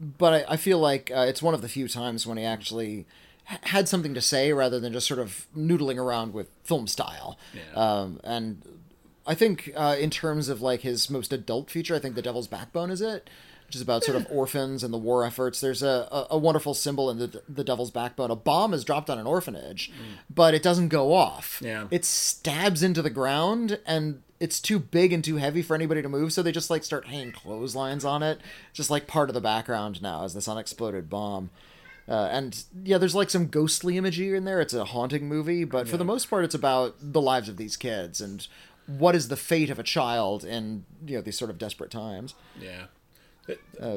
but I, I feel like uh, it's one of the few times when he actually had something to say rather than just sort of noodling around with film style. Um, and I think uh, in terms of like his most adult feature, I think The Devil's Backbone is it, which is about sort of orphans and the war efforts. There's a, a, a wonderful symbol in the The Devil's Backbone. A bomb is dropped on an orphanage, but it doesn't go off. Yeah. It stabs into the ground and it's too big and too heavy for anybody to move, so they just like start hanging clotheslines on it. Just like part of the background now is this unexploded bomb. Uh, and yeah, there's like some ghostly imagery in there. It's a haunting movie, but for the most part, it's about the lives of these kids and what is the fate of a child in you know these sort of desperate times. Yeah.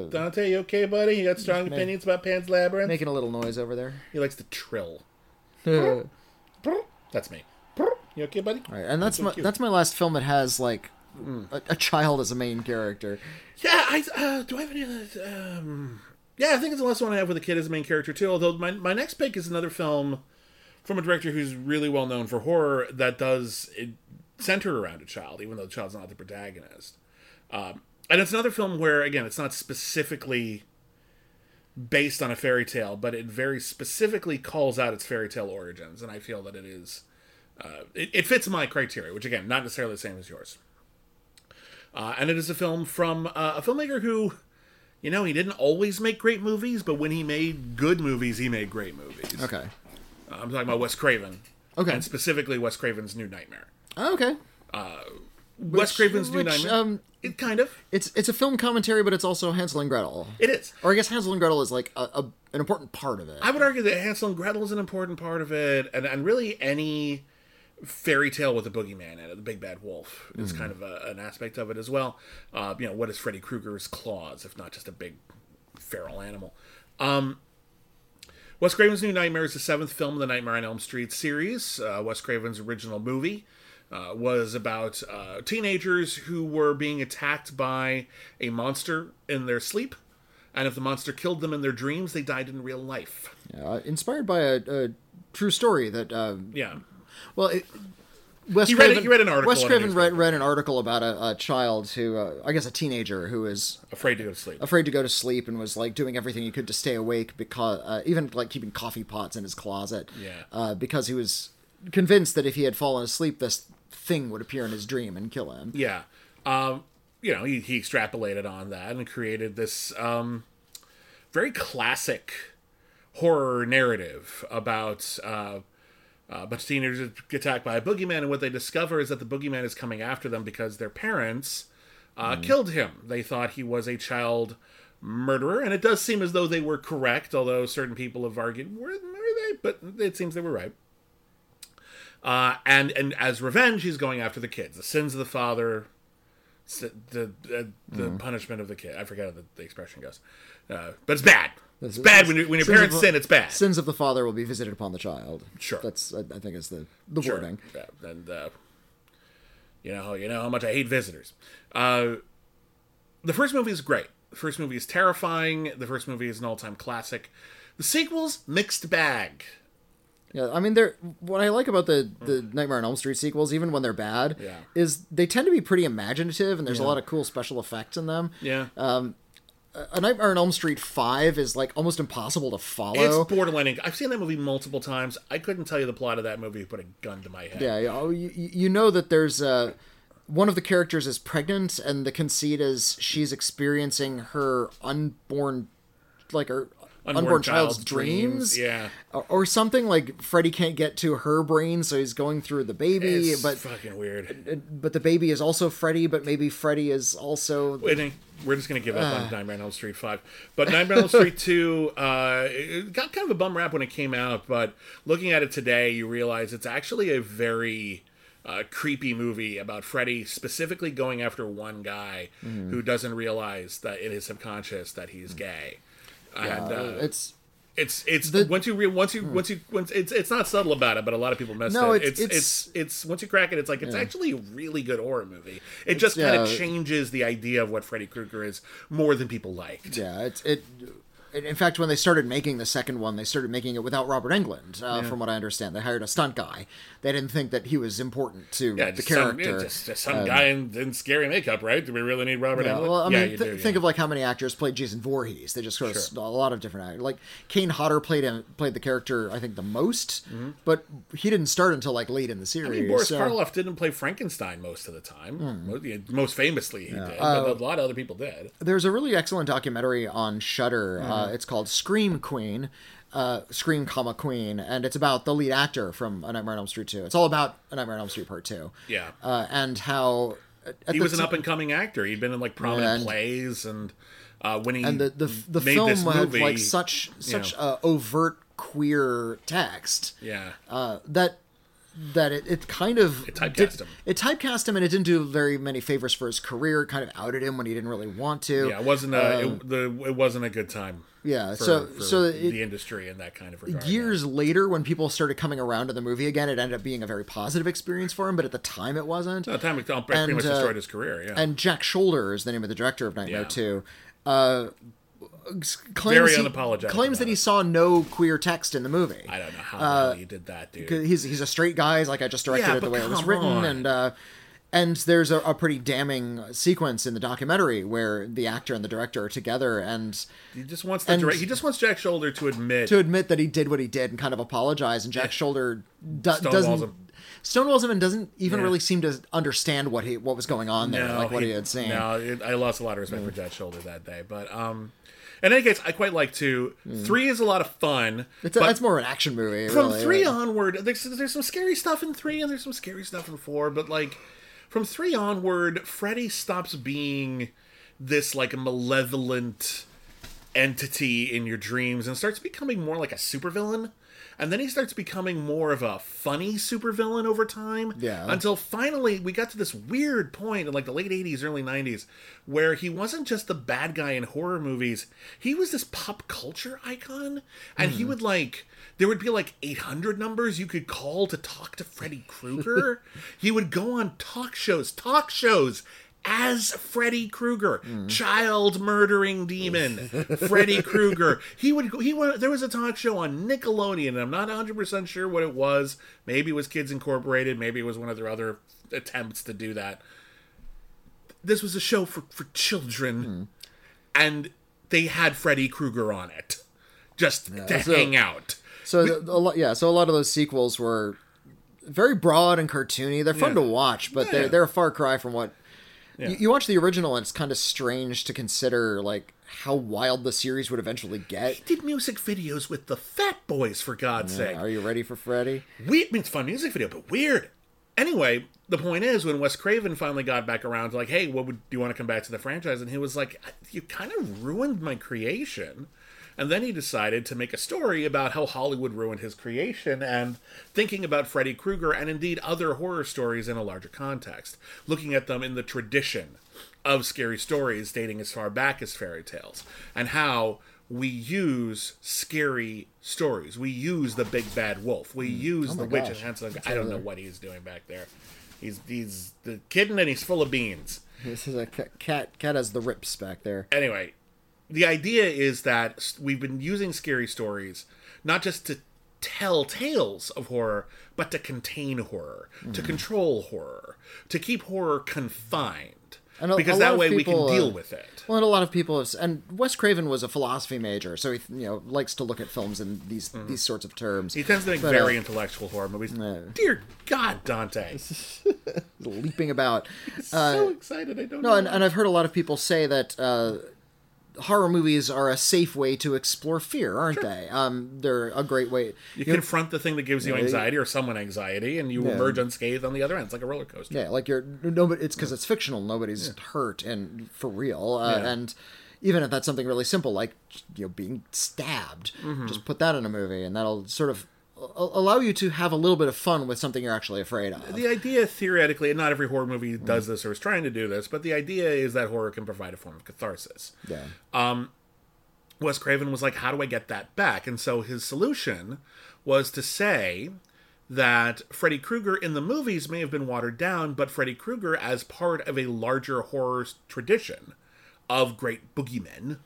Dante, you okay, buddy? You got strong opinions about Pan's Labyrinth? Making a little noise over there. He likes to trill. <laughs> That's me. You okay, buddy? right, and that's so my cute. that's my last film that has like a, a child as a main character. Yeah, I uh, do I have any other? Um, yeah, I think it's the last one I have with a kid as a main character too. Although my my next pick is another film from a director who's really well known for horror that does it center around a child, even though the child's not the protagonist. Um, and it's another film where again, it's not specifically based on a fairy tale, but it very specifically calls out its fairy tale origins, and I feel that it is. Uh, it, it fits my criteria, which again, not necessarily the same as yours. Uh, and it is a film from uh, a filmmaker who, you know, he didn't always make great movies, but when he made good movies, he made great movies. Okay. Uh, I'm talking about Wes Craven. Okay. And specifically Wes Craven's New Nightmare. Okay. Wes Craven's New which, Nightmare. um, it kind of. It's it's a film commentary, but it's also Hansel and Gretel. It is. Or I guess Hansel and Gretel is like a, a an important part of it. I would argue that Hansel and Gretel is an important part of it, and, and really any fairy tale with a boogeyman in it, the big bad wolf, is kind of a, an aspect of it as well. Uh, you know, what is Freddy Krueger's claws, if not just a big feral animal? Um, Wes Craven's New Nightmare is the seventh film in the Nightmare on Elm Street series. Uh, Wes Craven's original movie uh, was about uh, teenagers who were being attacked by a monster in their sleep. And if the monster killed them in their dreams, they died in real life. Uh, inspired by a, a true story that uh, Yeah. well. It, Wes He read Craven, he read an article Wes Craven read, read an article about a, a child who, uh, I guess, a teenager who is Afraid to go to sleep. afraid to go to sleep and was like doing everything he could to stay awake because uh, even like keeping coffee pots in his closet. Yeah. Uh, because he was convinced that if he had fallen asleep, this thing would appear in his dream and kill him. Yeah. Um, you know, he, he extrapolated on that and created this um, very classic horror narrative about uh, a bunch of teenagers get attacked by a boogeyman, and what they discover is that the boogeyman is coming after them because their parents uh, killed him. They thought he was a child murderer, and it does seem as though they were correct, although certain people have argued, were, were they? But it seems they were right. Uh, and and as revenge, he's going after the kids. The sins of the father, the the, the punishment of the kid. I forget how the, the expression goes, uh, but it's bad. It's bad when, you, when your parents of- sin. It's bad. Sins of the father will be visited upon the child. Sure. That's I, I think is the the Sure. wording. Yeah, and uh, you know, you know how much I hate visitors. Uh, the first movie is great. The first movie is terrifying. The first movie is an all-time classic. The sequels, mixed bag. Yeah, I mean, they're what I like about the the Nightmare on Elm Street sequels, even when they're bad, Yeah. is they tend to be pretty imaginative, and there's a lot of cool special effects in them. Yeah, A Nightmare on Elm Street Five is like almost impossible to follow. it's borderline. I've seen that movie multiple times. I couldn't tell you the plot of that movie. you Put a gun to my head. Yeah, yeah, oh, you, you know that there's uh, one of the characters is pregnant, and the conceit is she's experiencing her unborn, like her unborn, child's, dreams. Yeah, Or, or something like Freddy can't get to her brain, so he's going through the baby, it's but fucking weird. but the baby is also Freddy, but maybe Freddy is also Wait, we're just gonna give up Uh. on Nightmare on Elm Street five, but Nightmare on Elm Street two <laughs> uh, it got kind of a bum rap when it came out. But looking at it today, you realize it's actually a very uh, creepy movie about Freddy specifically going after one guy Mm-hmm. who doesn't realize that in his subconscious that he's gay. And, uh, it's it's it's The- once you re- once you once you once it's it's not subtle about it, but a lot of people miss No, it. it's- It's, it's- it's it's once you crack it, it's like it's actually a really good horror movie. It just kind of yeah. changes the idea of what Freddy Krueger is more than people liked. yeah, it's it. In in fact, when they started making the second one, they started making it without Robert Englund, uh, from what I understand. They hired a stunt guy. They didn't think that he was important to Yeah, the just some, character. yeah, just, just some guy in, in scary makeup, right? Do we really need Robert Yeah, Allen? well, I yeah, mean, you th- do, think of like how many actors played Jason Voorhees. They just sort of Sure. a lot of different actors. Like Kane Hodder played him, played the character I think the most, but he didn't start until like late in the series. Mm-hmm. I mean, Boris so- Karloff didn't play Frankenstein most of the time. Hmm. Most, famously, he did, Uh, but a lot of other people did. There's a really excellent documentary on Shudder. Uh, Mm-hmm. it's called Scream Queen, uh, Scream, comma Queen, and it's about the lead actor from A Nightmare on Elm Street 2. It's all about A Nightmare on Elm Street Part 2. Yeah. uh, and how he was an ti- up and coming actor. He'd been in like prominent And- plays, and uh, when he and the the, the film this had like such such uh, overt queer text yeah, uh, that that it, it kind of It typecast did- him. It typecast him, and it didn't do very many favors for his career. It kind of outed him when he didn't really want to. yeah, it wasn't a it, the it wasn't a good time. Um, yeah, for, so- for so it- the industry and that kind of regard. Years later, when people started coming around to the movie again, it ended up being a very positive experience for him. But at the time, it wasn't. yeah. the time it pretty And, much uh, destroyed his career. Yeah, And Jack Sholder is the name of the director of Nightmare Yeah. 2. Uh, claims Very he, unapologetic claims that he saw no queer text in the movie. I don't know how uh, he did that, dude. he's he's a straight guy. He's like I just directed Yeah, it the way it was written, on. and uh, and there's a, a pretty damning sequence in the documentary where the actor and the director are together, and He just wants the direct, he just wants Jack Sholder to admit to admit that he did what he did and kind of apologize, and Jack Sholder do, doesn't. him. Stonewalls and doesn't even Yeah. really seem to understand what he what was going on there, No, like what he, had seen. No, it, I lost a lot of respect for Jack Sholder that day. But um, in any case, I quite like two. Three is a lot of fun. It's, a, it's more of an action movie. from really, three right? onward, there's there's some scary stuff in three, and there's some scary stuff in four. But like from three onward, Freddy stops being this like malevolent entity in your dreams and starts becoming more like a supervillain. And then he starts becoming more of a funny supervillain over time. Yeah. Until finally we got to this weird point in like the late 80s, early 90s, where he wasn't just the bad guy in horror movies. He was this pop culture icon. And he mm-hmm. would like there would be like 800 numbers you could call to talk to Freddy Krueger. <laughs> he would go on talk shows, talk shows as Freddy Krueger, hmm. child murdering demon, <laughs> Freddy Krueger. He would he went, there was a talk show on Nickelodeon, and I'm not 100% sure what it was. Maybe it was Kids Incorporated, maybe it was one of their other attempts to do that. This was a show for, for children, hmm. and they had Freddy Krueger on it just to so- hang out. So the, a lot, yeah, so a lot of those sequels were very broad and cartoony. They're fun Yeah. to watch, but Yeah. they're they're a far cry from what Yeah. you, you watch the original, and it's kind of strange to consider like how wild the series would eventually get. He Did music videos with the Fat Boys, for God's sake. Are you ready for Freddy? weird I mean, it's a fun music video, but weird. Anyway, the point is when Wes Craven finally got back around to like, hey, what would do you want to come back to the franchise? And he was like, you kind of ruined my creation. And then he decided to make a story about how Hollywood ruined his creation and thinking about Freddy Krueger and indeed other horror stories in a larger context, looking at them in the tradition of scary stories dating as far back as fairy tales, and how we use scary stories. We use the big bad wolf. We hmm. use oh the witch and gosh. Hansel. I don't know what he's doing back there. He's he's the kitten and he's full of beans. This is a cat. Cat has the rips back there. Anyway, the idea is that we've been using scary stories not just to tell tales of horror, but to contain horror, to Mm. control horror, to keep horror confined. And a- because a that way we people, can deal uh, with it. Well, and a lot of people, have, and Wes Craven was a philosophy major, so he you know likes to look at films in these these sorts of terms. Mm-hmm. He tends to make But, very uh, intellectual horror movies. Dear God, Dante. <laughs> leaping about. so excited. I don't Uh, No, know. and, and I've heard a lot of people say that uh, horror movies are a safe way to explore fear, aren't they? Um, they're a great way. You confront the thing that gives you anxiety or someone anxiety, and you Yeah. emerge unscathed on the other end. It's like a roller coaster. Yeah, like you're nobody. It's because it's fictional. Nobody's hurt and for real. Uh, Yeah. And even if that's something really simple, like you know being stabbed, Mm-hmm. just put that in a movie, and that'll sort of allow you to have a little bit of fun with something you're actually afraid of. The idea, theoretically, and not every horror movie does this or is trying to do this, but the idea is that horror can provide a form of catharsis. Yeah. Um, Wes Craven was like, How do I get that back? And so his solution was to say that Freddy Krueger in the movies may have been watered down, but Freddy Krueger, as part of a larger horror tradition of great boogeymen,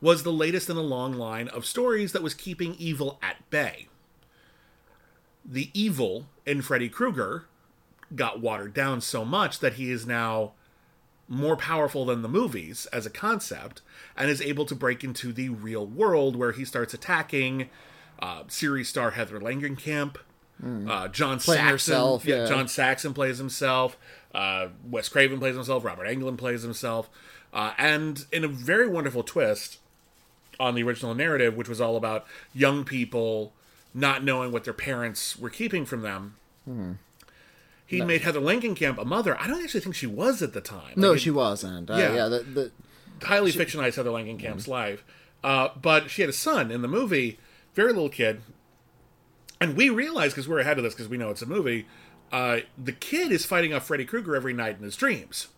was the latest in a long line of stories that was keeping evil at bay. The evil in Freddy Krueger got watered down so much that he is now more powerful than the movies as a concept and is able to break into the real world where he starts attacking uh, series star Heather Langenkamp. Uh, John. Playing Saxon, herself, yeah. John Saxon plays himself. Uh, Wes Craven plays himself. Robert Englund plays himself. Uh, and in a very wonderful twist on the original narrative, which was all about young people not knowing what their parents were keeping from them. Hmm. He made Heather Langenkamp a mother. I don't actually think she was at the time. No, Like, it- she wasn't. Uh, Yeah. yeah, the, the, highly fictionalized Heather Langenkamp's life. Uh, but she had a son in the movie, very little kid. And we realize, because we're ahead of this, because we know it's a movie, uh, the kid is fighting off Freddy Krueger every night in his dreams.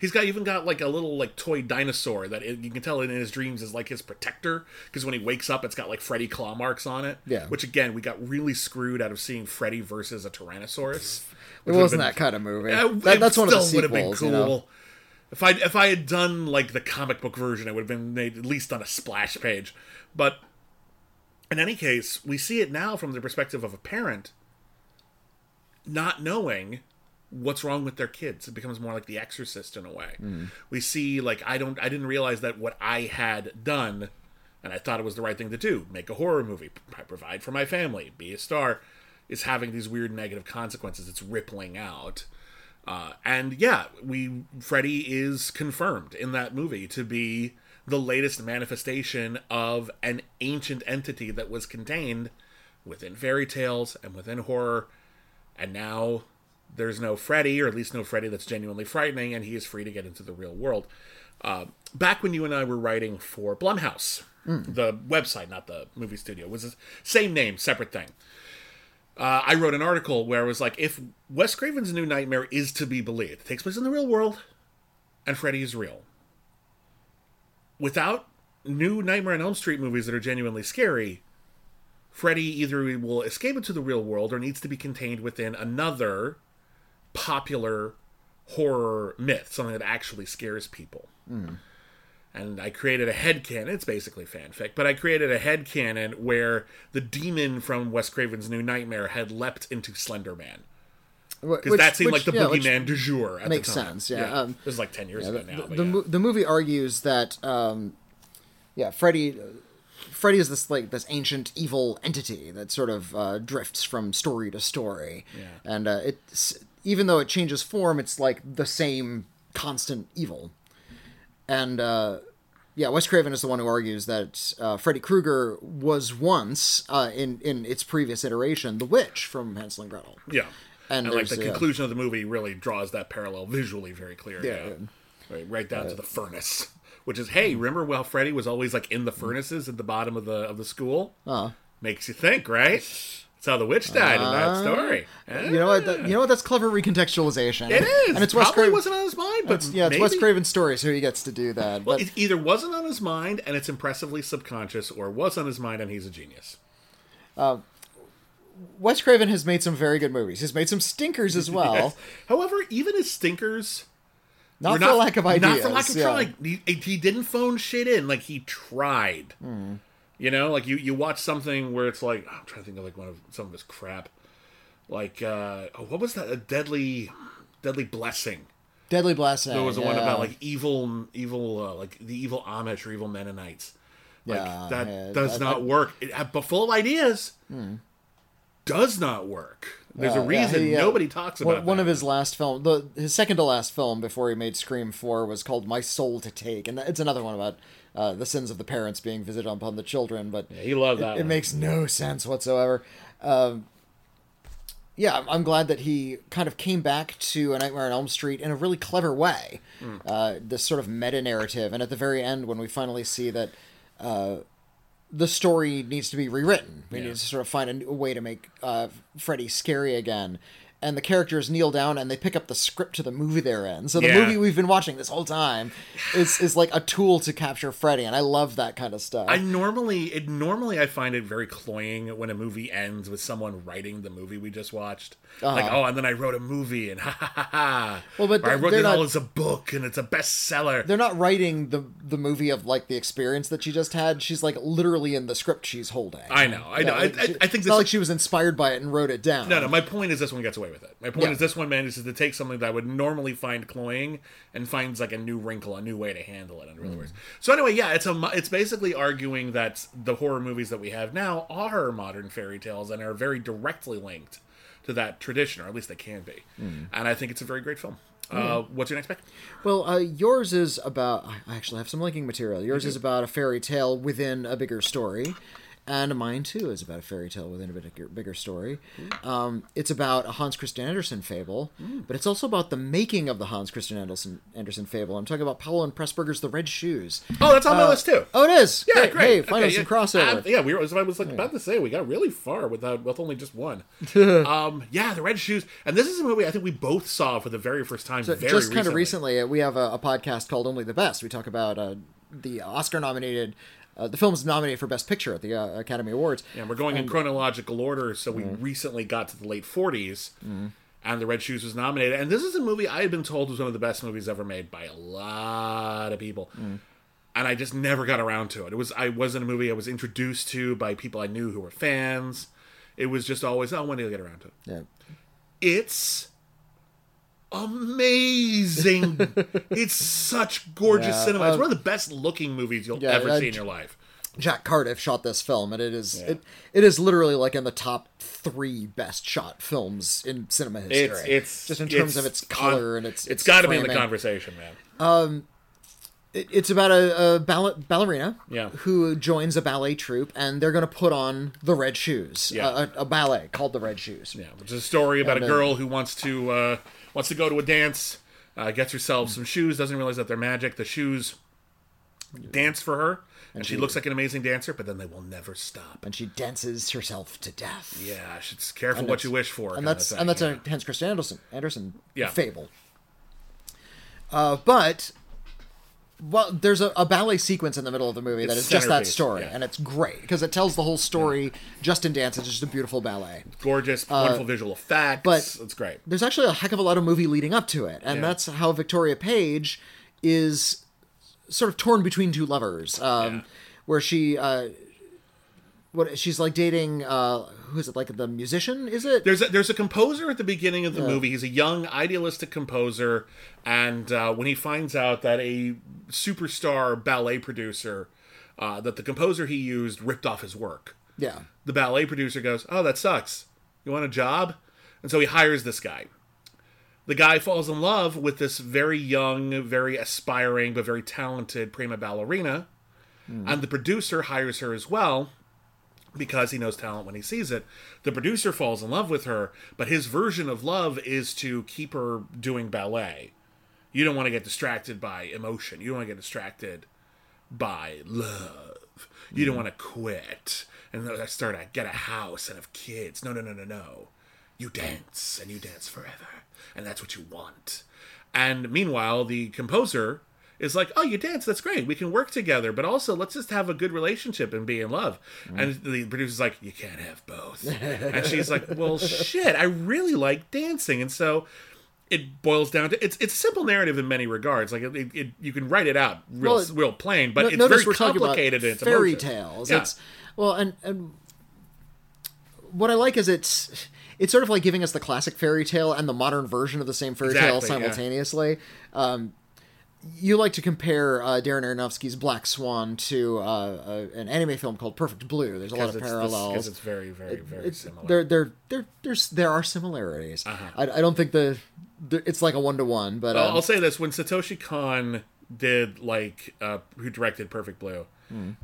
He's got even got like a little like toy dinosaur that it, you can tell in his dreams is like his protector because when he wakes up, it's got like Freddy claw marks on it. Yeah. Which again, we got really screwed out of seeing Freddy versus a Tyrannosaurus. it which wasn't been- that kind of movie. yeah, That- that's one of the still would've sequels. You know? If I if I had done like the comic book version, it would have been made at least on a splash page. But in any case, we see it now from the perspective of a parent not knowing what's wrong with their kids. It becomes more like The Exorcist in a way. We see like I don't I didn't realize that what I had done, and I thought it was the right thing to do, make a horror movie, provide for my family, be a star, is having these weird negative consequences. It's rippling out. Uh, and yeah, we Freddy is confirmed in that movie to be the latest manifestation of an ancient entity that was contained within fairy tales and within horror. And now there's no Freddy, or at least no Freddy that's genuinely frightening, and he is free to get into the real world. Uh, back when you and I were writing for Blumhouse, the website, not the movie studio, was the same name, separate thing. Uh, I wrote an article where it was like, if Wes Craven's New Nightmare is to be believed, it takes place in the real world, and Freddy is real. Without new Nightmare on Elm Street movies that are genuinely scary, Freddy either will escape into the real world or needs to be contained within another popular horror myth, something that actually scares people. And I created a headcanon. It's basically fanfic, but I created a headcanon where the demon from Wes Craven's New Nightmare had leapt into Slender Man. Because that seemed like the boogeyman du jour at makes the time. sense, yeah. Um, this is like 10 years the, ago now. the, but the yeah. mo- the movie argues that um, yeah freddy freddy is this like this ancient evil entity that sort of uh, drifts from story to story Yeah. and uh, it's even though it changes form it's like the same constant evil and uh, yeah, Wes Craven is the one who argues that uh, Freddy Krueger was once, uh, in in its previous iteration, the witch from Hansel and Gretel. Yeah. And And, like the conclusion of the movie really draws that parallel visually very clear. Yeah, Yeah. yeah. Right, right down to the furnace. Which is, hey, remember while Freddy was always like in the furnaces at the bottom of the of the school? Uh, Makes you think, right? That's how the witch died in that story. you know what? That, you know what? That's clever recontextualization. It is. and it's Wes Probably Craven. wasn't on his mind, but yeah, it's Wes Craven's story, so he gets to do that. Well, But it either wasn't on his mind and it's impressively subconscious, or was on his mind and he's a genius. Wes Craven has made some very good movies. He's made some stinkers as <laughs> well. Yes. However, even his stinkers Not for lack of ideas. Not for lack of yeah. trying. He, he didn't phone shit in. Like he tried. Hmm. You know, like you you watch something where it's like I'm trying to think of like one of some of his crap. Like uh oh, what was that? A deadly, deadly blessing. Deadly Blessing. There was the one about like evil, evil, uh, like the evil Amish or evil Mennonites. Like Yeah, that yeah, does I- not I- work. It, but full of ideas, does not work. There's a Hmm. Yeah, yeah, reason he, uh, nobody talks about one that. of his last film, the his second to last film before he made Scream Four was called My Soul to Take, and it's another one about uh, the sins of the parents being visited upon the children. But He loved that. it one. makes no sense whatsoever. Um, yeah, I'm- glad that he kind of came back to A Nightmare on Elm Street in a really clever way. Uh, this sort of meta narrative, and at the very end, when we finally see that uh, the story needs to be rewritten, we Yeah. need to sort of find a, new way to make uh, Freddy scary again. And the characters kneel down and they pick up the script to the movie they're in. So the Yeah. movie we've been watching this whole time is is like a tool to capture Freddy, and I love that kind of stuff. I normally it normally I find it very cloying when a movie ends with someone writing the movie we just watched. Like, oh, and then I wrote a movie and <laughs> ha ha ha ha. Uh-huh. Well, but I wrote it not- all as a book and it's a bestseller. They're not writing the the movie of like the experience that she just had. She's like literally in the script she's holding. I know, I know. I, like, I, she- I think it's this. not like she was inspired by it and wrote it down. no, no. My point is this one gets away with it. My point Yeah. is this one manages to take something that I would normally find cloying and finds like a new wrinkle, a new way to handle it, and it Mm. works. So anyway, yeah, it's a it's basically arguing that the horror movies that we have now are modern fairy tales and are very directly linked to that tradition, or at least they can be. Mm. And I think it's a very great film. Uh, what's your next pick? Well, uh, yours is about. I actually have some linking material. Yours is about a fairy tale within a bigger story, and mine too is about a fairy tale within a bigger, bigger story. Um, it's about a Hans Christian Andersen fable, but it's also about the making of the Hans Christian Andersen Andersen fable. I'm talking about Powell and Pressburger's The Red Shoes. Oh, that's on my list too. Oh, it is. Yeah, great. great. Hey, finally Okay, some crossover. Uh, yeah, we were. I was like about to say we got really far without with only just one. <laughs> um, yeah, the Red Shoes, and this is a movie I think we both saw for the very first time. very just kind of recently. recently, uh, we have a, a podcast called Only the Best. We talk about uh, the Oscar nominated. Uh, the film's nominated for Best Picture at the uh, Academy Awards. And we're going in chronological order, so we Mm-hmm. recently got to the late 40s, and The Red Shoes was nominated. And this is a movie I had been told was one of the best movies ever made by a lot of people. Mm. And I just never got around to it. It was I wasn't a movie I was introduced to by people I knew who were fans. It was just always, oh, when do you get around to it? Yeah. It's amazing. <laughs> it's such gorgeous Yeah, cinema. It's uh, one of the best looking movies you'll yeah, ever uh, see in your life. Jack Cardiff shot this film, and it is it, it is literally like in the top three best shot films in cinema history. It's it's just in terms of its color on- and its. it's got to be in the conversation, man. It- it's about a, a ball- ballerina Yeah. who joins a ballet troupe, and they're going to put on the Red Shoes, Yeah. a, a, ballet called the Red Shoes. Yeah, which is a story about And, a uh, girl who wants to uh, wants to go to a dance, uh, gets herself some shoes, doesn't realize that they're magic. The shoes dance for her, and, she, looks like an amazing dancer, but then they will never stop. and she dances herself to death. Yeah, she's careful And what you wish for. and that's thing, and that's yeah. a Hans Christian Andersen Andersen Yeah. fable. Uh, but well, there's a, a ballet sequence in the middle of the movie that It's is just that story, yeah. and it's great because it tells the whole story just in dance. It's just a beautiful ballet. gorgeous, wonderful visual effects. uh, but- it's great. There's actually a heck of a lot of movie leading up to it, and Yeah. that's how Victoria Page is sort of torn between two lovers, um, Yeah. where she. Uh, what she's like dating uh who is it like the musician is it There's a, there's a composer at the beginning of the movie. He's a young, idealistic composer, and uh, when he finds out that a superstar ballet producer, uh, that the composer he used ripped off his work, yeah the ballet producer goes, "Oh, that sucks. You want a job?" And so he hires this guy. The guy falls in love with this very young, very aspiring, but very talented prima ballerina, and the producer hires her as well because he knows talent when he sees it. The producer falls in love with her, but his version of love is to keep her doing ballet. You don't want to get distracted by emotion. You don't want to get distracted by love. You don't mm-hmm. want to quit and then start to get a house and have kids. No, no, no, no, no. You dance and you dance forever, and that's what you want. And meanwhile, the composer is like, "Oh, you dance. That's great. We can work together, but also let's just have a good relationship and be in love." And the producer's like, "You can't have both." <laughs> and she's like, "Well, shit. I really like dancing." And so it boils down to it's it's simple narrative in many regards. Like it, it, it you can write it out real Well, real plain, but No- it's very we're talking about complicated in its fairy emotion. tales. Yeah. It's well, and and what I like is it's it's sort of like giving us the classic fairy tale and the modern version of the same fairy tale Exactly, yeah. simultaneously. Um, you like to compare uh, Darren Aronofsky's Black Swan to uh, uh, an anime film called Perfect Blue. There's a lot of parallels. because it's very, very, very It's- similar. There, there, there, there's there are similarities. Uh-huh. I, I don't think the, the it's like a one to one, but I'll- um, I'll say this: when Satoshi Kon did like uh, who directed Perfect Blue,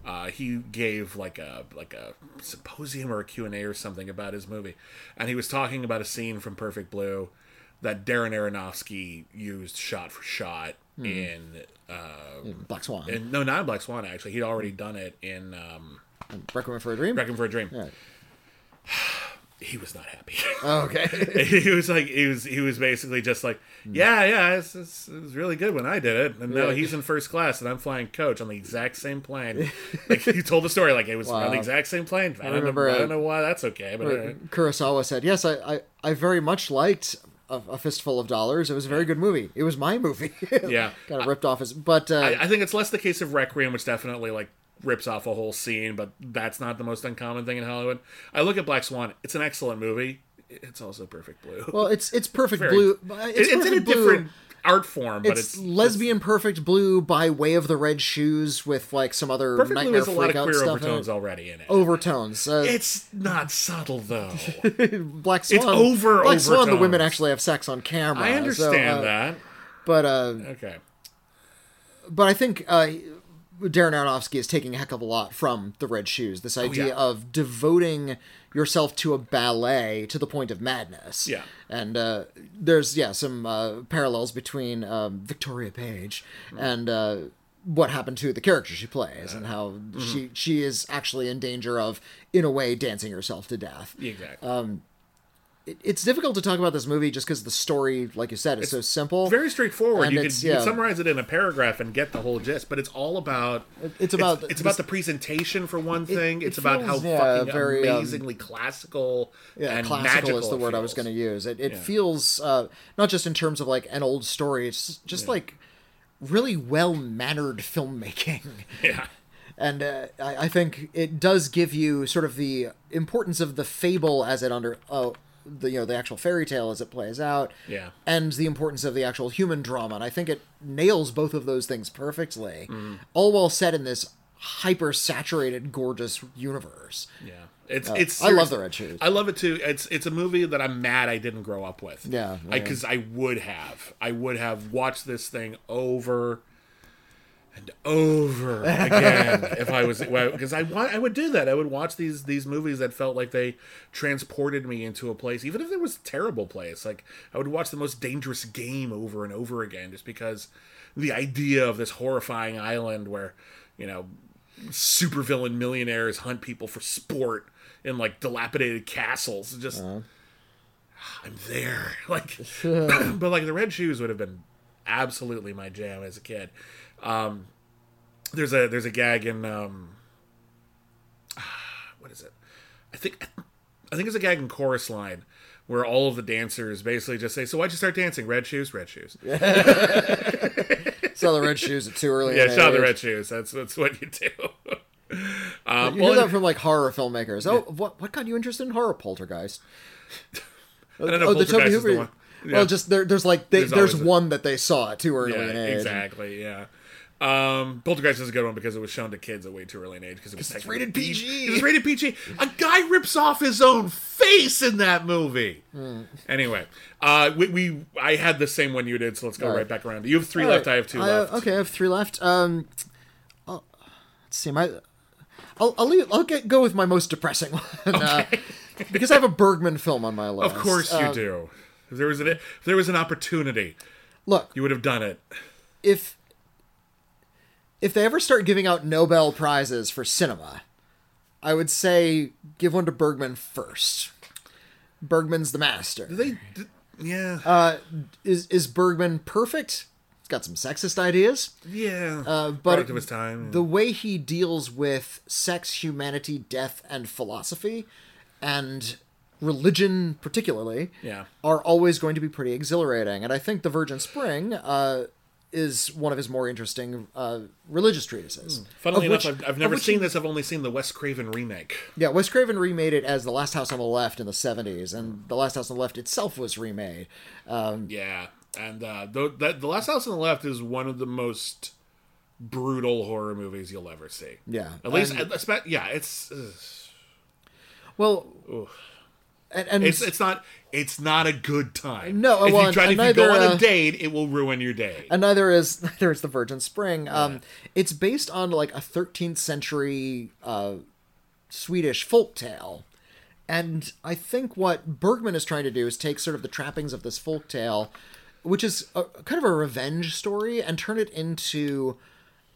uh, he gave like a like a symposium or a Q and A or something about his movie, and he was talking about a scene from Perfect Blue that Darren Aronofsky used shot for shot. In. Uh, Black Swan, in no, not in Black Swan. Actually, he'd already done it in um, Requiem for a Dream. Requiem for a Dream. Yeah. <sighs> he was not happy. Okay. <laughs> he was like he was he was basically just like yeah yeah it's, it's, it was really good when I did it and now Yeah. he's in first class and I'm flying coach on the exact same plane <laughs> like he told the story like it was on the exact same plane I, don't remember, know, I don't know why that's okay but uh, Kurosawa said, "Yes, I, I, I very much liked a, a Fistful of Dollars. It was a very good movie. It was my movie. <laughs> Yeah. kind of ripped off his. But uh, I, I think it's less the case of Requiem which definitely like rips off a whole scene but that's not the most uncommon thing in Hollywood I look at Black Swan it's an excellent movie it's also Perfect Blue well, it's it's <laughs> perfect Very- blue. It- It's, it's, in a Blue. different art form but It's, it's, lesbian perfect blue by way of the red shoes with like some other Perfect Blue nightmare has a lot of freak out queer stuff overtones already in it Overtones. Uh, It's not subtle though. <laughs> Black Swan. it's over Black Swan. The women actually have sex on camera. I so, understand uh, that. but uh, Okay. but I think uh, Darren Aronofsky is taking a heck of a lot from the Red Shoes. This idea Oh, yeah. of devoting yourself to a ballet to the point of madness. Yeah. and uh, there's yeah some uh, parallels between um, Victoria Page Mm-hmm. and. Uh, what happened to the character she plays and how Mm-hmm. she she is actually in danger of in a way dancing herself to death Exactly. Um, it, it's difficult to talk about this movie just because the story like you said is so simple Very straightforward. You can, it's- you can yeah. summarize it in a paragraph and get the whole gist, but it's all about. it's about It's, about the presentation for one thing. it it's about how feels, yeah, fucking very, um, amazingly classical yeah, and classical magical is the word I was feels. going to use. It, it feels uh, not just in terms of like an old story; it's just like really well mannered filmmaking. Yeah. <laughs> and uh, I, I think it does give you sort of the importance of the fable as it under oh the you know the actual fairy tale as it plays out Yeah. and the importance of the actual human drama and i think it nails both of those things perfectly all while set in this hyper saturated gorgeous universe Yeah. It's it's. Uh, I love the Red Shoes. I love it too. It's it's a movie that I'm mad I didn't grow up with. Yeah, yeah. Because I, would have. I would have watched this thing over and over again <laughs> if I was because I wa- I would do that. I would watch these these movies that felt like they transported me into a place, even if it was a terrible place. Like I would watch the most dangerous game over and over again, just because the idea of this horrifying island where you know supervillain millionaires hunt people for sport in like dilapidated castles. Just uh-huh. <sighs> I'm there. <laughs> Like <laughs> but like the red shoes would have been absolutely my jam as a kid. Um there's a there's a gag in um <sighs> what is it? I think I think it's a gag in chorus line where all of the dancers basically just say, "So why'd you start dancing? Red shoes, red shoes." <laughs> saw the red shoes at too early Yeah, shout the red shoes. That's that's what you do. <laughs> um, you well, hear that from like horror filmmakers oh what what got you interested in horror poltergeist <laughs> I don't know. oh the Tobe the Hooper one. Yeah. well just there, there's like they, There's there's, always a- one that they saw at too early yeah, exactly. Yeah. Um, Poltergeist is a good one because it was shown to kids at way too early an age because it was it's rated PG. It was rated PG. A guy rips off his own face in that movie. Hmm. Anyway, uh, we, we I had the same one you did, so let's go right. right. back around. You have three All left. right. I have two I, left. Okay, I have three left. Um, I'll, let's see. My, I'll I'll, leave, I'll get, go with my most depressing <laughs> one uh, because I have a Bergman film on my list. Of course you Uh, do. If there was an if there was an opportunity, Look, you would have done it. if if they ever start giving out Nobel prizes for cinema, I would say give one to Bergman first. Bergman's the master. They, d- yeah, Uh, is is Bergman perfect? He's got some sexist ideas. yeah. Uh, but his time. the way he deals with sex, humanity, death, and philosophy, and religion particularly, Yeah. are always going to be pretty exhilarating. And I think The Virgin Spring uh, is one of his more interesting uh, religious treatises. Funnily enough, which- I've, I've never seen he- this. I've only seen the Wes Craven remake. Yeah, Wes Craven remade it as The Last House on the Left in the 70s, and The Last House on the Left itself was remade. Um, Yeah, and uh, the, that the Last House on the Left is one of the most brutal horror movies you'll ever see. Yeah, at least, and- at- yeah, it's ugh. well, and, and it's it's not it's not a good time. No, if well, you try if you go on a uh, date, it will ruin your day. and neither is <laughs> neither is the Virgin Spring. Um, it's based on like a 13th century uh, Swedish folk tale, and I think what Bergman is trying to do is take sort of the trappings of this folk tale, which is a, kind of a revenge story, and turn it into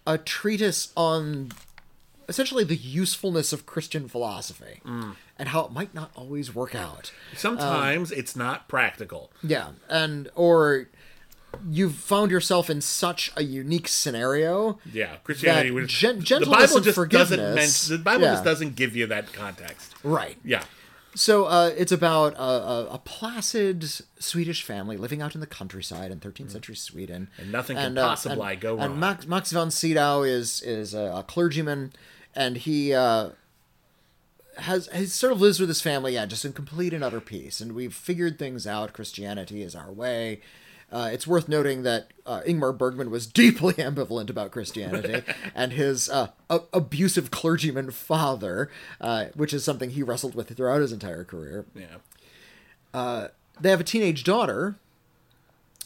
a treatise on essentially the usefulness of Christian philosophy and how it might not always work out. Sometimes it's not practical. Yeah, and or you've found yourself in such a unique scenario. Yeah, Christianity That gen- the Bible and just doesn't mention the Bible Yeah. just doesn't give you that context. Right. Yeah, So uh, it's about a, a, a placid Swedish family living out in the countryside in 13th century Sweden. And nothing can uh, possibly and- go wrong. And Max, Max von Sydow is is a, a clergyman, and he uh, has he sort of lives with his family, yeah, just in complete and utter peace. And we've figured things out. Christianity is our way. Uh, it's worth noting that uh, Ingmar Bergman was <laughs> deeply ambivalent about Christianity, <laughs> and his uh, a- abusive clergyman father, uh, which is something he wrestled with throughout his entire career. yeah. They have a teenage daughter,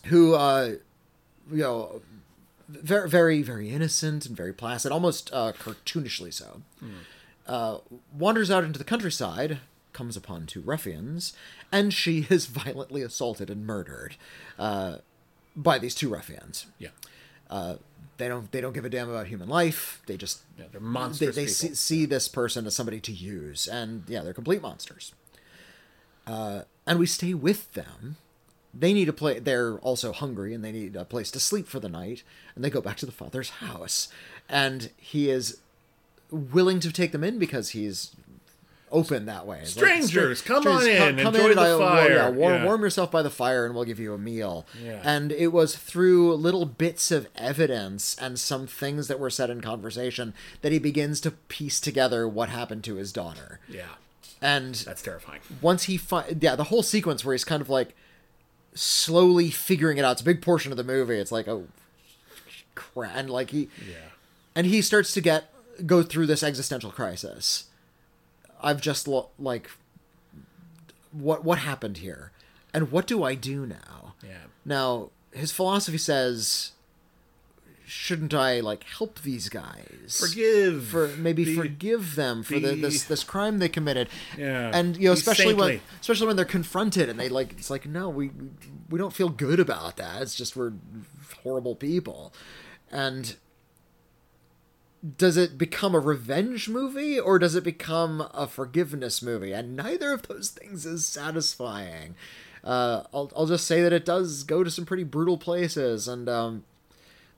who, uh, you know, very, very, very innocent and very placid, almost uh, cartoonishly so. Uh, wanders out into the countryside, comes upon two ruffians, and she <laughs> is violently assaulted and murdered uh, by these two ruffians. Yeah. They don't. They don't give a damn about human life. They just Yeah, they're they, they people. see, see this person as somebody to use, and yeah, they're complete monsters. Uh, and we stay with them. They need a place. They're also hungry, and they need a place to sleep for the night. And they go back to the father's house, and he is willing to take them in because he's open that way. It's like, Strangers, "Stra- come on in, enjoy the I- fire." yeah, warm, Yeah. warm yourself by the fire, and we'll give you a meal. Yeah. And it was through little bits of evidence and some things that were said in conversation that he begins to piece together what happened to his daughter. Yeah, And that's terrifying. once he fi- yeah, the whole sequence where he's kind of like slowly figuring it out. It's a big portion of the movie. It's like oh crap, and like he Yeah, and he starts to get go through this existential crisis. I've just lo- like what what happened here, and what do I do now? yeah. Now his philosophy says, shouldn't I like help these guys? Forgive for maybe Be- forgive them for the, this this crime they committed. Yeah. and you know especially when especially when they're confronted and they like it's like no we we don't feel good about that. It's just we're horrible people, and does it become a revenge movie or does it become a forgiveness movie? And neither of those things is satisfying. Uh, I'll, I'll just say that it does go to some pretty brutal places, and um,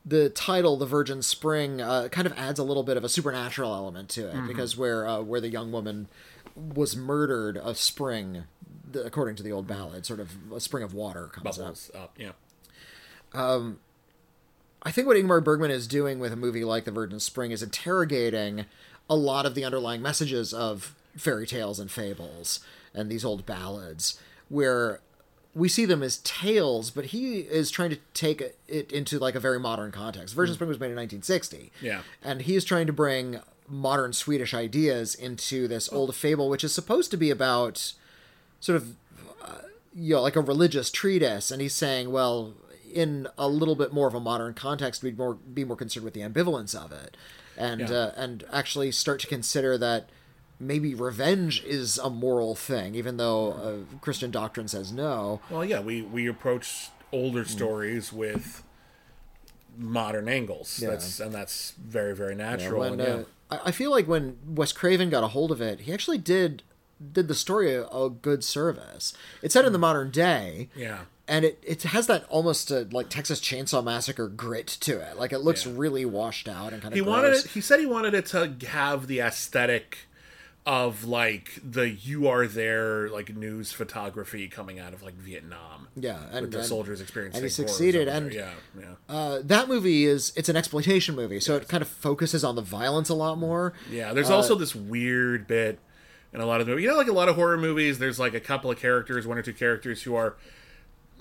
the title, "The Virgin Spring," uh, kind of adds a little bit of a supernatural element to it because where uh, where the young woman was murdered, a spring, according to the old ballad, sort of a spring of water comes up. Bubbles up. Yeah, I think what Ingmar Bergman is doing with a movie like The Virgin Spring is interrogating a lot of the underlying messages of fairy tales and fables and these old ballads, where we see them as tales, but he is trying to take it into like a very modern context. Virgin hmm. Spring was made in 1960, Yeah. and he is trying to bring modern Swedish ideas into this old fable, which is supposed to be about sort of uh, you know like a religious treatise and he's saying well in a little bit more of a modern context we'd more be more concerned with the ambivalence of it and Yeah. uh, and actually start to consider that maybe revenge is a moral thing even though uh, christian doctrine says no Well, yeah, we we approach older Mm. stories with modern angles. Yeah. That's and that's very very Yeah, natural. when, and, yeah. uh, I feel like when Wes Craven got a hold of it, he actually did did the story a, a good service. It's set in the modern day, yeah. And it, it has that almost uh like Texas Chainsaw Massacre grit to it. Like it looks Yeah. really washed out and kind of. He wanted it. He said he wanted it to have the aesthetic of like the "You Are There" like news photography coming out of like Vietnam. Yeah, and- with the and- soldiers experiencing. and he succeeded, and- yeah, yeah. Uh, that movie is it's an exploitation movie, so it kind of focuses on the violence a lot more. Yeah, there's uh, also this weird bit in a lot of the you know like a lot of horror movies. There's like a couple of characters, one or two characters who are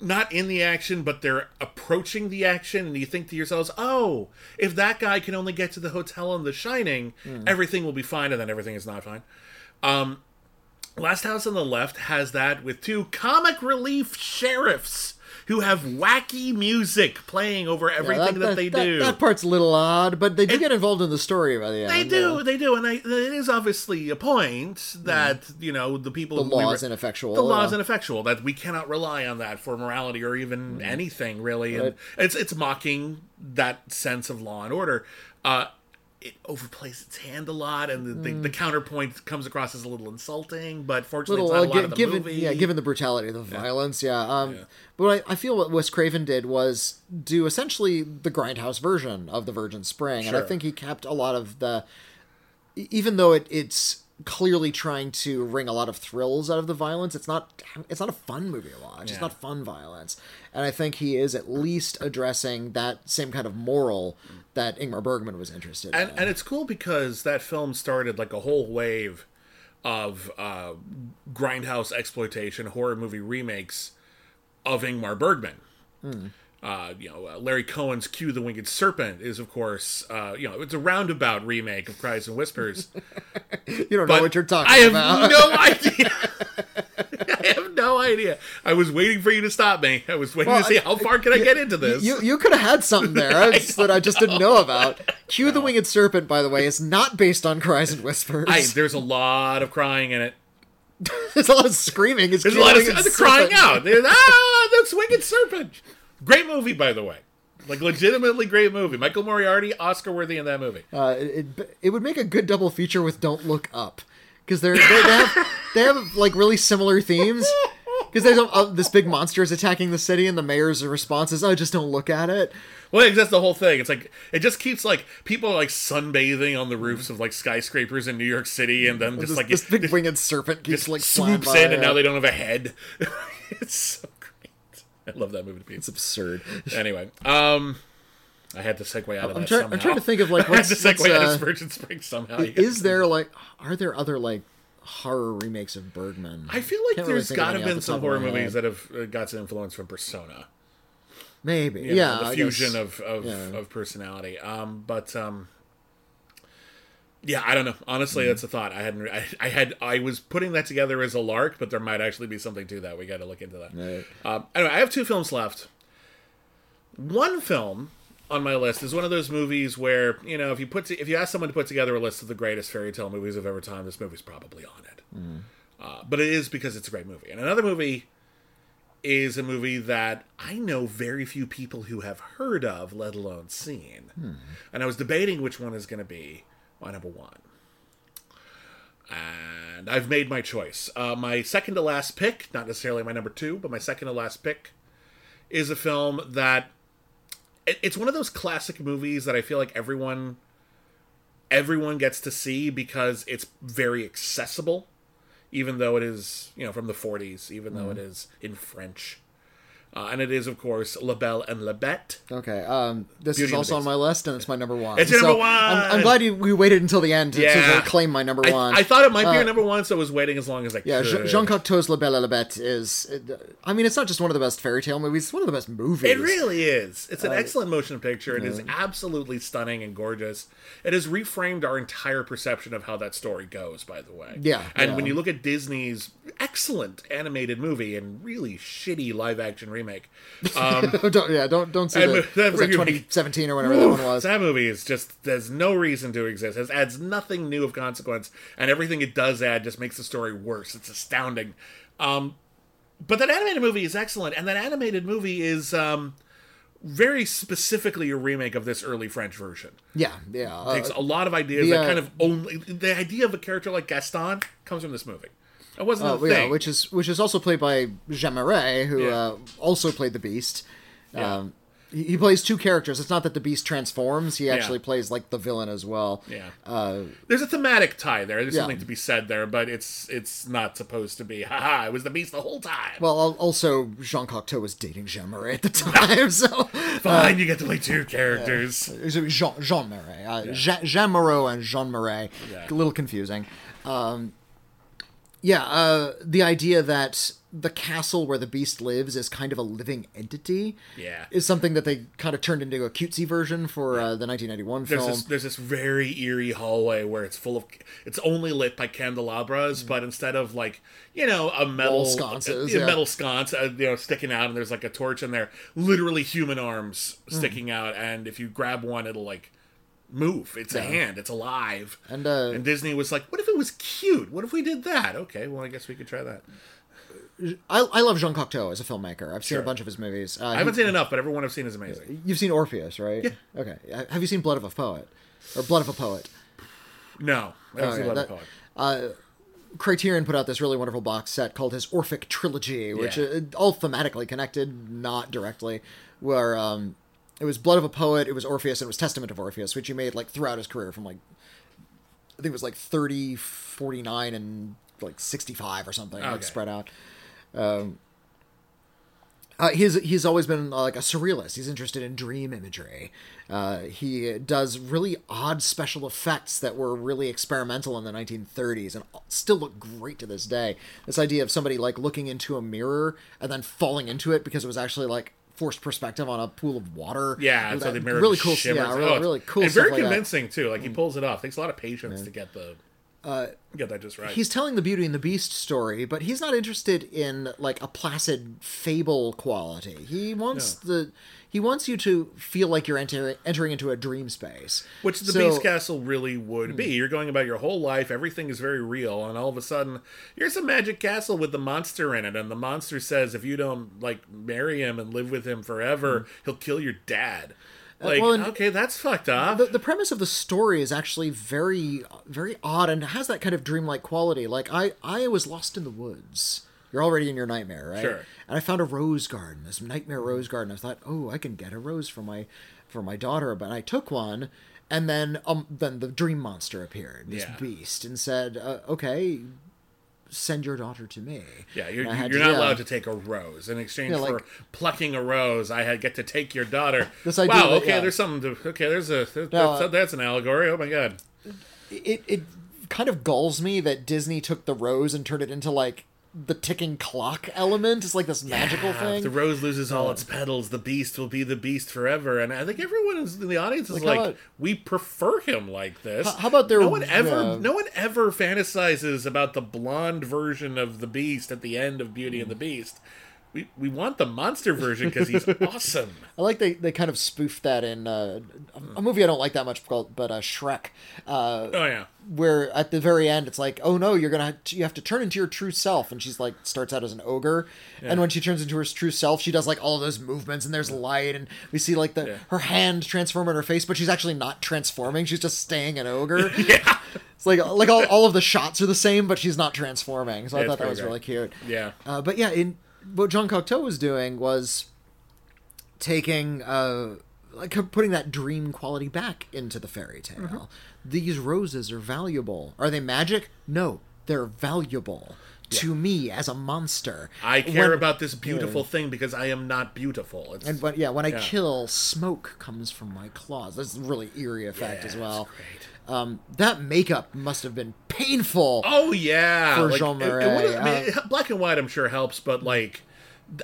not in the action, but they're approaching the action, and you think to yourselves, "Oh, if that guy can only get to the hotel in The Shining, Hmm. everything will be fine," and then everything is not fine. Um, Last House on the Left has that with two comic relief sheriffs who have wacky music playing over Yeah, everything that, they do. That part's a little odd, but they do get involved in the story by the end. They do, uh, they do, and they, it is obviously a point that you know the people The law is re- ineffectual, The law is ineffectual. That we cannot rely on that for morality or even anything really. And it's it's mocking that sense of law and order. Uh, it overplays its hand a lot, and the, the, the counterpoint comes across as a little insulting. But fortunately, Mm. little it's not a uh, lot of the given movie. yeah given the brutality of the violence yeah um Yeah. but I, I feel what Wes Craven did was do essentially the grindhouse version of the Virgin Spring and I think he kept a lot of the even though it it's clearly trying to wring a lot of thrills out of the violence it's not it's not a fun movie to watch it's not fun violence and I think he is at least addressing that same kind of moral that Ingmar Bergman was interested and in and it's cool because that film started like a whole wave of uh, grindhouse exploitation horror movie remakes of Ingmar Bergman. Uh, you know, uh, Larry Cohen's "Q the Winged Serpent" is, of course, uh, you know, it's a roundabout remake of "Cries and Whispers." <laughs> you don't know what you're talking I about. I have no <laughs> idea. <laughs> I was waiting for you to stop me. I was waiting Well, to see how far can I get into this. You you could have had something there <laughs> it's- that I just didn't know about. Q the Winged Serpent, by the way, is not based on Cries and Whispers. I, there's a lot of crying in it. <laughs> There's a lot of screaming. It's There's a lot of the crying out. There's, ah, that's Winged Serpent. Great movie, by the way. Like legitimately great movie. Michael Moriarty, Oscar worthy in that movie. Uh, it, it would make a good double feature with Don't Look Up because they're they, they have they have like really similar themes. <laughs> Because there's a, uh, this big monster is attacking the city, and the mayor's response is, "Oh, just don't look at it." Well, that's the whole thing. It's like it just keeps like people like sunbathing on the roofs of like skyscrapers in New York City, and then just This, like this it, big winged serpent just like swoops in, and now they don't have a head. <laughs> it's so great. I love that movie to It's absurd. Anyway, um, I had to segue out of I'm that somehow. I'm trying to think of like <laughs> I had what's, to what's segue out uh, of Virgin Springs somehow. is there like are there other like horror remakes of Bergman? I feel like Can't there's of got to off been some horror movies that have uh, got some influence from Persona. maybe You know, yeah the I fusion guess. of of, yeah. of personality. Um, but um, yeah, I don't know. Honestly, Mm. that's a thought. I hadn't. I, I had. I was putting that together as a lark, but there might actually be something to that. We got to look into that. Right. Um, anyway, I have two films left. One film on my list is one of those movies where you know if you put to, if you ask someone to put together a list of the greatest fairy tale movies of every time, this movie's probably on it. Uh, but it is because it's a great movie. And another movie is a movie that I know very few people who have heard of, let alone seen. And I was debating which one is going to be my number one. And I've made my choice. Uh, my second to last pick, not necessarily my number two, but my second to last pick, is a film that it's one of those classic movies that I feel like everyone everyone gets to see because it's very accessible even though it is you know from the 40s even though mm-hmm. it is in french uh, and it is of course La Belle and La Bête. Okay. Um, this Beauty is also on my list, and it's my number one. It's your So number I'm, I'm glad you, we waited until the end to, Yeah. to claim my number I, one. I thought it might be Uh, your number one, so I was waiting as long as I Yeah, could. Yeah, Jean Cocteau's La Belle et la Bête is. I mean, it's not just one of the best fairy tale movies; it's one of the best movies. It really is. It's Uh, an excellent motion picture. It is absolutely stunning and gorgeous. It has reframed our entire perception of how that story goes, by the way. Yeah, And yeah. when you look at Disney's excellent animated movie and really shitty live action remake, <laughs> um, don't, yeah, don't don't say <laughs> That that. mo- was like 2017 or whatever that one was. that movie is just there's no reason to exist. It adds nothing new of consequence, and everything it does add just makes the story worse. It's astounding. Um, but that animated movie is excellent, and that animated movie is um, very specifically a remake of this early French version. Yeah, yeah. uh, Takes a lot of ideas the, that uh, kind of only the idea of a character like Gaston comes from this movie. It wasn't uh, a yeah, thing. which is which is also played by Jean Marais, who Yeah. uh, also played the Beast. Yeah. Um, he, he plays two characters. It's not that the Beast transforms; he actually plays like the villain as well. Yeah. Uh, There's a thematic tie there. There's something to be said there, but it's it's not supposed to be. Haha! It was the beast the whole time. well, also Jean Cocteau was dating Jean Marais at the time, <laughs> so Fine, you get to play two characters. Jean Jean Marais, uh, Jean, Jean Moreau and Jean Marais. Yeah. A little confusing. Um, yeah, uh, the idea that the castle where the beast lives is kind of a living entity. Yeah. is something that they kind of turned into a cutesy version for uh, the 1991 There's film. this there's this very eerie hallway where it's full of it's only lit by candelabras, but instead of like you know a metal Wall sconces, a, yeah. metal sconce uh, you know sticking out, and there's like a torch in there, literally human arms Hmm. sticking out, and if you grab one, it'll like move. It's a hand. It's alive. And, uh, and Disney was like, "What if it was cute? What if we did that?" Okay, well, I guess we could try that. I, I love Jean Cocteau as a filmmaker. I've seen Sure. a bunch of his movies. Uh, I haven't seen enough, but everyone I've seen is amazing. You've seen Orpheus, right? Yeah. Okay. Uh, Have you seen Blood of a Poet? or Blood of a Poet. No, I see Okay, Blood that- of a Poet. Criterion put out this really wonderful box set called his Orphic Trilogy, which Yeah. uh, all thematically connected, not directly. Where um, it was Blood of a Poet, it was Orpheus, and it was Testament of Orpheus, which he made like throughout his career from like I think it was like 30, 49, and like 65 or something, like Okay. spread out. Um, uh, he's he's always been uh, like a surrealist. He's interested in dream imagery. Uh, he does really odd special effects that were really experimental in the 1930s and still look great to this day. This idea of somebody like looking into a mirror and then falling into it because it was actually like forced perspective on a pool of water. Yeah, that's how the mirror really cool. shimmers. Yeah, really, Oh, really cool. And very like convincing too. Like he mm. pulls it off. Takes a lot of patience to get the get that just right. he's telling the Beauty and the Beast story, but he's not interested in like a placid fable quality. He wants the he wants you to feel like you're enter, entering into a dream space, Which the So- Beast Castle really would be. Hmm. You're going about your whole life, everything is very real, and all of a sudden, here's a magic castle with the monster in it, and the monster says if you don't like marry him and live with him forever, hmm. he'll kill your dad. Like, Hmm. well, okay, that's fucked up. The, the premise of the story is actually very very odd and has that kind of dreamlike quality. Like I I was lost in the woods. You're already in your nightmare, right? Sure. And I found a rose garden, this nightmare rose garden. I thought, oh, I can get a rose for my for my daughter, but I took one, and then um then the dream monster appeared, this Yeah. beast, and said, uh, okay. Send your daughter to me. yeah, you're, And I had you're not yeah. allowed to take a rose. In exchange Yeah, like- for plucking a rose, I had get to take your daughter. <laughs> This idea wow, that- okay, yeah. there's something to. Okay, there's a. There's, No, that's, uh, that's an allegory. Oh my god. it it kind of gulls me that Disney took the rose and turned it into like the ticking clock element. It's like this magical Yeah, thing. If the rose loses all its petals, the beast will be the beast forever. And I think everyone in the audience is Like, like, about- we prefer him like this. How- about their- no one ever, uh, no one ever fantasizes about the blonde version of the beast at the end of Beauty and the Beast. We we want the monster version because he's <laughs> awesome. I like they, they kind of spoofed that in uh, a movie I don't like that much called but uh, Shrek, uh, Oh yeah, where at the very end it's like, oh no, you're gonna you have to turn into your true self, and she's like starts out as an ogre, and when she turns into her true self, she does like all of those movements, and there's light, and we see like the Yeah. her hand transform in her face, but she's actually not transforming, she's just staying an ogre. <laughs> yeah, it's like like all, all of the shots are the same, but she's not transforming. So I Yeah, it's thought that was great. really cute. yeah. Uh, but yeah, in what Jean Cocteau was doing was taking uh like putting that dream quality back into the fairy tale. Mm-hmm. These roses are valuable. Are they magic? No, they're valuable to me as a monster. I care When- about this beautiful thing because I am not beautiful. It's, and when, yeah, when I kill, smoke comes from my claws. That's a really eerie effect Yeah, as well. great. Um, that makeup must have been painful. Oh yeah, For like, Jean it- it I mean, black and white, I'm sure helps, but like,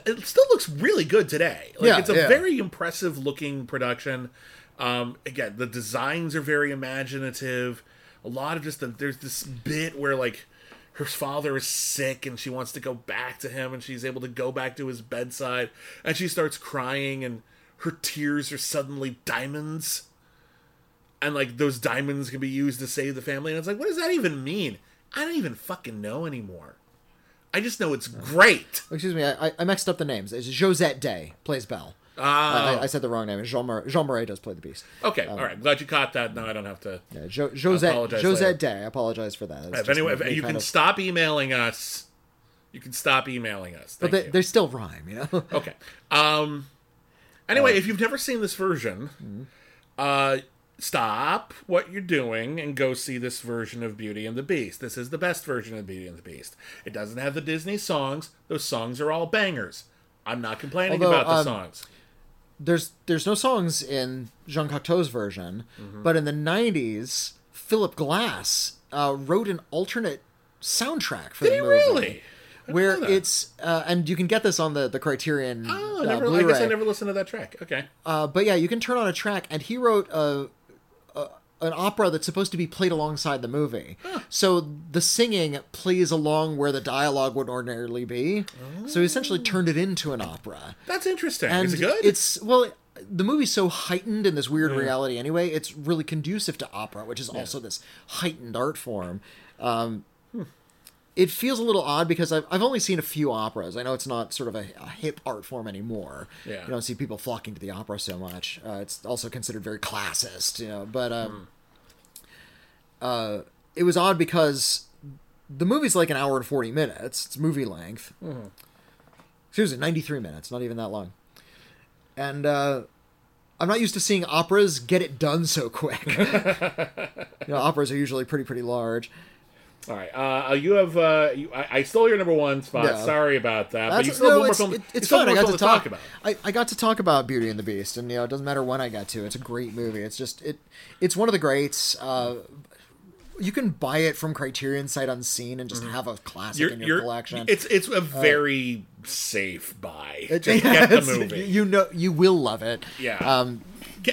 it still looks really good today. Like, Yeah, it's a yeah. very impressive looking production. Um, again, the designs are very imaginative. A lot of just the, there's this bit where like her father is sick and she wants to go back to him, and she's able to go back to his bedside, and she starts crying, and her tears are suddenly diamonds and like those diamonds can be used to save the family. And it's like, what does that even mean? I don't even fucking know anymore. I just know it's great. Excuse me, I, I- mixed up the names. It's Josette Day plays Belle. Ah, I, I said the wrong name. Jean Marais, Jean Marais does play the Beast. okay, all right. Glad you caught that. Now I don't have to. Yeah, jo- Josette Josette. Day. I apologize for that. It's If anyone, if you can of- stop emailing us. You can stop emailing us. but they, they still rhyme, you know. Okay. Um. Anyway, Uh, if you've never seen this version, mm-hmm. uh, stop what you're doing and go see this version of Beauty and the Beast. This is the best version of Beauty and the Beast. It doesn't have the Disney songs. Those songs are all bangers. I'm not complaining Although, about the um, songs. there's there's no songs in Jean Cocteau's version, Mm-hmm. but in the '90s, Philip Glass uh, wrote an alternate soundtrack for Did the he movie. really? Where didn't know that. it's uh, and you can get this on the the Criterion Oh, I, uh, never, I guess I never listened to that track. Okay. Uh, but yeah, you can turn on a track, and he wrote a an opera that's supposed to be played alongside the movie. So the singing plays along where the dialogue would ordinarily be. So he essentially turned it into an opera. That's interesting. And is it good? It's well. The movie's so heightened in this weird reality anyway. It's really conducive to opera, which is also this heightened art form. Um, It feels a little odd because I've, I've only seen a few operas. I know it's not sort of a, a hip art form anymore. Yeah. You don't see people flocking to the opera so much. Uh, it's also considered very classist, you know. But um, uh, it was odd because the movie's like an hour and 40 minutes. It's movie length. Excuse me, 93 minutes, not even that long. And uh, I'm not used to seeing operas get it done so quick. <laughs> you know, operas are usually pretty, pretty large. All right, uh, you have. Uh, you, I, I stole your number one spot. Yeah. Sorry about that. but you still have no, one more it's, film. it- it's have fun. I got to film talk, about. I, I got to talk about Beauty and the Beast, and you know, it doesn't matter when I got to. It's a great movie. It's just it. It's one of the greats. Uh, you can buy it from Criterion sight unseen and just have a classic. You're, in your collection. it's it's a very safe buy. It- Just <laughs> get the movie. You know, you will love it. Yeah. Um,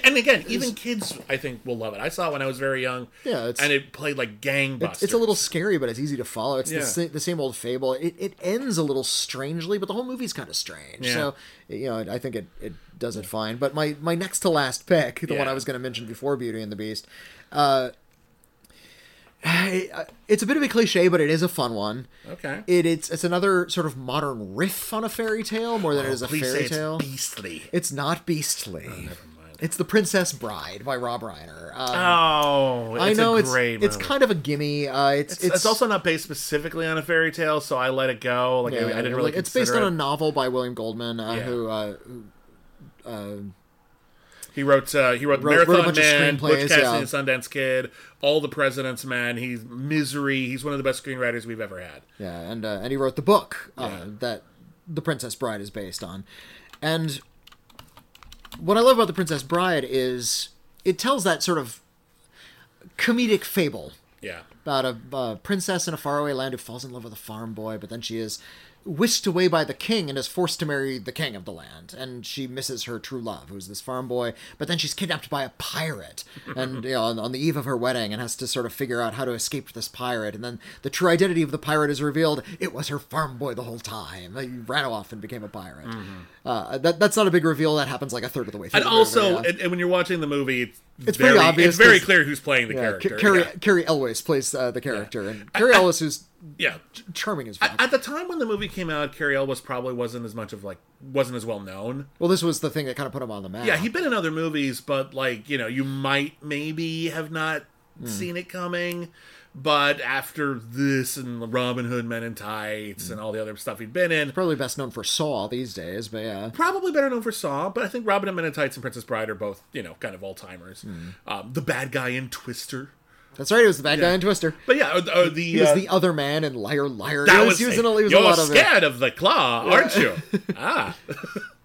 and again, even kids, I think, will love it. I saw it when I was very young. Yeah, it's- and it played like gangbusters. it's, it's a little scary, but it's easy to follow. It's Yeah. the, sa- the same old fable. It, it ends a little strangely, but the whole movie's kind of strange. Yeah. So, you know, I think it, it does it fine. But my, my next to last pick, the one I was going to mention before Beauty and the Beast, uh, <sighs> it's a bit of a cliche, but it is a fun one. Okay. It, it's it's another sort of modern riff on a fairy tale more than it is a Oh, fairy tale. it's beastly. It's not beastly. Never mind. It's The Princess Bride by Rob Reiner. Um, Oh, I know a it's it's kind of a gimme. Uh, it's, It's, it's also not based specifically on a fairy tale, so I let it go. Like I, I didn't really. like, it's based on a novel by William Goldman, uh, Yeah. who uh, who He wrote. Uh, he wrote, Wrote- wrote a Marathon of Man, Butch Cassidy yeah. and Sundance Kid, All the President's Men. He's Misery. He's one of the best screenwriters we've ever had. yeah, and uh, and he wrote the book uh, Yeah. that The Princess Bride is based on, and what I love about The Princess Bride is it tells that sort of comedic fable Yeah. about a uh, princess in a faraway land who falls in love with a farm boy, but then she is whisked away by the king and is forced to marry the king of the land. And she misses her true love, who's this farm boy, but then she's kidnapped by a pirate, and you know, on, on the eve of her wedding, and has to sort of figure out how to escape this pirate. And then the true identity of the pirate is revealed. It was her farm boy the whole time. He ran off and became a pirate. Uh, that, that's not a big reveal. That happens like a third of the way through. And movie, also, yeah. and, and when you're watching the movie, it's, very, pretty obvious It's very clear who's playing the yeah, character. Ca- Cary yeah. Cary Elwes plays uh, the character, and Cary Elwes, who's yeah. charming as fuck. At the time when the movie came out, Cary Elwes probably wasn't as much of like wasn't as well known. Well, this was the thing that kind of put him on the map. Yeah, he'd been in other movies, but like you know, you might maybe have not Hmm. seen it coming. But after this and Robin Hood Men in Tights Hmm. and all the other stuff he'd been in, probably best known for Saw these days, but yeah. probably better known for Saw. But I think Robin Hood Men in Tights and Princess Bride are both you know kind of all timers. Hmm. Um, the bad guy in Twister. That's right. It was the bad guy in Twister. But yeah, uh, uh, the He was uh, the other man in Liar Liar. that he was, was, using a, he was you're a lot of it. scared of the claw, aren't you? <laughs> ah, <laughs>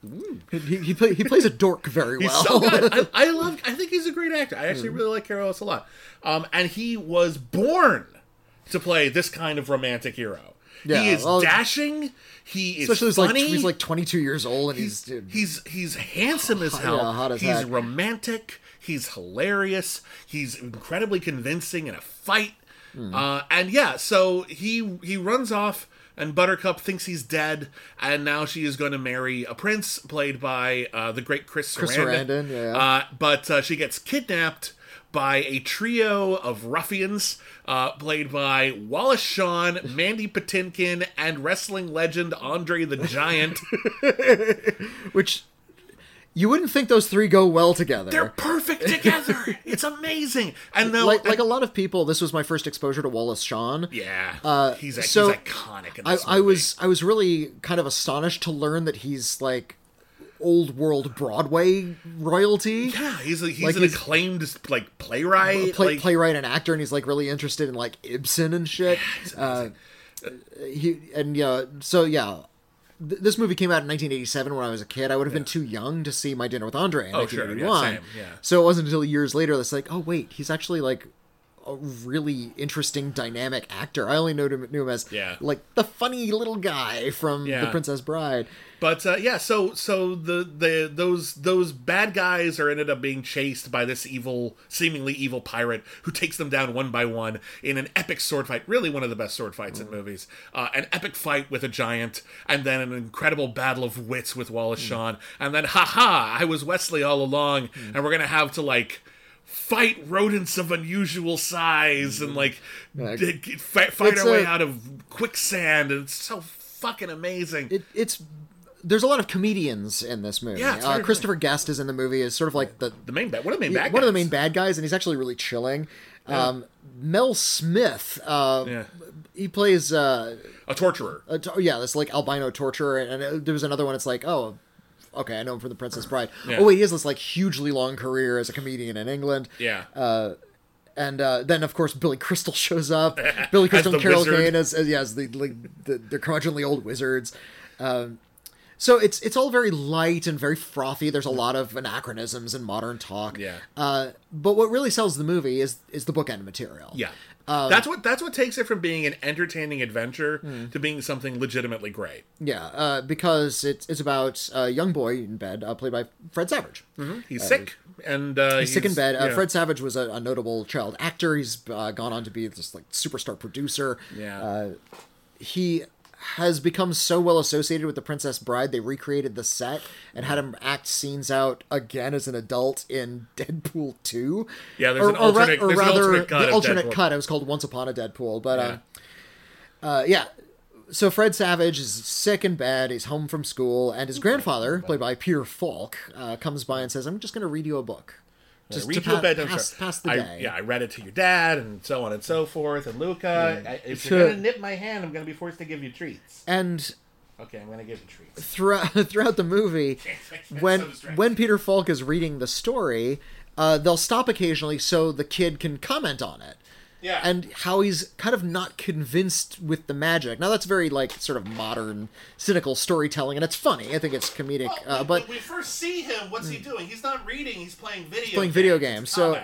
He, he, play, he plays a dork very well. so. <laughs> I, I love. I think he's a great actor. I actually really like Cary Elwes a lot. Um, and he was born to play this kind of romantic hero. Yeah, he is well- dashing. He is Especially he's funny. like he's like 22 years old and he's, he's dude, he's he's handsome as <sighs> hell. Yeah, as he's heck. romantic. He's hilarious. He's incredibly convincing in a fight. Hmm. Uh, and yeah, so he he runs off, and Buttercup thinks he's dead, and now she is going to marry a prince played by uh, the great Chris, Sarandon. Chris Sarandon. Yeah. Uh, but uh, she gets kidnapped by a trio of ruffians uh, played by Wallace Shawn, Mandy Patinkin, and wrestling legend Andre the Giant. <laughs> which you wouldn't think those three go well together. They're perfect <laughs> together. it's amazing. And though, like like a lot of people, this was my first exposure to Wallace Shawn. yeah, uh, he's, so he's iconic. In I, this I was I was really kind of astonished to learn that he's like old world Broadway royalty. yeah, he's a, he's like an he's- acclaimed like playwright. play, like, playwright and actor, and he's like really interested in like Ibsen and shit. Uh, he and yeah, so yeah, th- this movie came out in 1987 when I was a kid. I would have been too young to see My Dinner with Andre in Oh, sure, yeah, same, yeah. So it wasn't until years later that's like, oh wait, he's actually like a really interesting dynamic actor. I only knew him, knew him as Yeah. like the funny little guy from Yeah. The Princess Bride. But uh, yeah, so so the the those those bad guys are ended up being chased by this evil, seemingly evil pirate who takes them down one by one in an epic sword fight. Really, one of the best sword fights in movies. Uh, an epic fight with a giant, and then an incredible battle of wits with Wallace Shawn, and then ha ha, I was Wesley all along, and we're gonna have to like. Fight rodents of unusual size and like dig- fight, fight It's our way out of quicksand, and it's so fucking amazing. It, it's there's a lot of comedians in this movie. Yeah, uh, Christopher Guest is in the movie. Is sort of like the the main bad, one of the main bad one of the guys. main bad guys, and he's actually really chilling. Um, Mel Smith. Uh, Yeah. He plays uh, A torturer. a yeah, this like albino torturer, and, uh there was another one. It's like, oh, okay, I know him from The Princess Bride. <sighs> Yeah. Oh wait, he has this like hugely long career as a comedian in England. Yeah. and uh, then of course Billy Crystal <laughs> shows up. <laughs> Billy Crystal and Carol wizard. Kane as, as yeah, as the like the, the curmudgeonly old wizards. Um, so it's it's all very light and very frothy. There's a lot of anachronisms and modern talk. Yeah. Uh, but what really sells the movie is is the bookend material. Yeah. Um, that's what that's what takes it from being an entertaining adventure Hmm. to being something legitimately great. Yeah, uh, because it's it's about a young boy in bed, uh, played by Fred Savage. He's sick and uh, He's sick in bed. Uh, yeah. Fred Savage was a, a notable child actor. He's uh, gone on to be this like superstar producer. Yeah. Uh, he has become so well associated with the Princess Bride, they recreated the set and had him act scenes out again as an adult in <laughs> Deadpool 2. Yeah, there's or, an or ra- alternate- or there's an rather, alternate cut the of alternate Deadpool. cut. It was called Once Upon a Deadpool, but Yeah. uh, uh, yeah. So Fred Savage is sick in bed. He's home from school, and his grandfather, played by Peter Falk, uh, comes by and says, "I'm just going to read you a book." Just read to you a bedtime pass, story. pass the I, day. Yeah, I read it to your dad, and so on and so forth. And Luca, I, if So- you're gonna nip my hand, I'm gonna be forced to give you treats. And Okay, I'm gonna give you treats. throughout <laughs> throughout the movie, <laughs> when so when Peter Falk is reading the story, uh, they'll stop occasionally so the kid can comment on it. Yeah, And how he's kind of not convinced with the magic. Now that's very like sort of modern, cynical storytelling, and it's funny. I think it's comedic, uh, but we first see him, what's he doing? He's not reading; he's playing video. playing video games, so-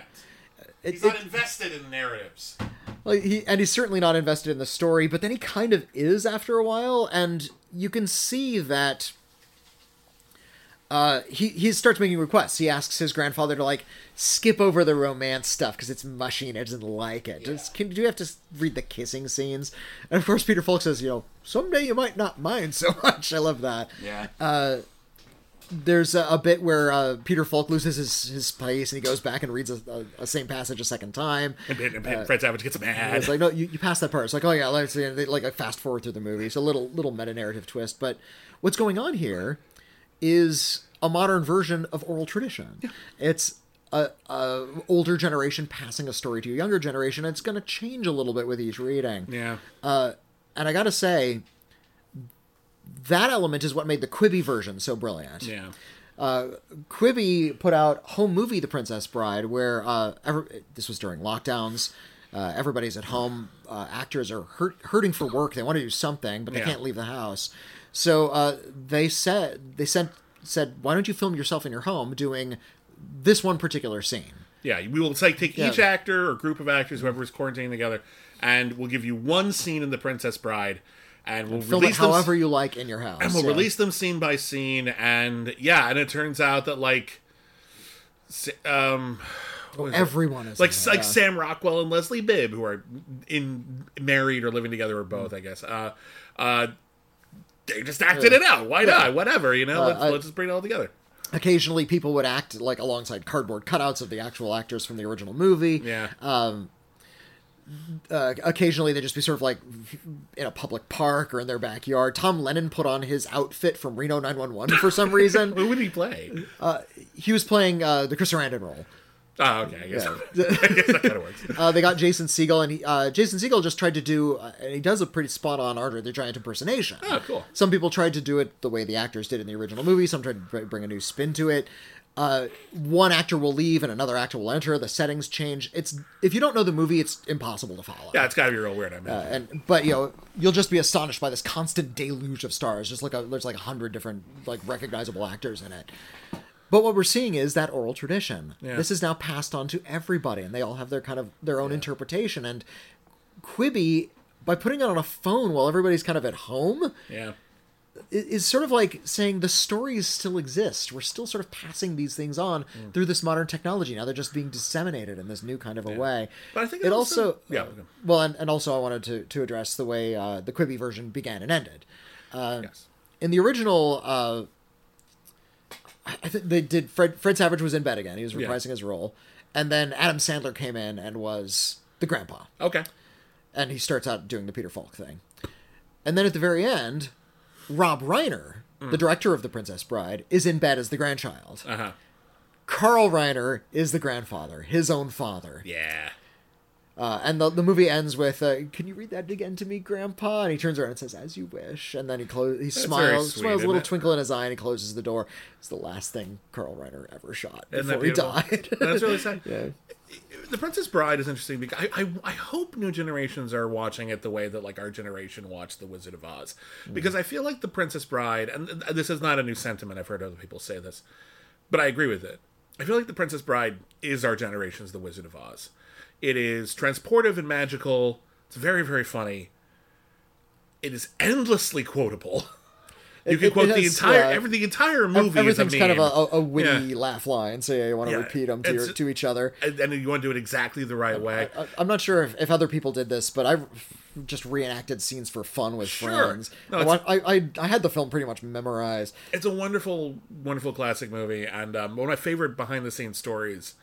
it, he's it- not invested in narratives. Like he and he's certainly not invested in the story, but then he kind of is after a while, and you can see that uh, he he starts making requests. He asks his grandfather to like skip over the romance stuff because it's mushy and he doesn't like it. Just, can, do you have to read the kissing scenes? And of course, Peter Falk says, you know, someday you might not mind so <laughs> much. I love that. Yeah. There's a, a bit where uh, Peter Falk loses his, his place and he goes back and reads a, a, a same passage a second time. and, and, and Fred Savage gets mad. It's like no, you, you pass that part. It's like oh yeah, let's see. They, like fast forward through the movie. It's a little little meta narrative twist. But what's going on here is a modern version of oral tradition. It's a, a older generation passing a story to a younger generation. It's going to change a little bit with each reading. yeah. And I got to say, that element is what made the Quibi version so brilliant. yeah. Quibi put out home movie The Princess Bride, where uh, every, this was during lockdowns. Uh, everybody's at home. Uh, actors are hurt, hurting for work. They want to do something, but they Yeah. can't leave the house. So uh, they said they sent said, "Why don't you film yourself in your home doing this one particular scene?" Yeah, we will like take each Yeah. actor or group of actors, whoever is quarantining together, and we'll give you one scene in The Princess Bride, and we'll Film it release them. however you like in your house. and we'll Yeah. release them scene by scene, and yeah, and it turns out that like, um, Everyone is like like yeah. Sam Rockwell and Leslie Bibb, who are in married or living together or both, I guess. Uh, uh, they just acted it out. Why not? Whatever, you know. let's, I- let's just bring it all together. Occasionally, people would act like alongside cardboard cutouts of the actual actors from the original movie. Yeah. uh, occasionally they'd just be sort of like in a public park or in their backyard. Tom Lennon put on his outfit from Reno 911 for some <laughs> reason. Who would he play? he was playing uh, the Chris Sarandon role. Oh, okay. I guess, <laughs> I guess that kind of works. <laughs> Uh, they got Jason Segel, and he, uh, Jason Segel just tried to do, uh, and he does a pretty spot on Andre the Giant impersonation. Oh, cool. Some people tried to do it the way the actors did in the original movie. Some tried to bring a new spin to it. Uh, one actor will leave and another actor will enter. The settings change. It's if you don't know the movie, it's impossible to follow. Yeah, it's got to be real weird. I imagine. and but you know you'll just be astonished by this constant deluge of stars just like a, there's like a hundred different like recognizable actors in it but what we're seeing is that oral tradition. Yeah. this is now passed on to everybody and they all have their kind of their own interpretation. And quibi by putting it on a phone while everybody's kind of at home yeah. is sort of like saying the stories still exist. We're still sort of passing these things on Mm. through this modern technology. Now they're just being disseminated in this new kind of a way. But I think it also, also- yeah, uh, well and, and also i wanted to, to address the way uh, the quibi version began and ended. Yes. in the original uh I think they did Fred Fred Savage was in bed again. He was reprising his role. And then Adam Sandler came in and was the grandpa. Okay. And he starts out doing the Peter Falk thing. And then at the very end, Rob Reiner, Mm. the director of The Princess Bride, is in bed as the grandchild. Uh huh. Carl Reiner is the grandfather, his own father. Yeah. Uh, and the, the movie ends with, uh, "Can you read that again to me, Grandpa?" And he turns around and says, "As you wish." And then he close, he very smiles, sweet, smiles a little it? twinkle in his eye, and he closes the door. It's the last thing Carl Reiner ever shot before he died. That's really <laughs> sad. yeah. The Princess Bride is interesting because I, I, I hope new generations are watching it the way that like our generation watched The Wizard of Oz, because I feel like The Princess Bride, and this is not a new sentiment. I've heard other people say this, but I agree with it. I feel like The Princess Bride is our generation's The Wizard of Oz. It is transportive and magical. It's very very funny. It is endlessly quotable. <laughs> You can it- quote it the entire uh, every the entire movie. Everything's kind of a, a witty Yeah. laugh line, so yeah, you want to Yeah, repeat them to, your, to each other. and, and you want to do it exactly the right way. I, I'm not sure if, if other people did this, but I just reenacted scenes for fun with Sure. friends. No, I, I, I I had the film pretty much memorized. It's a wonderful, wonderful classic movie, and um, one of my favorite behind-the-scenes stories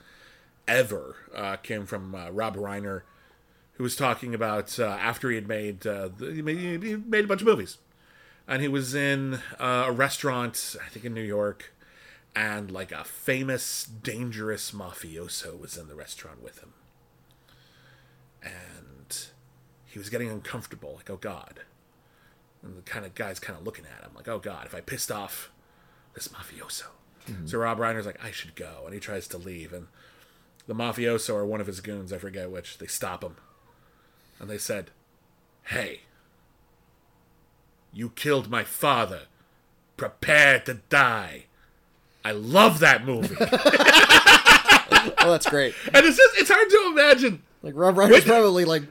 ever uh, came from uh, Rob Reiner, who was talking about uh, after he had made uh, the, he made he made a bunch of movies, and he was in uh, a restaurant, I think in New York, and like a famous, dangerous mafioso was in the restaurant with him, and he was getting uncomfortable, like oh god. And the kind of guy's kind of looking at him like, oh God, if I pissed off this mafioso. So Rob Reiner's like, I should go. And he tries to leave. And the mafioso or one of his goons, I forget which, they stop him. And they said, Hey, you killed my father. Prepare to die. I love that movie. <laughs> Oh, that's great. and it's just, it's hard to imagine Like Rob Reiner's probably like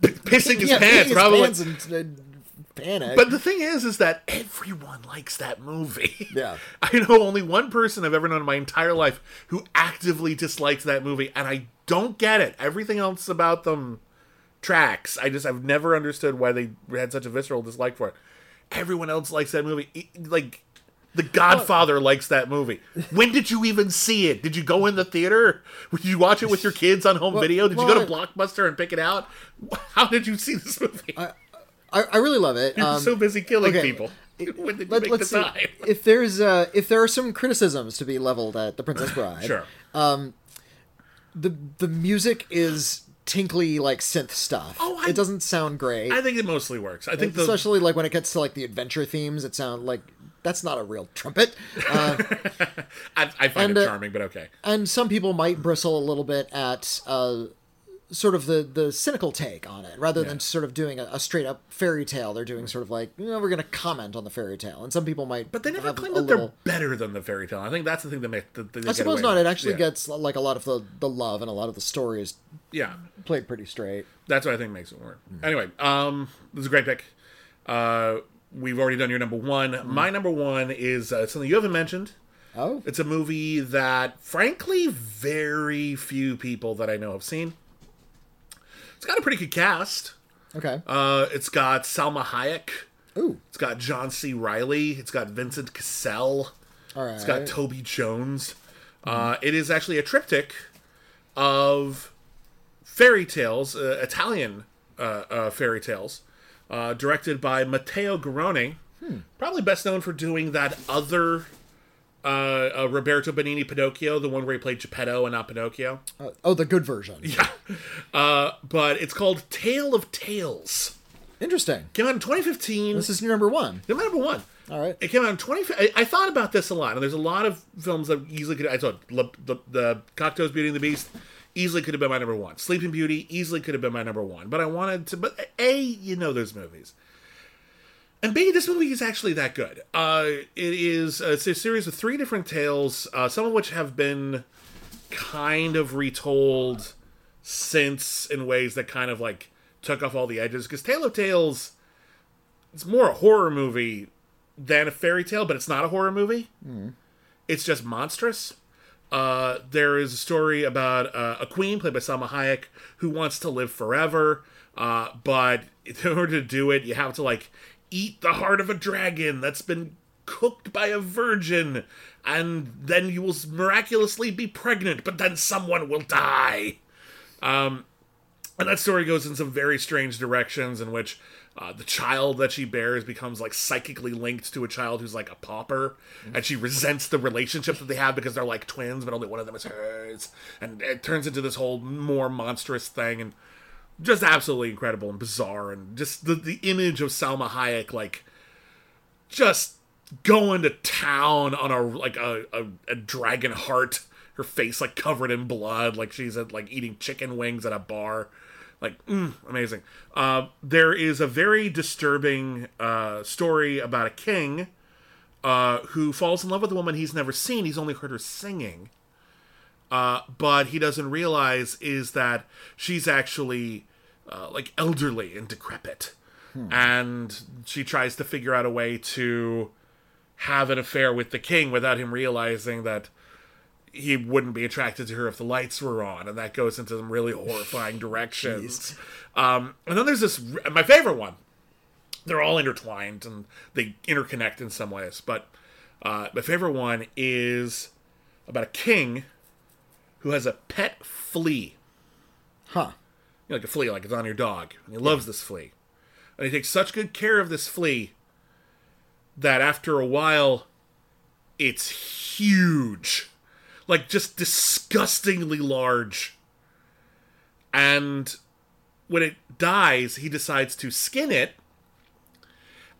pissing his <laughs> yeah, pants. peeing his probably. pants and, and panic. But the thing is, is that everyone likes that movie. <laughs> Yeah. I know only one person I've ever known in my entire life who actively dislikes that movie, and I don't get it. Everything else about them tracks. I just I've never understood why they had such a visceral dislike for it. Everyone else likes that movie. Like The Godfather oh. likes that movie. When did you even see it? Did you go in the theater? Did you watch it with your kids on home Well- video? Did you go to Blockbuster and pick it out? How did you see this movie? I, I really love it. You're Um, so busy killing okay. people. <laughs> When did you Let, make us the see time? if there's uh, if there are some criticisms to be leveled at the Princess <laughs> Bride. Sure. The the music is tinkly like synth stuff. Oh, I- it doesn't sound great. I think it mostly works. I think the especially like when it gets to like the adventure themes, it sounds like that's not a real trumpet. <laughs> Uh, I, I find and, it uh, charming, but okay. and some people might bristle a little bit at uh, sort of the the cynical take on it, rather than sort of doing a, a straight up fairy tale. They're doing sort of like, you know, we're going to comment on the fairy tale, and some people might. But they never claim that they're better than the fairy tale. I think that's the thing that makes. That they I suppose not. with. It actually yeah. gets like a lot of the the love, and a lot of the story is Yeah, played pretty straight. that's what I think makes it work. Anyway, um, this is a great pick. Uh, we've already done your number one. My number one is uh, something you haven't mentioned. Oh, It's a movie that, frankly, very few people that I know have seen. It's got a pretty good cast. okay. Uh, it's got Salma Hayek. Ooh, It's got John C. Reilly. It's got Vincent Cassel. all right. It's got Toby Jones. Uh, it is actually a triptych of fairy tales, uh, Italian uh, uh, fairy tales, uh, directed by Matteo Garrone. Probably best known for doing that other uh, uh, Roberto Benigni Pinocchio, the one where he played Geppetto and not Pinocchio. Uh, oh, the good version. Yeah. Uh, but it's called Tale of Tales. Interesting. Came out in 2015. This is your number one. Number one. All right. It came out in 20. I, I thought about this a lot, and there's a lot of films that easily could. I thought Le, the, the Cocteau's Beauty and the Beast easily could have been my number one. Sleeping Beauty easily could have been my number one, but I wanted to. But a, you know, those movies, and b, this movie is actually that good. Uh, it is uh, it's a series of three different tales, uh, some of which have been kind of retold since in ways that kind of like took off all the edges. Because Tale of Tales, it's more a horror movie than a fairy tale, but it's not a horror movie. It's just monstrous. Uh, there is a story about uh, a queen played by Salma Hayek who wants to live forever, uh, but <laughs> in order to do it, you have to like eat the heart of a dragon that's been cooked by a virgin, and then you will miraculously be pregnant, but then someone will die. Um, and that story goes in some very strange directions in which uh, the child that she bears becomes like psychically linked to a child who's like a pauper and she resents the relationship that they have because they're like twins but only one of them is hers and it turns into this whole more monstrous thing and just absolutely incredible and bizarre, and just the the image of Salma Hayek like just going to town on a like a, a, a dragon heart her face like covered in blood like she's at like eating chicken wings at a bar. Like mm, amazing. Uh, there is a very disturbing uh, story about a king uh, who falls in love with a woman he's never seen. He's only heard her singing. Uh, but he doesn't realize is that she's actually uh, like elderly and decrepit and she tries to figure out a way to have an affair with the king without him realizing that he wouldn't be attracted to her if the lights were on, and that goes into some really horrifying <laughs> directions. Um, and then there's this my favorite one. They're all intertwined and they interconnect in some ways, but uh, my favorite one is about a king who has a pet flea Huh. Know, like a flea, like it's on your dog. And he loves this flea. And he takes such good care of this flea that after a while, it's huge. Like just disgustingly large. And when it dies, he decides to skin it.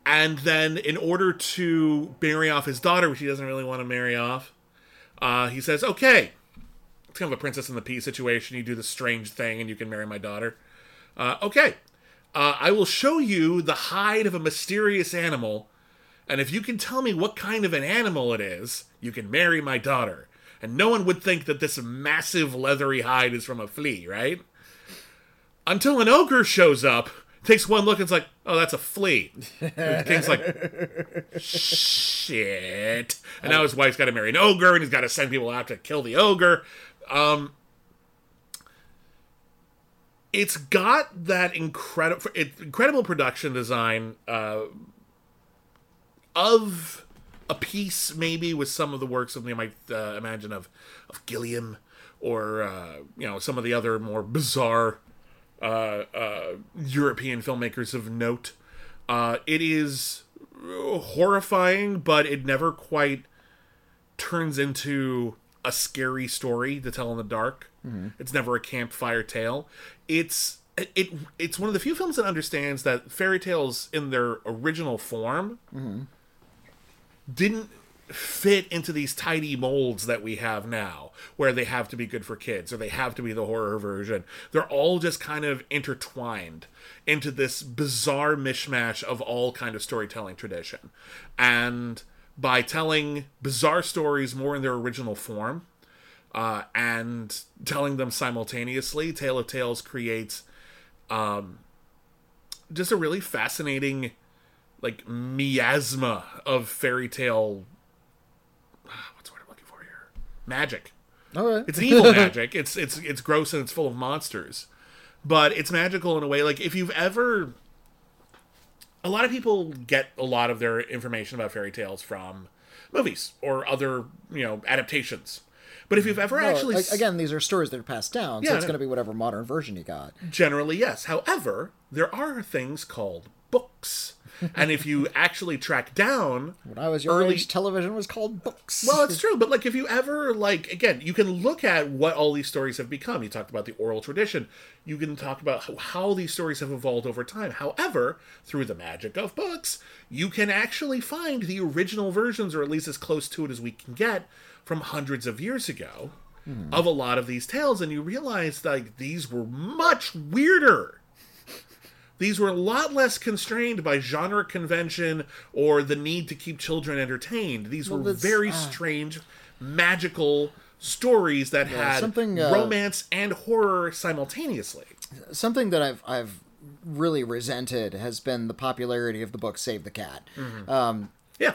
And then, in order to marry off his daughter, which he doesn't really want to marry off, uh, he says, okay, kind of a princess and the pea situation. You do the strange thing and you can marry my daughter. Uh, okay. Uh, I will show you the hide of a mysterious animal, and if you can tell me what kind of an animal it is, you can marry my daughter. And no one would think that this massive leathery hide is from a flea, right? Until an ogre shows up, takes one look, and it's like, oh, that's a flea. And the king's like, <laughs> shit. And now his wife's got to marry an ogre, and he's got to send people out to kill the ogre. Um, it's got that incredible, incredible production design uh, of a piece, maybe with some of the works of you might uh, imagine of of Gilliam or uh, you know some of the other more bizarre uh, uh, European filmmakers of note. Uh, it is horrifying, but it never quite turns into a scary story to tell in the dark. Mm-hmm. It's never a campfire tale. It's it, it it's one of the few films that understands that fairy tales in their original form mm-hmm. didn't fit into these tidy molds that we have now where they have to be good for kids or they have to be the horror version they're all just kind of intertwined into this bizarre mishmash of all kind of storytelling tradition and by telling bizarre stories more in their original form uh, and telling them simultaneously tale of tales creates um, just a really fascinating like miasma of fairy tale <sighs> what's the word I'm looking for here? Magic. All right. It's evil <laughs> magic. It's it's it's gross and it's full of monsters. But it's magical in a way like if you've ever a lot of people get a lot of their information about fairy tales from movies or other, you know, adaptations. But if you've ever Well, actually a- again, these are stories that are passed down, so it's going to be whatever modern version you got. Generally, yes. However, there are things called books. And if you actually track down When I was your Early- age, television was called books. Well, it's <laughs> true, but like if you ever like again, you can look at what all these stories have become. You talked about the oral tradition. You can talk about how, how these stories have evolved over time. However, through the magic of books, you can actually find the original versions, or at least as close to it as we can get, from hundreds of years ago, hmm. of a lot of these tales, and you realize like these were much weirder. These were a lot less constrained by genre convention or the need to keep children entertained. These Well, were very ah. strange, magical stories that had something, uh, romance and horror simultaneously. something that I've I've really resented has been the popularity of the book Save the Cat. Yeah.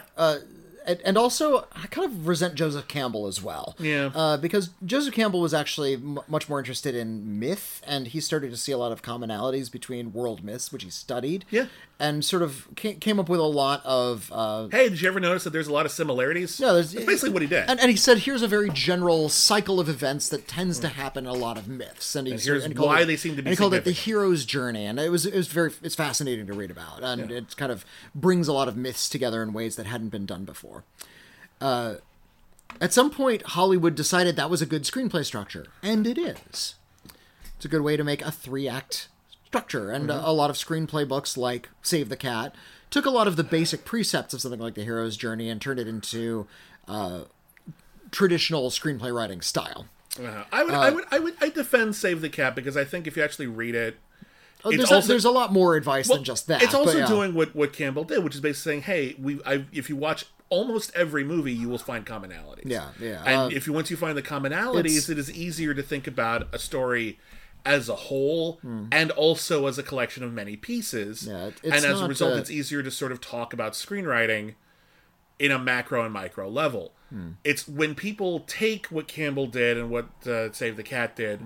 And, and also I kind of resent Joseph Campbell as well. Yeah. Uh, because Joseph Campbell was actually m- much more interested in myth, and he started to see a lot of commonalities between world myths, which he studied. Yeah. And sort of came, up with a lot of. Uh, hey, did you ever notice that there's a lot of similarities? no, there's, That's basically what he did. And, and he said, here's a very general cycle of events that tends to happen in a lot of myths. And, he And here's he called why it- they seem to be And he called it the hero's journey, and it was it was very it's fascinating to read about, and it kind of brings a lot of myths together in ways that hadn't been done before. Uh, at some point, Hollywood decided that was a good screenplay structure, and it is. It's a good way to make a three act structure, and uh, a lot of screenplay books like Save the Cat took a lot of the basic precepts of something like The Hero's Journey and turned it into uh, traditional screenplay writing style. Uh, I would, I would, I would, I defend Save the Cat because I think if you actually read it, Oh, It's there's, a, there's a lot more advice than just that. It's also but yeah. doing what what Campbell did, which is basically saying, "Hey, we, I, if you watch almost every movie, you will find commonalities. Yeah, yeah. And Uh, if you once you find the commonalities, it is easier to think about a story as a whole Hmm. and also as a collection of many pieces. Yeah, it- and as a result, it's easier to sort of talk about screenwriting in a macro and micro level. Hmm. It's when people take what Campbell did and what uh, Save the Cat did,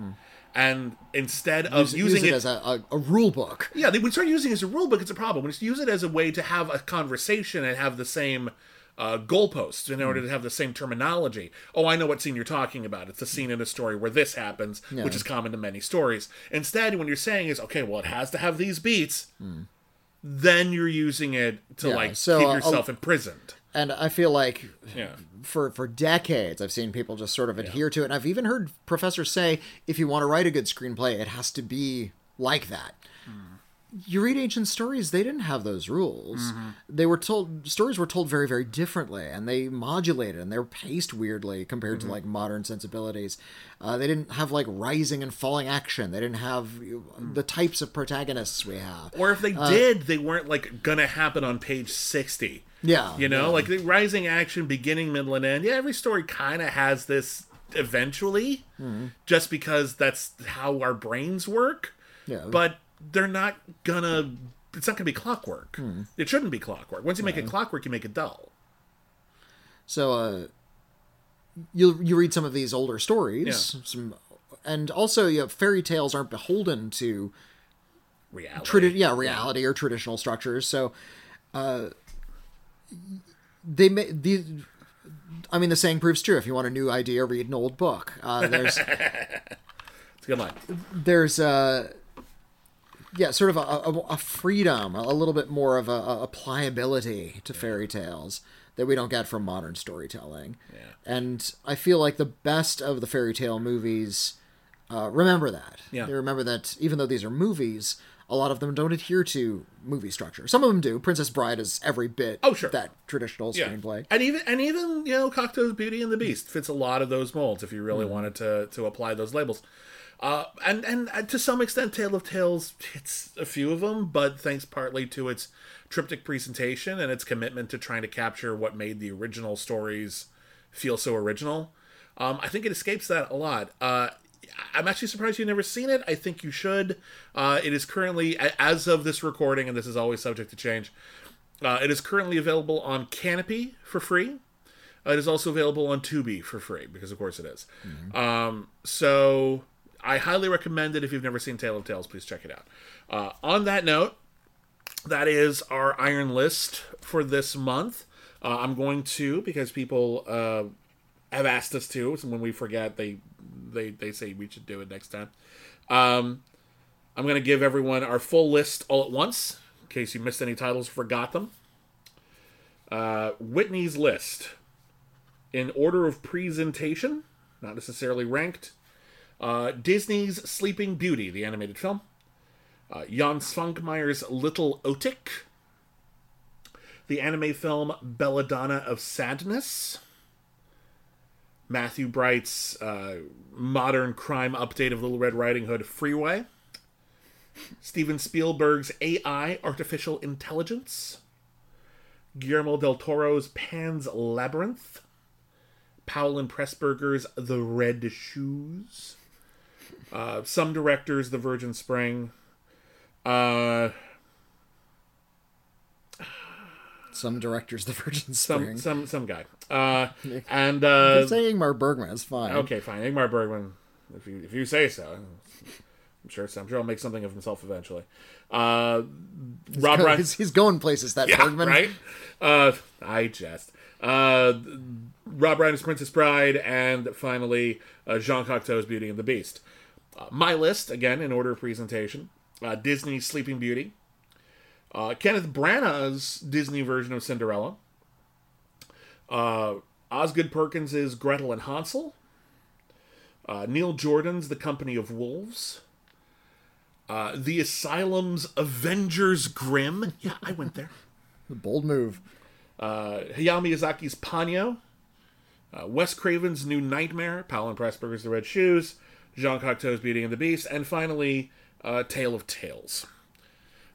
and instead of. Use, using use it, as a, a, a rule book. yeah, they would start using it as a rule book. It's a problem. When you use it as a way to have a conversation and have the same uh, goalposts in order to have the same terminology. Oh, I know what scene you're talking about. It's the scene in a story where this happens, which is common to many stories. Instead, when you're saying is okay, well, it has to have these beats. Then you're using it to Yeah, like so, keep uh, yourself imprisoned. And I feel like Yeah. for for decades I've seen people just sort of adhere to it. And I've even heard professors say if you want to write a good screenplay, it has to be like that. You read ancient stories, they didn't have those rules. Mm-hmm. They were told stories were told very, very differently, and they modulated and they were paced weirdly compared to mm-hmm. like modern sensibilities. Uh, they didn't have like rising and falling action. They didn't have uh, mm. the types of protagonists we have. Or if they uh, did, they weren't like gonna happen on page sixty. Yeah, You know, yeah. like the rising action, beginning, middle, and end. Yeah, every story kind of has this eventually, mm-hmm. just because that's how our brains work. Yeah. But they're not gonna. It's not gonna be clockwork. It shouldn't be clockwork. Once you make it clockwork, you make it dull. So uh you you read some of these older stories, Yeah. some and also you know, fairy tales aren't beholden to Reality. tradi- yeah, reality or traditional structures. So uh they may these I mean the saying proves true if you want a new idea read an old book. Uh there's <laughs> It's a good line. there's uh yeah, sort of a, a, a freedom, a little bit more of a, a pliability to fairy tales that we don't get from modern storytelling. Yeah. And I feel like the best of the fairy tale movies uh, remember that. Yeah. They remember that even though these are movies, a lot of them don't adhere to movie structure. Some of them do. Princess Bride is every bit Oh, sure. that traditional Yeah. screenplay. And even and even you know Cocteau's Beauty and the Beast fits a lot of those molds if you really Mm-hmm. wanted to to apply those labels. Uh, and, and and to some extent, Tale of Tales hits a few of them, but thanks partly to its triptych presentation and its commitment to trying to capture what made the original stories feel so original. Um, I think it escapes that a lot. Uh, I'm actually surprised you've never seen it. I think you should. Uh, it is currently, as of this recording, and this is always subject to change, uh, it is currently available on Canopy for free. Uh, it is also available on Tubi for free because, of course, it is. Um, so I highly recommend it. If you've never seen Tale of Tales, please check it out. Uh, on that note, that is our iron list for this month. Uh, I'm going to because people uh, have asked us to. So when we forget, they they they say we should do it next time. Um, I'm going to give everyone our full list all at once in case you missed any titles, forgot them. Uh, Witney's list in order of presentation, not necessarily ranked. Uh, Disney's Sleeping Beauty, the animated film. Uh, Jan Švankmajer's Little Otik. The anime film Belladonna of Sadness. Matthew Bright's uh, modern crime update of Little Red Riding Hood Freeway. Steven Spielberg's AI Artificial Intelligence. Guillermo del Toro's Pan's Labyrinth. Powell and Pressburger's The Red Shoes. Uh, some directors, The Virgin Spring. Uh, Some directors, The Virgin some Spring. some some guy. Uh, <laughs> and uh, saying Ingmar Bergman is fine. okay, fine. Ingmar Bergman, if you if you say so. I'm sure. I'm sure he'll make something of himself eventually. Uh, Rob Go- Reiner. he's, he's going places. That Yeah, Bergman, right? Uh, I jest. Uh, Rob Reiner's Princess Bride, and finally uh, Jean Cocteau's Beauty and the Beast. Uh, my list, again, in order of presentation uh, Disney's Sleeping Beauty, uh, Kenneth Branagh's Disney version of Cinderella, uh, Osgood Perkins's Gretel and Hansel, uh, Neil Jordan's The Company of Wolves, Uh, the Asylum's Avengers Grimm. Yeah, I went there. <laughs> Bold move. Uh, Hayao Miyazaki's Ponyo. Uh, Wes Craven's New Nightmare. Powell and Pressburger's The Red Shoes. Jean Cocteau's Beauty and the Beast. And finally, uh, Tale of Tales.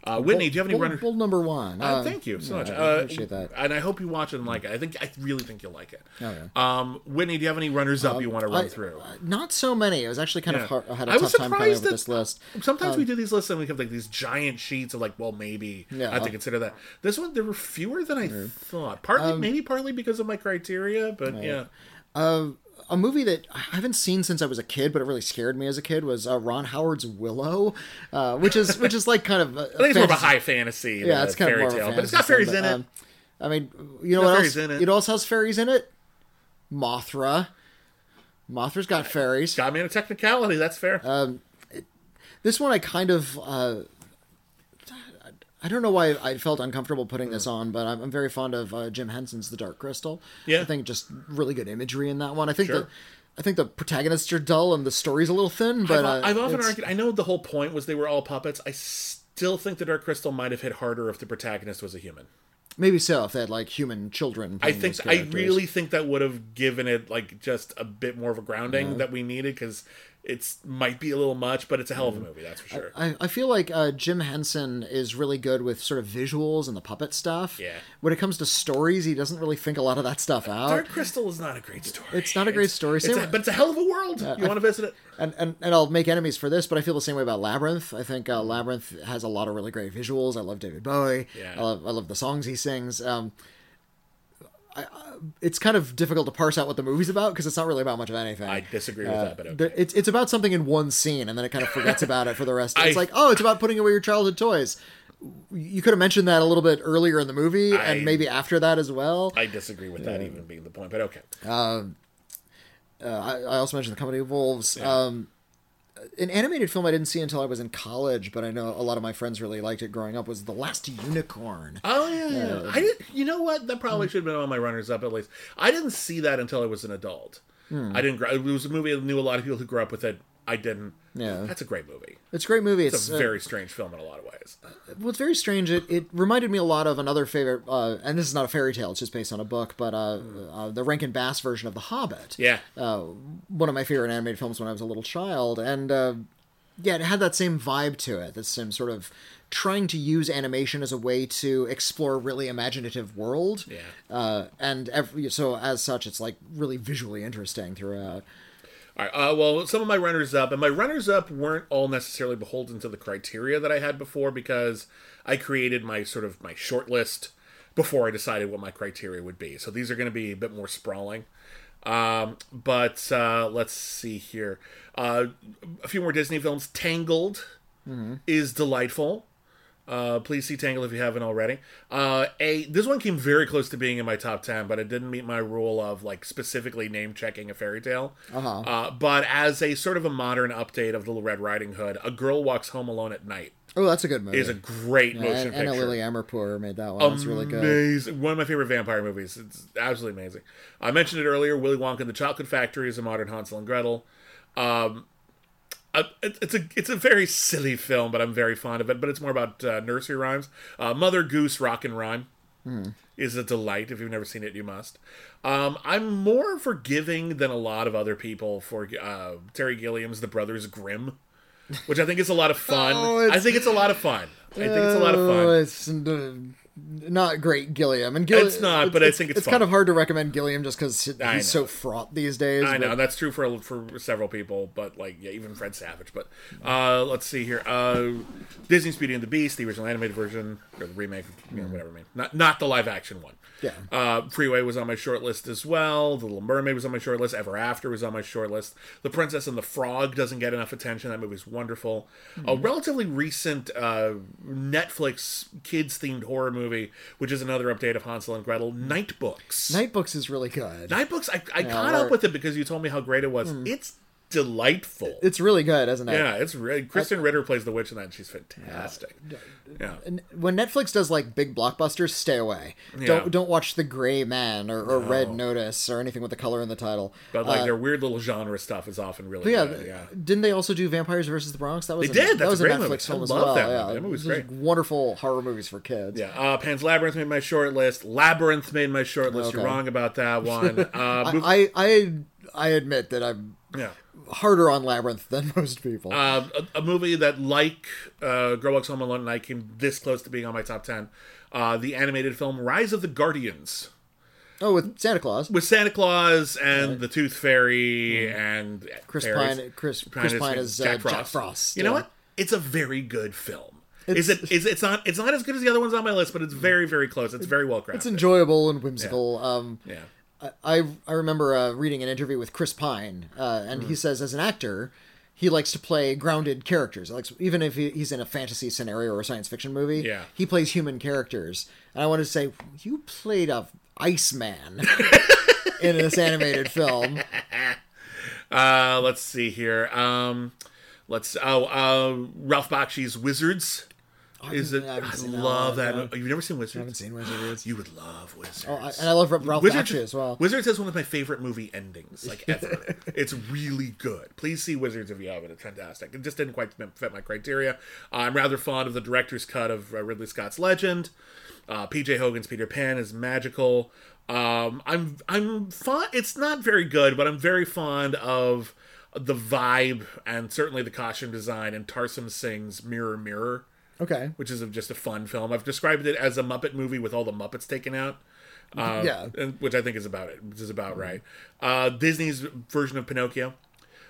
Uh, Witney, do you have any Bold, runners? bold number one. Uh, thank you so yeah, much. I Uh, appreciate that. And I hope you watch it and like it. I think I really think you'll like it. Oh, yeah. Um, Witney, do you have any runners up you want to run I- through? uh, not so many. It was actually kind Yeah. of hard, I had a I was tough time coming up surprised with this list. Sometimes we do these lists and we have like these giant sheets of like, well, maybe Yeah. I have to consider that. This one, there were fewer than I thought. Partly, Um, maybe partly because of my criteria, but yeah. A movie that I haven't seen since I was a kid, but it really scared me as a kid was uh, Ron Howard's Willow, uh, which is which is like kind of. A, <laughs> I think it's more of a high fantasy, than Yeah, a it's kind of fairy more of a tale, but it's got fairies in it. um, I mean, you know what else? in it. You know else has fairies in it? Mothra. Mothra's got fairies. got me in a technicality. That's fair. Uh, This one I kind of uh, I don't know why I felt uncomfortable putting this on, but I'm, I'm very fond of uh, Jim Henson's The Dark Crystal. Yeah. I think just really good imagery in that one. I think Sure. the I think the protagonists are dull and the story's a little thin, but I've, uh, I've often it's- argued. I know the whole point was they were all puppets. I still think the Dark Crystal might have hit harder if the protagonist was a human. maybe so if they had like human children. I think I really think that would have given it like just a bit more of a grounding that we needed because it's might be a little much, but it's a hell of a movie, that's for sure. I, I feel like uh, Jim Henson is really good with sort of visuals and the puppet stuff. Yeah. When it comes to stories, he doesn't really think a lot of that stuff out. Dark Crystal is not a great story. It's not a great story. It's a- but it's a hell of a world. you want to visit it? and, and and I'll make enemies for this, but I feel the same way about Labyrinth. I think uh, Labyrinth has a lot of really great visuals. I love David Bowie. Yeah. I love I love the songs he sings. Um, I, I, it's kind of difficult to parse out what the movie's about because it's not really about much of anything. I disagree with that, but okay. It's it's about something in one scene, and then it kind of forgets <laughs> about it for the rest. Of it. It's I- like, oh, it's about putting away your childhood toys. You could have mentioned that a little bit earlier in the movie, I- and maybe after that as well. I disagree with that even being the point, but okay. Uh, I, I also mentioned the Company of Wolves. Um, an animated film I didn't see until I was in college, but I know a lot of my friends really liked it growing up. Was The Last Unicorn? Oh yeah, yeah. Uh, I did. You know what? That probably should have been on my runners up at least. I didn't see that until I was an adult. Hmm. I didn't. grow- It was a movie I knew a lot of people who grew up with it. I didn't. Yeah. that's a great movie. It's a great movie. It's, It's a uh, very strange film in a lot of ways. well, it's very strange. It, it reminded me a lot of another favorite, uh, and this is not a fairy tale; it's just based on a book. But uh, uh, the Rankin Bass version of The Hobbit. Yeah, one of my favorite animated films when I was a little child, and uh, yeah, it had that same vibe to it. That same sort of trying to use animation as a way to explore a really imaginative world. Yeah. Uh, and every, so as such, it's like really visually interesting throughout. All right. Uh, well, some of my runners up, and my runners up weren't all necessarily beholden to the criteria that I had before because I created my sort of my short list before I decided what my criteria would be. So these are going to be a bit more sprawling. Um, but uh, let's see here. Uh, a few more Disney films. Tangled is delightful. Uh, please see Tangle if you haven't already. Uh, a this one came very close to being in my top ten, but it didn't meet my rule of like specifically name checking a fairy tale. Uh-huh. But as a sort of a modern update of Little Red Riding Hood, A Girl Walks Home Alone at Night Oh, that's a good movie. is a great motion and, picture. Lily Amirpour made that one. That's really good. One of my favorite vampire movies. It's absolutely amazing. I mentioned it earlier. Willy Wonka and the Chocolate Factory is a modern Hansel and Gretel. Um, uh, it- it's a it's a very silly film, but I'm very fond of it. But it's more about uh, nursery rhymes. Uh, Mother Goose Rock and Rhyme is a delight. If you've never seen it, you must. Um, I'm more forgiving than a lot of other people for uh, Terry Gilliam's The Brothers Grimm, which I think is a lot of fun. Oh, I think it's a lot of fun. I think it's a lot of Oh, fun. It's not great Gilliam, and Gilliam. It's not, but I think it's it's kind of hard to recommend Gilliam just because he's so fraught these days. I but- know that's true for for several people, but like yeah, even Fred Savage. But uh, let's see here. Uh, Disney's Beauty and the Beast, the original animated version or the remake, you know, whatever. I mean, not not the live action one. Yeah. Uh, Freeway was on my short list as well. The Little Mermaid was on my short list. Ever After was on my short list. The Princess and the Frog doesn't get enough attention. That movie's wonderful. A relatively recent uh, Netflix kids themed horror movie, which is another update of Hansel and Gretel, Night Books. Night Books is really good. Night Books, I, I caught or- up with it because you told me how great it was. Hmm. It's delightful. It's really good, isn't it? yeah, it's really Krysten Ritter plays the witch in that. and She's fantastic. Yeah, when Netflix does like big blockbusters, stay away. Yeah. Don't don't watch The Gray Man or, or Red Notice or anything with the color in the title. but like their weird little genre stuff is often really yeah, good. Yeah, didn't they also do Vampires versus the Bronx? That was They a, did. That was a Netflix movie. film I as well. that yeah, movie. That Those are great. Wonderful horror movies for kids. yeah. Uh, Pan's Labyrinth made my short list. Labyrinth made my short list. You're wrong about that one. <laughs> Uh, I, I I admit that I'm yeah. Harder on Labyrinth than <laughs> most people. Uh, a, a movie that, like uh, Girl Walks Home Alone, and I came this close to being on my top ten. Uh, the animated film Rise of the Guardians oh, with Santa Claus. with Santa Claus and the Tooth Fairy and Mm. Chris fairies. Pine- Chris- Chris Pine is, uh, Jack Frost, You know what? It's a very good film. is It's- it? Is not? It's not as good as the other ones on my list, but it's very, very close. It's very well crafted. It's enjoyable and whimsical. Um, Yeah. I I remember uh, reading an interview with Chris Pine, uh, and Mm. he says as an actor, he likes to play grounded characters. Like even if he, he's in a fantasy scenario or a science fiction movie, Yeah. he plays human characters. And I wanted to say, you played a Iceman <laughs> in this animated film. <laughs> Uh, let's see here. Um, let's. Oh, uh, Ralph Bakshi's Wizards. Is it? I I, haven't that love one, that. You've never seen Wizards? I haven't seen Wizards. You would love Wizards. Oh, I, and I love Ralph Wizards, Bakshi as well. Wizards is one of my favorite movie endings, like <laughs> ever. it's really good. Please see Wizards if you haven't. It's fantastic. It just didn't quite fit my criteria. Uh, I'm rather fond of the director's cut of uh, Ridley Scott's Legend. Uh, P.J. Hogan's Peter Pan is magical. Um, I'm I'm fond. It's not very good, but I'm very fond of the vibe and certainly the costume design and Tarsem Singh's Mirror Mirror Okay. which is just a fun film. I've described it as a Muppet movie with all the Muppets taken out. Uh, Yeah. and, which I think is about it, which is about right. Uh, Disney's version of Pinocchio,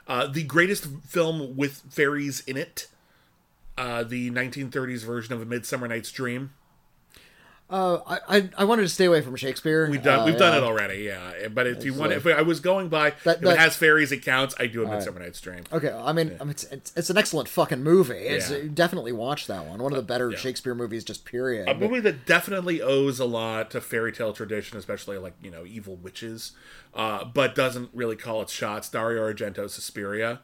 uh, the greatest film with fairies in it, uh, the 1930s version of A Midsummer Night's Dream. Uh, I, I I wanted to stay away from Shakespeare. We've done Uh, we've done it already, yeah. But if you want, like- if I was going by That- if that- it has fairies, it counts. I do A Midsummer Night's Dream. Okay, I mean, I mean, it's, it's it's an excellent fucking movie. It's Yeah. definitely watch that one. One of the better Shakespeare movies, just period. A movie that definitely owes a lot to fairy tale tradition, especially like you know evil witches, uh, but doesn't really call its shots. Dario Argento's Suspiria.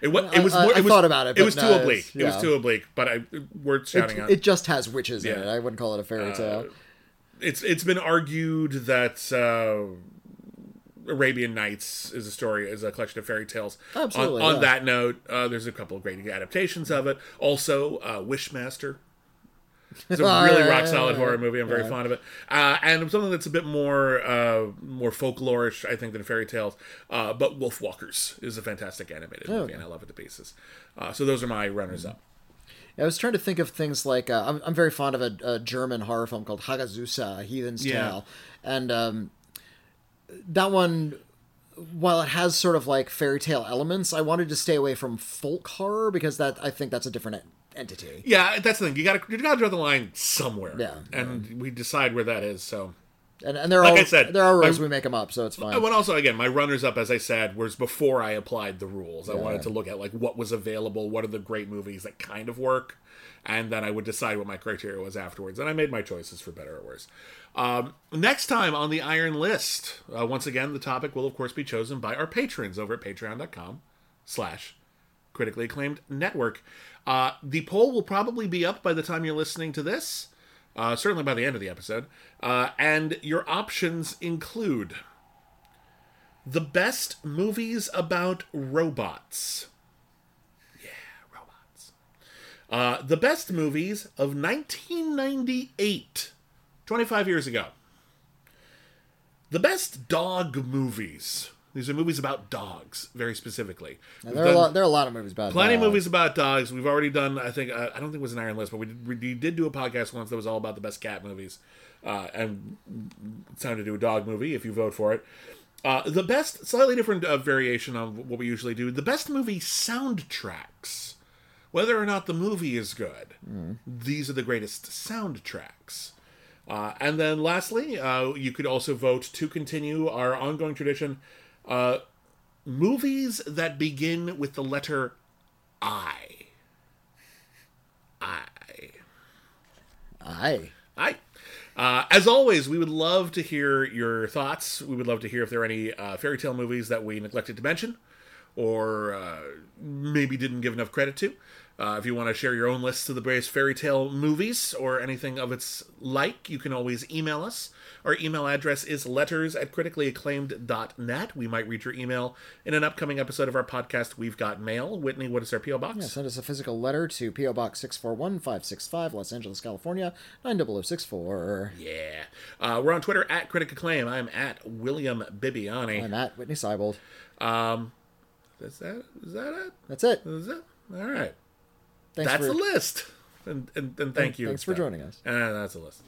It, wa- it was. I- more, I it was, thought about it, It was no, too oblique. It was too oblique. But I worth shouting it, out. it just has witches in Yeah. Uh, it. I wouldn't call it a fairy tale. it's it's been argued that uh, Arabian Nights is a story is a collection of fairy tales. Absolutely, On, on yeah. that note, uh, there's a couple of great adaptations of it. Also, uh, Wishmaster. It's a <laughs> Oh, really yeah, rock solid yeah, horror movie. I'm very fond of it, uh, and something that's a bit more uh, more folklorish, I think, than fairy tales. Uh, but Wolf Walkers is a fantastic animated movie, and I love it to pieces. Uh, so those are my runners up. I was trying to think of things like uh, I'm, I'm very fond of a, a German horror film called Hagazussa, Heathen's Yeah. Tale, and um, that one, while it has sort of like fairy tale elements, I wanted to stay away from folk horror because that I think that's a different en- entity. Yeah, that's the thing. You got to you got to draw the line somewhere. Yeah. and we decide where that is. So. And, and there are Like all, I said, there are rules we make them up, so it's fine. But also, again, my runners up, as I said, was before I applied the rules. I wanted to look at like what was available, what are the great movies that kind of work, and then I would decide what my criteria was afterwards. And I made my choices for better or worse. Um, next time on the Iron List, uh, once again, the topic will of course be chosen by our patrons over at Patreon.com/slash critically acclaimed network. Uh, the poll will probably be up by the time you're listening to this, uh, certainly by the end of the episode. Uh, and your options include the best movies about robots. Yeah, robots. Uh, the best movies of 1998, 25 years ago. The best dog movies. These are movies about dogs, very specifically. We've there are a lot. There are a lot of movies about plenty of dogs. movies about dogs. We've already done. I think uh, I don't think it was an Iron List, but we did, we did do a podcast once that was all about the best cat movies, uh, and it's time to do a dog movie if you vote for it. Uh, the best, slightly different uh, variation of what we usually do. The best movie soundtracks, whether or not the movie is good. These are the greatest soundtracks. Uh, and then lastly, uh, you could also vote to continue our ongoing tradition uh, movies that begin with the letter I. I. Aye. I. Uh, as always, we would love to hear your thoughts. We would love to hear if there are any uh, fairy tale movies that we neglected to mention, or uh, maybe didn't give enough credit to. Uh, if you want to share your own lists of the various fairy tale movies or anything of its like, you can always email us. Our email address is letters at criticallyacclaimed.net. We might read your email in an upcoming episode of our podcast, We've Got Mail. Witney, what is our P.O. Box? Yeah, send us a physical letter to P.O. Box 641565, Los Angeles, California, 90064. Yeah. Uh, we're on Twitter at Critic Acclaim. I'm at William Bibbiani. I'm at Witney Seibold. Um, Is that is that it? That's it. Is it? All right. Thanks that's for, a list. And, and, and thank you. Thanks for joining us. And that's a list.